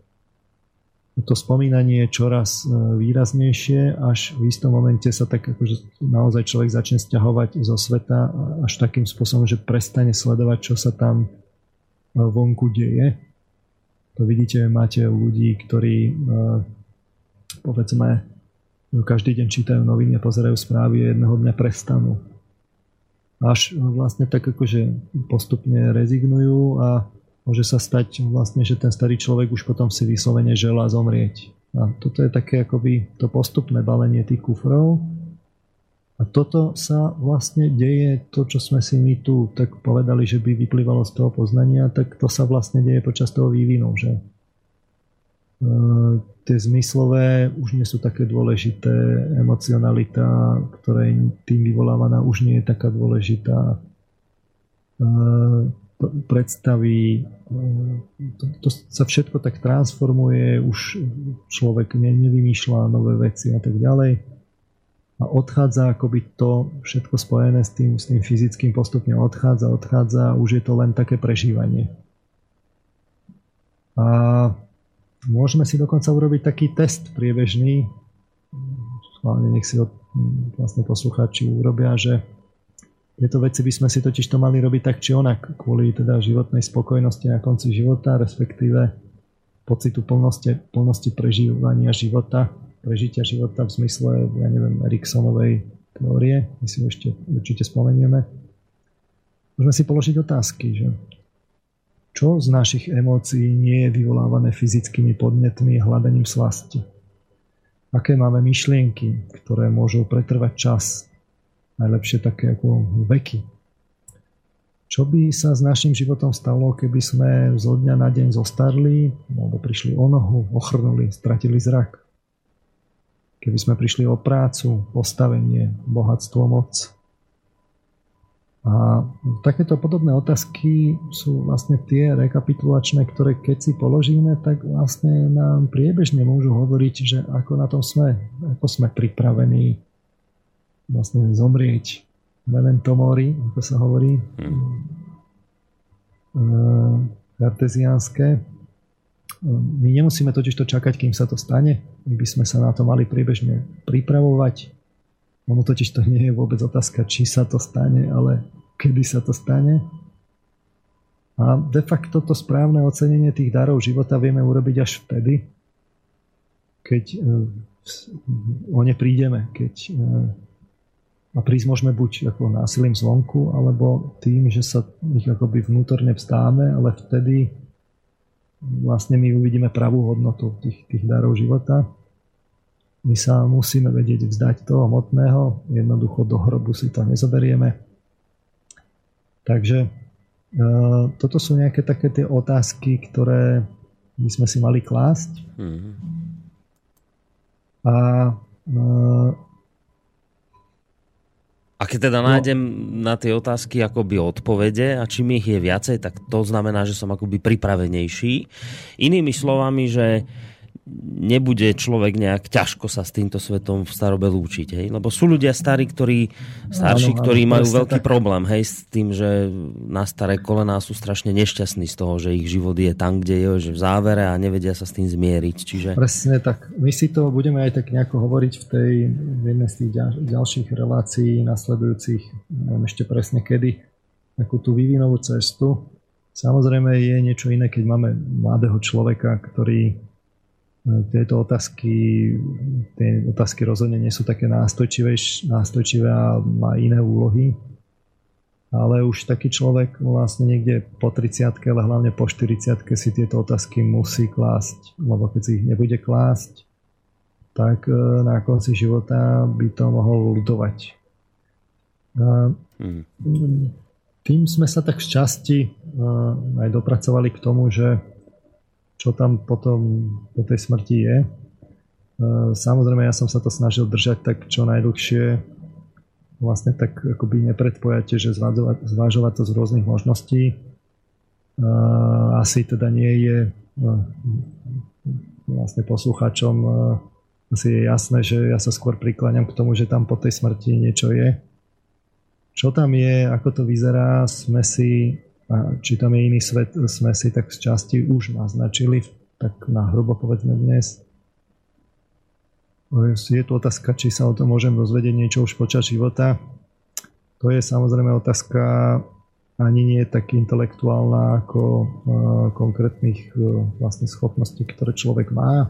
To spomínanie je čoraz výraznejšie, až v istom momente sa tak akože naozaj človek začne stiahovať zo sveta až takým spôsobom, že prestane sledovať, čo sa tam vonku deje. To vidíte, máte ľudí, ktorí povedzme každý deň čítajú noviny a pozerajú správy a jedného dňa prestanú. Až vlastne tak akože postupne rezignujú a môže sa stať vlastne, že ten starý človek už potom si vyslovene želá zomrieť. A toto je také akoby to postupné balenie tých kufrov. A toto sa vlastne deje, to čo sme si my tu tak povedali, že by vyplývalo z toho poznania, tak to sa vlastne deje počas toho vývinu, že tie zmyslové už nie sú také dôležité, emocionalita, ktorá je tým vyvolávaná, už nie je taká dôležitá. Predstavy, to, to sa všetko tak transformuje, už človek ne, nevymýšľa nové veci a tak ďalej. A odchádza akoby to všetko spojené s tým, s tým fyzickým postupne odchádza, odchádza, už je to len také prežívanie. A Môžeme si dokonca urobiť taký test priebežný, schválne nech si ho vlastne poslucháči urobia, že tieto veci by sme si totiž to mali robiť tak či onak, kvôli teda životnej spokojnosti na konci života, respektíve pocitu plnosti, plnosti prežívania života, prežitia života v zmysle, ja neviem, Eriksonovej teórie, my si ešte určite spomenieme. Môžeme si položiť otázky, že čo z našich emócií nie je vyvolávané fyzickými podnetmi a hľadaním slasti? Aké máme myšlienky, ktoré môžu pretrvať čas? Najlepšie také ako veky. Čo by sa s našim životom stalo, keby sme zo dňa na deň zostarli, alebo prišli o nohu, ochrnuli, stratili zrak? Keby sme prišli o prácu, postavenie, bohatstvo, moc? A takéto podobné otázky sú vlastne tie rekapitulačné, ktoré keď si položíme, tak vlastne nám priebežne môžu hovoriť, že ako na tom sme, ako sme pripravení vlastne zomrieť. Memento mori, ako sa hovorí, hmm. karteziánske. My nemusíme totiž to čakať, kým sa to stane. My by sme sa na to mali priebežne pripravovať, ono totiž to nie je vôbec otázka, či sa to stane, ale kedy sa to stane. A de facto to správne ocenenie tých darov života vieme urobiť až vtedy, keď e, o ne prídeme, keď e, a prísť môžeme buď ako násilím zvonku, alebo tým, že sa ich akoby vnútorne vstáme, ale vtedy vlastne my uvidíme pravú hodnotu tých, tých darov života. My sa musíme vedieť vzdať toho hmotného, jednoducho do hrobu si to nezoberieme. Takže e, toto sú nejaké také tie otázky, ktoré by sme si mali klásť. Mm-hmm. A e, A keď teda no. nájdem na tie otázky akoby odpovede a čím ich je viacej, tak to znamená, že som akoby pripravenejší. Inými slovami, že nebude človek nejak ťažko sa s týmto svetom v starobe lúčiť. Hej? Lebo sú ľudia starí, ktorí, starší, áno, ktorí majú veľký tak. problém hej, s tým, že na staré kolená sú strašne nešťastní z toho, že ich život je tam, kde je, že v závere a nevedia sa s tým zmieriť. Čiže... Presne tak. My si to budeme aj tak nejako hovoriť v tej v jednej z tých ďalších relácií nasledujúcich, neviem ešte presne kedy, takú tú vývinovú cestu. Samozrejme je niečo iné, keď máme mladého človeka, ktorý tieto otázky, tie otázky rozhodne nie sú také nástojčivé, nástojčivé a má iné úlohy. Ale už taký človek vlastne niekde po 30 ale hlavne po 40 si tieto otázky musí klásť. Lebo keď si ich nebude klásť, tak e, na konci života by to mohol ľudovať. Hmm. Tým sme sa tak z časti e, aj dopracovali k tomu, že čo tam potom po tej smrti je. E, samozrejme, ja som sa to snažil držať tak čo najdlhšie, vlastne tak akoby nepredpojate, že zvážovať, zvážovať to z rôznych možností. E, asi teda nie je e, vlastne posluchačom asi je jasné, že ja sa skôr prikláňam k tomu, že tam po tej smrti niečo je. Čo tam je, ako to vyzerá, sme si a či tam je iný svet, sme si tak z časti už naznačili, tak na hrubo povedzme dnes. Je tu otázka, či sa o tom môžem dozvedieť niečo už počas života. To je samozrejme otázka ani nie tak intelektuálna ako konkrétnych vlastne schopností, ktoré človek má.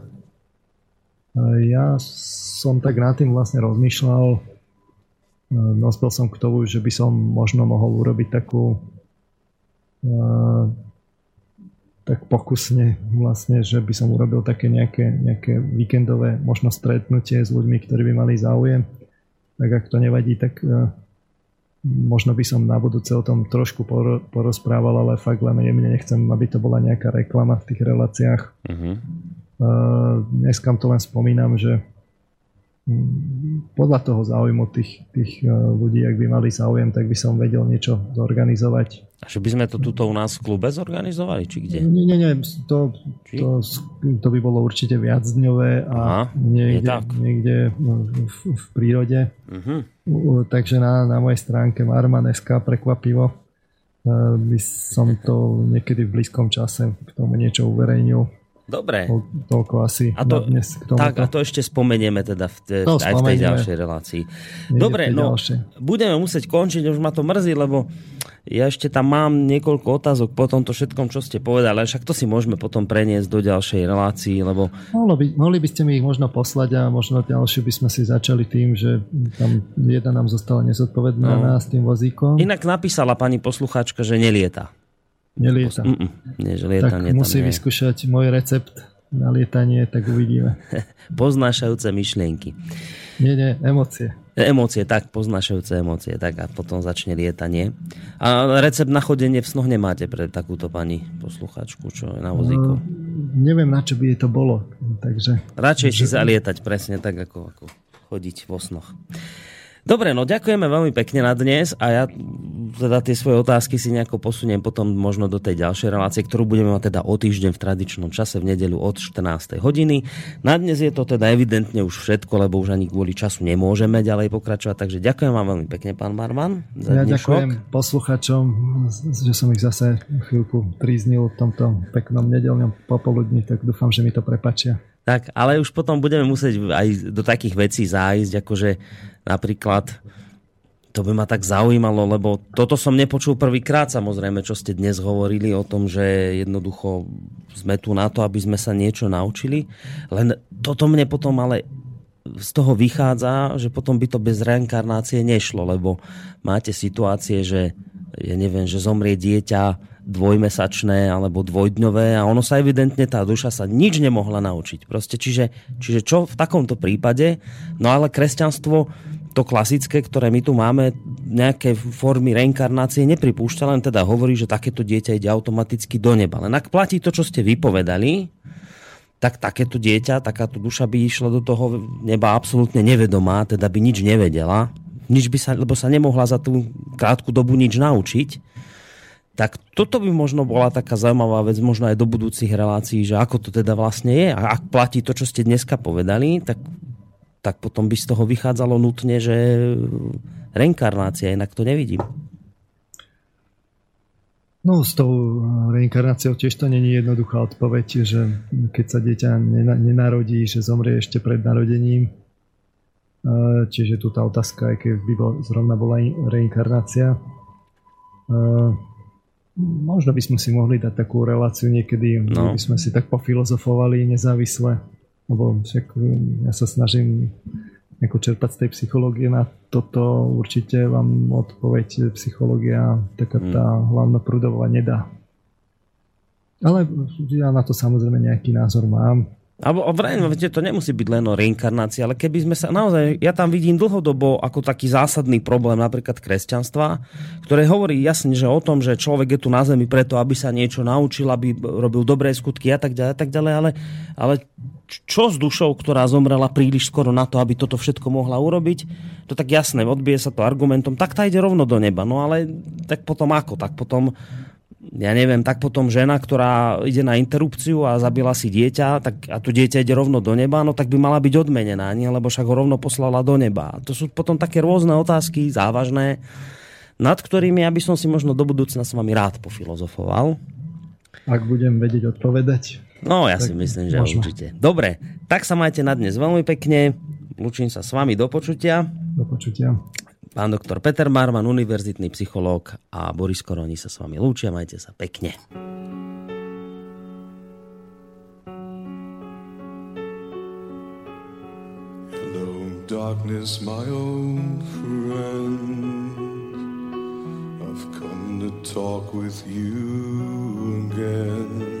Ja som tak nad tým vlastne rozmýšľal, dospel som k tomu, že by som možno mohol urobiť takú tak pokusne vlastne, že by som urobil také nejaké, nejaké víkendové možno stretnutie s ľuďmi, ktorí by mali záujem. Tak ak to nevadí, tak možno by som na budúce o tom trošku porozprával, ale fakt len jemne nechcem, aby to bola nejaká reklama v tých reláciách. Uh-huh. Dneska to len spomínam, že podľa toho záujmu tých, tých ľudí, ak by mali záujem, tak by som vedel niečo zorganizovať a že by sme to tuto u nás v klube zorganizovali, či kde? Nie, nie, nie, to, to, to by bolo určite viac dňové a Aha, niekde, niekde v, v prírode. Uh-huh. Takže na, na mojej stránke Marman.sk prekvapivo e, by som to niekedy v blízkom čase k tomu niečo uverejnil Dobre. To, toľko asi a to, dnes k tomu. Tak a to ešte spomenieme teda v, te, no, aj v tej ďalšej relácii. Dobre, no ďalšie. budeme musieť končiť, už ma to mrzí, lebo ja ešte tam mám niekoľko otázok po tomto všetkom, čo ste povedali, ale však to si môžeme potom preniesť do ďalšej relácii, lebo... Mohli by, mohli by ste mi ich možno poslať a možno ďalšie by sme si začali tým, že tam jedna nám zostala nezodpovedná no. s tým vozíkom. Inak napísala pani poslucháčka, že nelieta. Nelieta. Mm-mm, nie, že lieta, tak musí nie. vyskúšať môj recept na lietanie, tak uvidíme. Poznášajúce myšlienky. Nie, nie, emócie. Emócie, tak, poznášajúce emócie, tak a potom začne lietanie. A recept na chodenie v snoch nemáte pre takúto pani posluchačku, čo je na vozíku? Uh, neviem, na čo by jej to bolo, takže... Radšej si zalietať, presne tak, ako, ako chodiť vo snoch. Dobre, no ďakujeme veľmi pekne na dnes a ja teda tie svoje otázky si nejako posuniem potom možno do tej ďalšej relácie, ktorú budeme mať teda o týždeň v tradičnom čase v nedeľu od 14. hodiny. Na dnes je to teda evidentne už všetko, lebo už ani kvôli času nemôžeme ďalej pokračovať, takže ďakujem vám veľmi pekne, pán Marman. Za ja dnešok. ďakujem posluchačom, že som ich zase chvíľku príznil v tomto peknom nedelňom popoludní, tak dúfam, že mi to prepačia. Tak, ale už potom budeme musieť aj do takých vecí zájsť, akože napríklad to by ma tak zaujímalo, lebo toto som nepočul prvýkrát, samozrejme, čo ste dnes hovorili o tom, že jednoducho sme tu na to, aby sme sa niečo naučili. Len toto mne potom ale z toho vychádza, že potom by to bez reinkarnácie nešlo, lebo máte situácie, že ja neviem, že zomrie dieťa dvojmesačné alebo dvojdňové a ono sa evidentne, tá duša sa nič nemohla naučiť. Proste, čiže, čiže čo v takomto prípade? No ale kresťanstvo to klasické, ktoré my tu máme, nejaké formy reinkarnácie nepripúšťa, len teda hovorí, že takéto dieťa ide automaticky do neba. Len ak platí to, čo ste vypovedali, tak takéto dieťa, takáto duša by išla do toho neba absolútne nevedomá, teda by nič nevedela, nič by sa, lebo sa nemohla za tú krátku dobu nič naučiť. Tak toto by možno bola taká zaujímavá vec, možno aj do budúcich relácií, že ako to teda vlastne je. A ak platí to, čo ste dneska povedali, tak, tak potom by z toho vychádzalo nutne, že reinkarnácia, inak to nevidím. No s tou reinkarnáciou tiež to není jednoduchá odpoveď, že keď sa dieťa nenarodí, že zomrie ešte pred narodením. Čiže tu tá otázka, aj keď by bol, zrovna bola reinkarnácia. Možno by sme si mohli dať takú reláciu niekedy, no. by sme si tak pofilozofovali nezávisle, lebo však ja sa snažím ako čerpať z tej psychológie na toto určite vám odpoveď psychológia taká hmm. tá hlavná prúdová nedá. Ale ja na to samozrejme nejaký názor mám. Alebo vrajme, to nemusí byť len o reinkarnácii, ale keby sme sa naozaj, ja tam vidím dlhodobo ako taký zásadný problém napríklad kresťanstva, ktoré hovorí jasne, že o tom, že človek je tu na zemi preto, aby sa niečo naučil, aby robil dobré skutky a tak ďalej, a tak ďalej ale, ale čo s dušou, ktorá zomrela príliš skoro na to, aby toto všetko mohla urobiť, to tak jasné, odbije sa to argumentom, tak tá ide rovno do neba. No ale tak potom ako? Tak potom, ja neviem, tak potom žena, ktorá ide na interrupciu a zabila si dieťa tak, a tu dieťa ide rovno do neba, no tak by mala byť odmenená, nie? lebo však ho rovno poslala do neba. To sú potom také rôzne otázky, závažné, nad ktorými ja by som si možno do budúcna s vami rád pofilozofoval. Ak budem vedieť odpovedať. No, ja tak si myslím, že možno. určite. Dobre, tak sa majte na dnes veľmi pekne. Lučím sa s vami do počutia. Do počutia. Pán doktor Peter Marman, univerzitný psychológ a Boris Koroni sa s vami lúčia. Majte sa pekne. Hello, darkness, my old friend. I've come to talk with you again.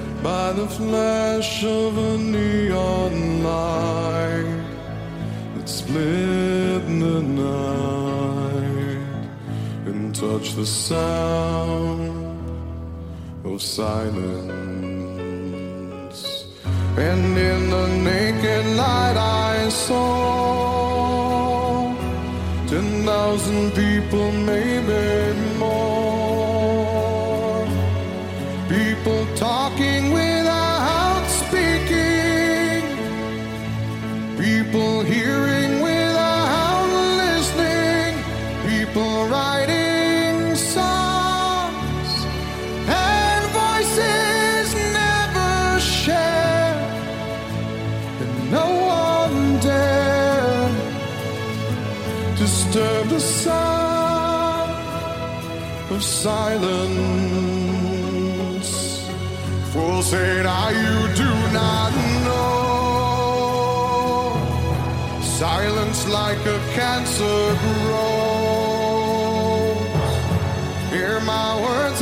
by the flash of a neon light that split the night and touched the sound of silence. And in the naked light, I saw ten thousand people, maybe more silence. Fool said, I you do not know. Silence like a cancer grows. Hear my words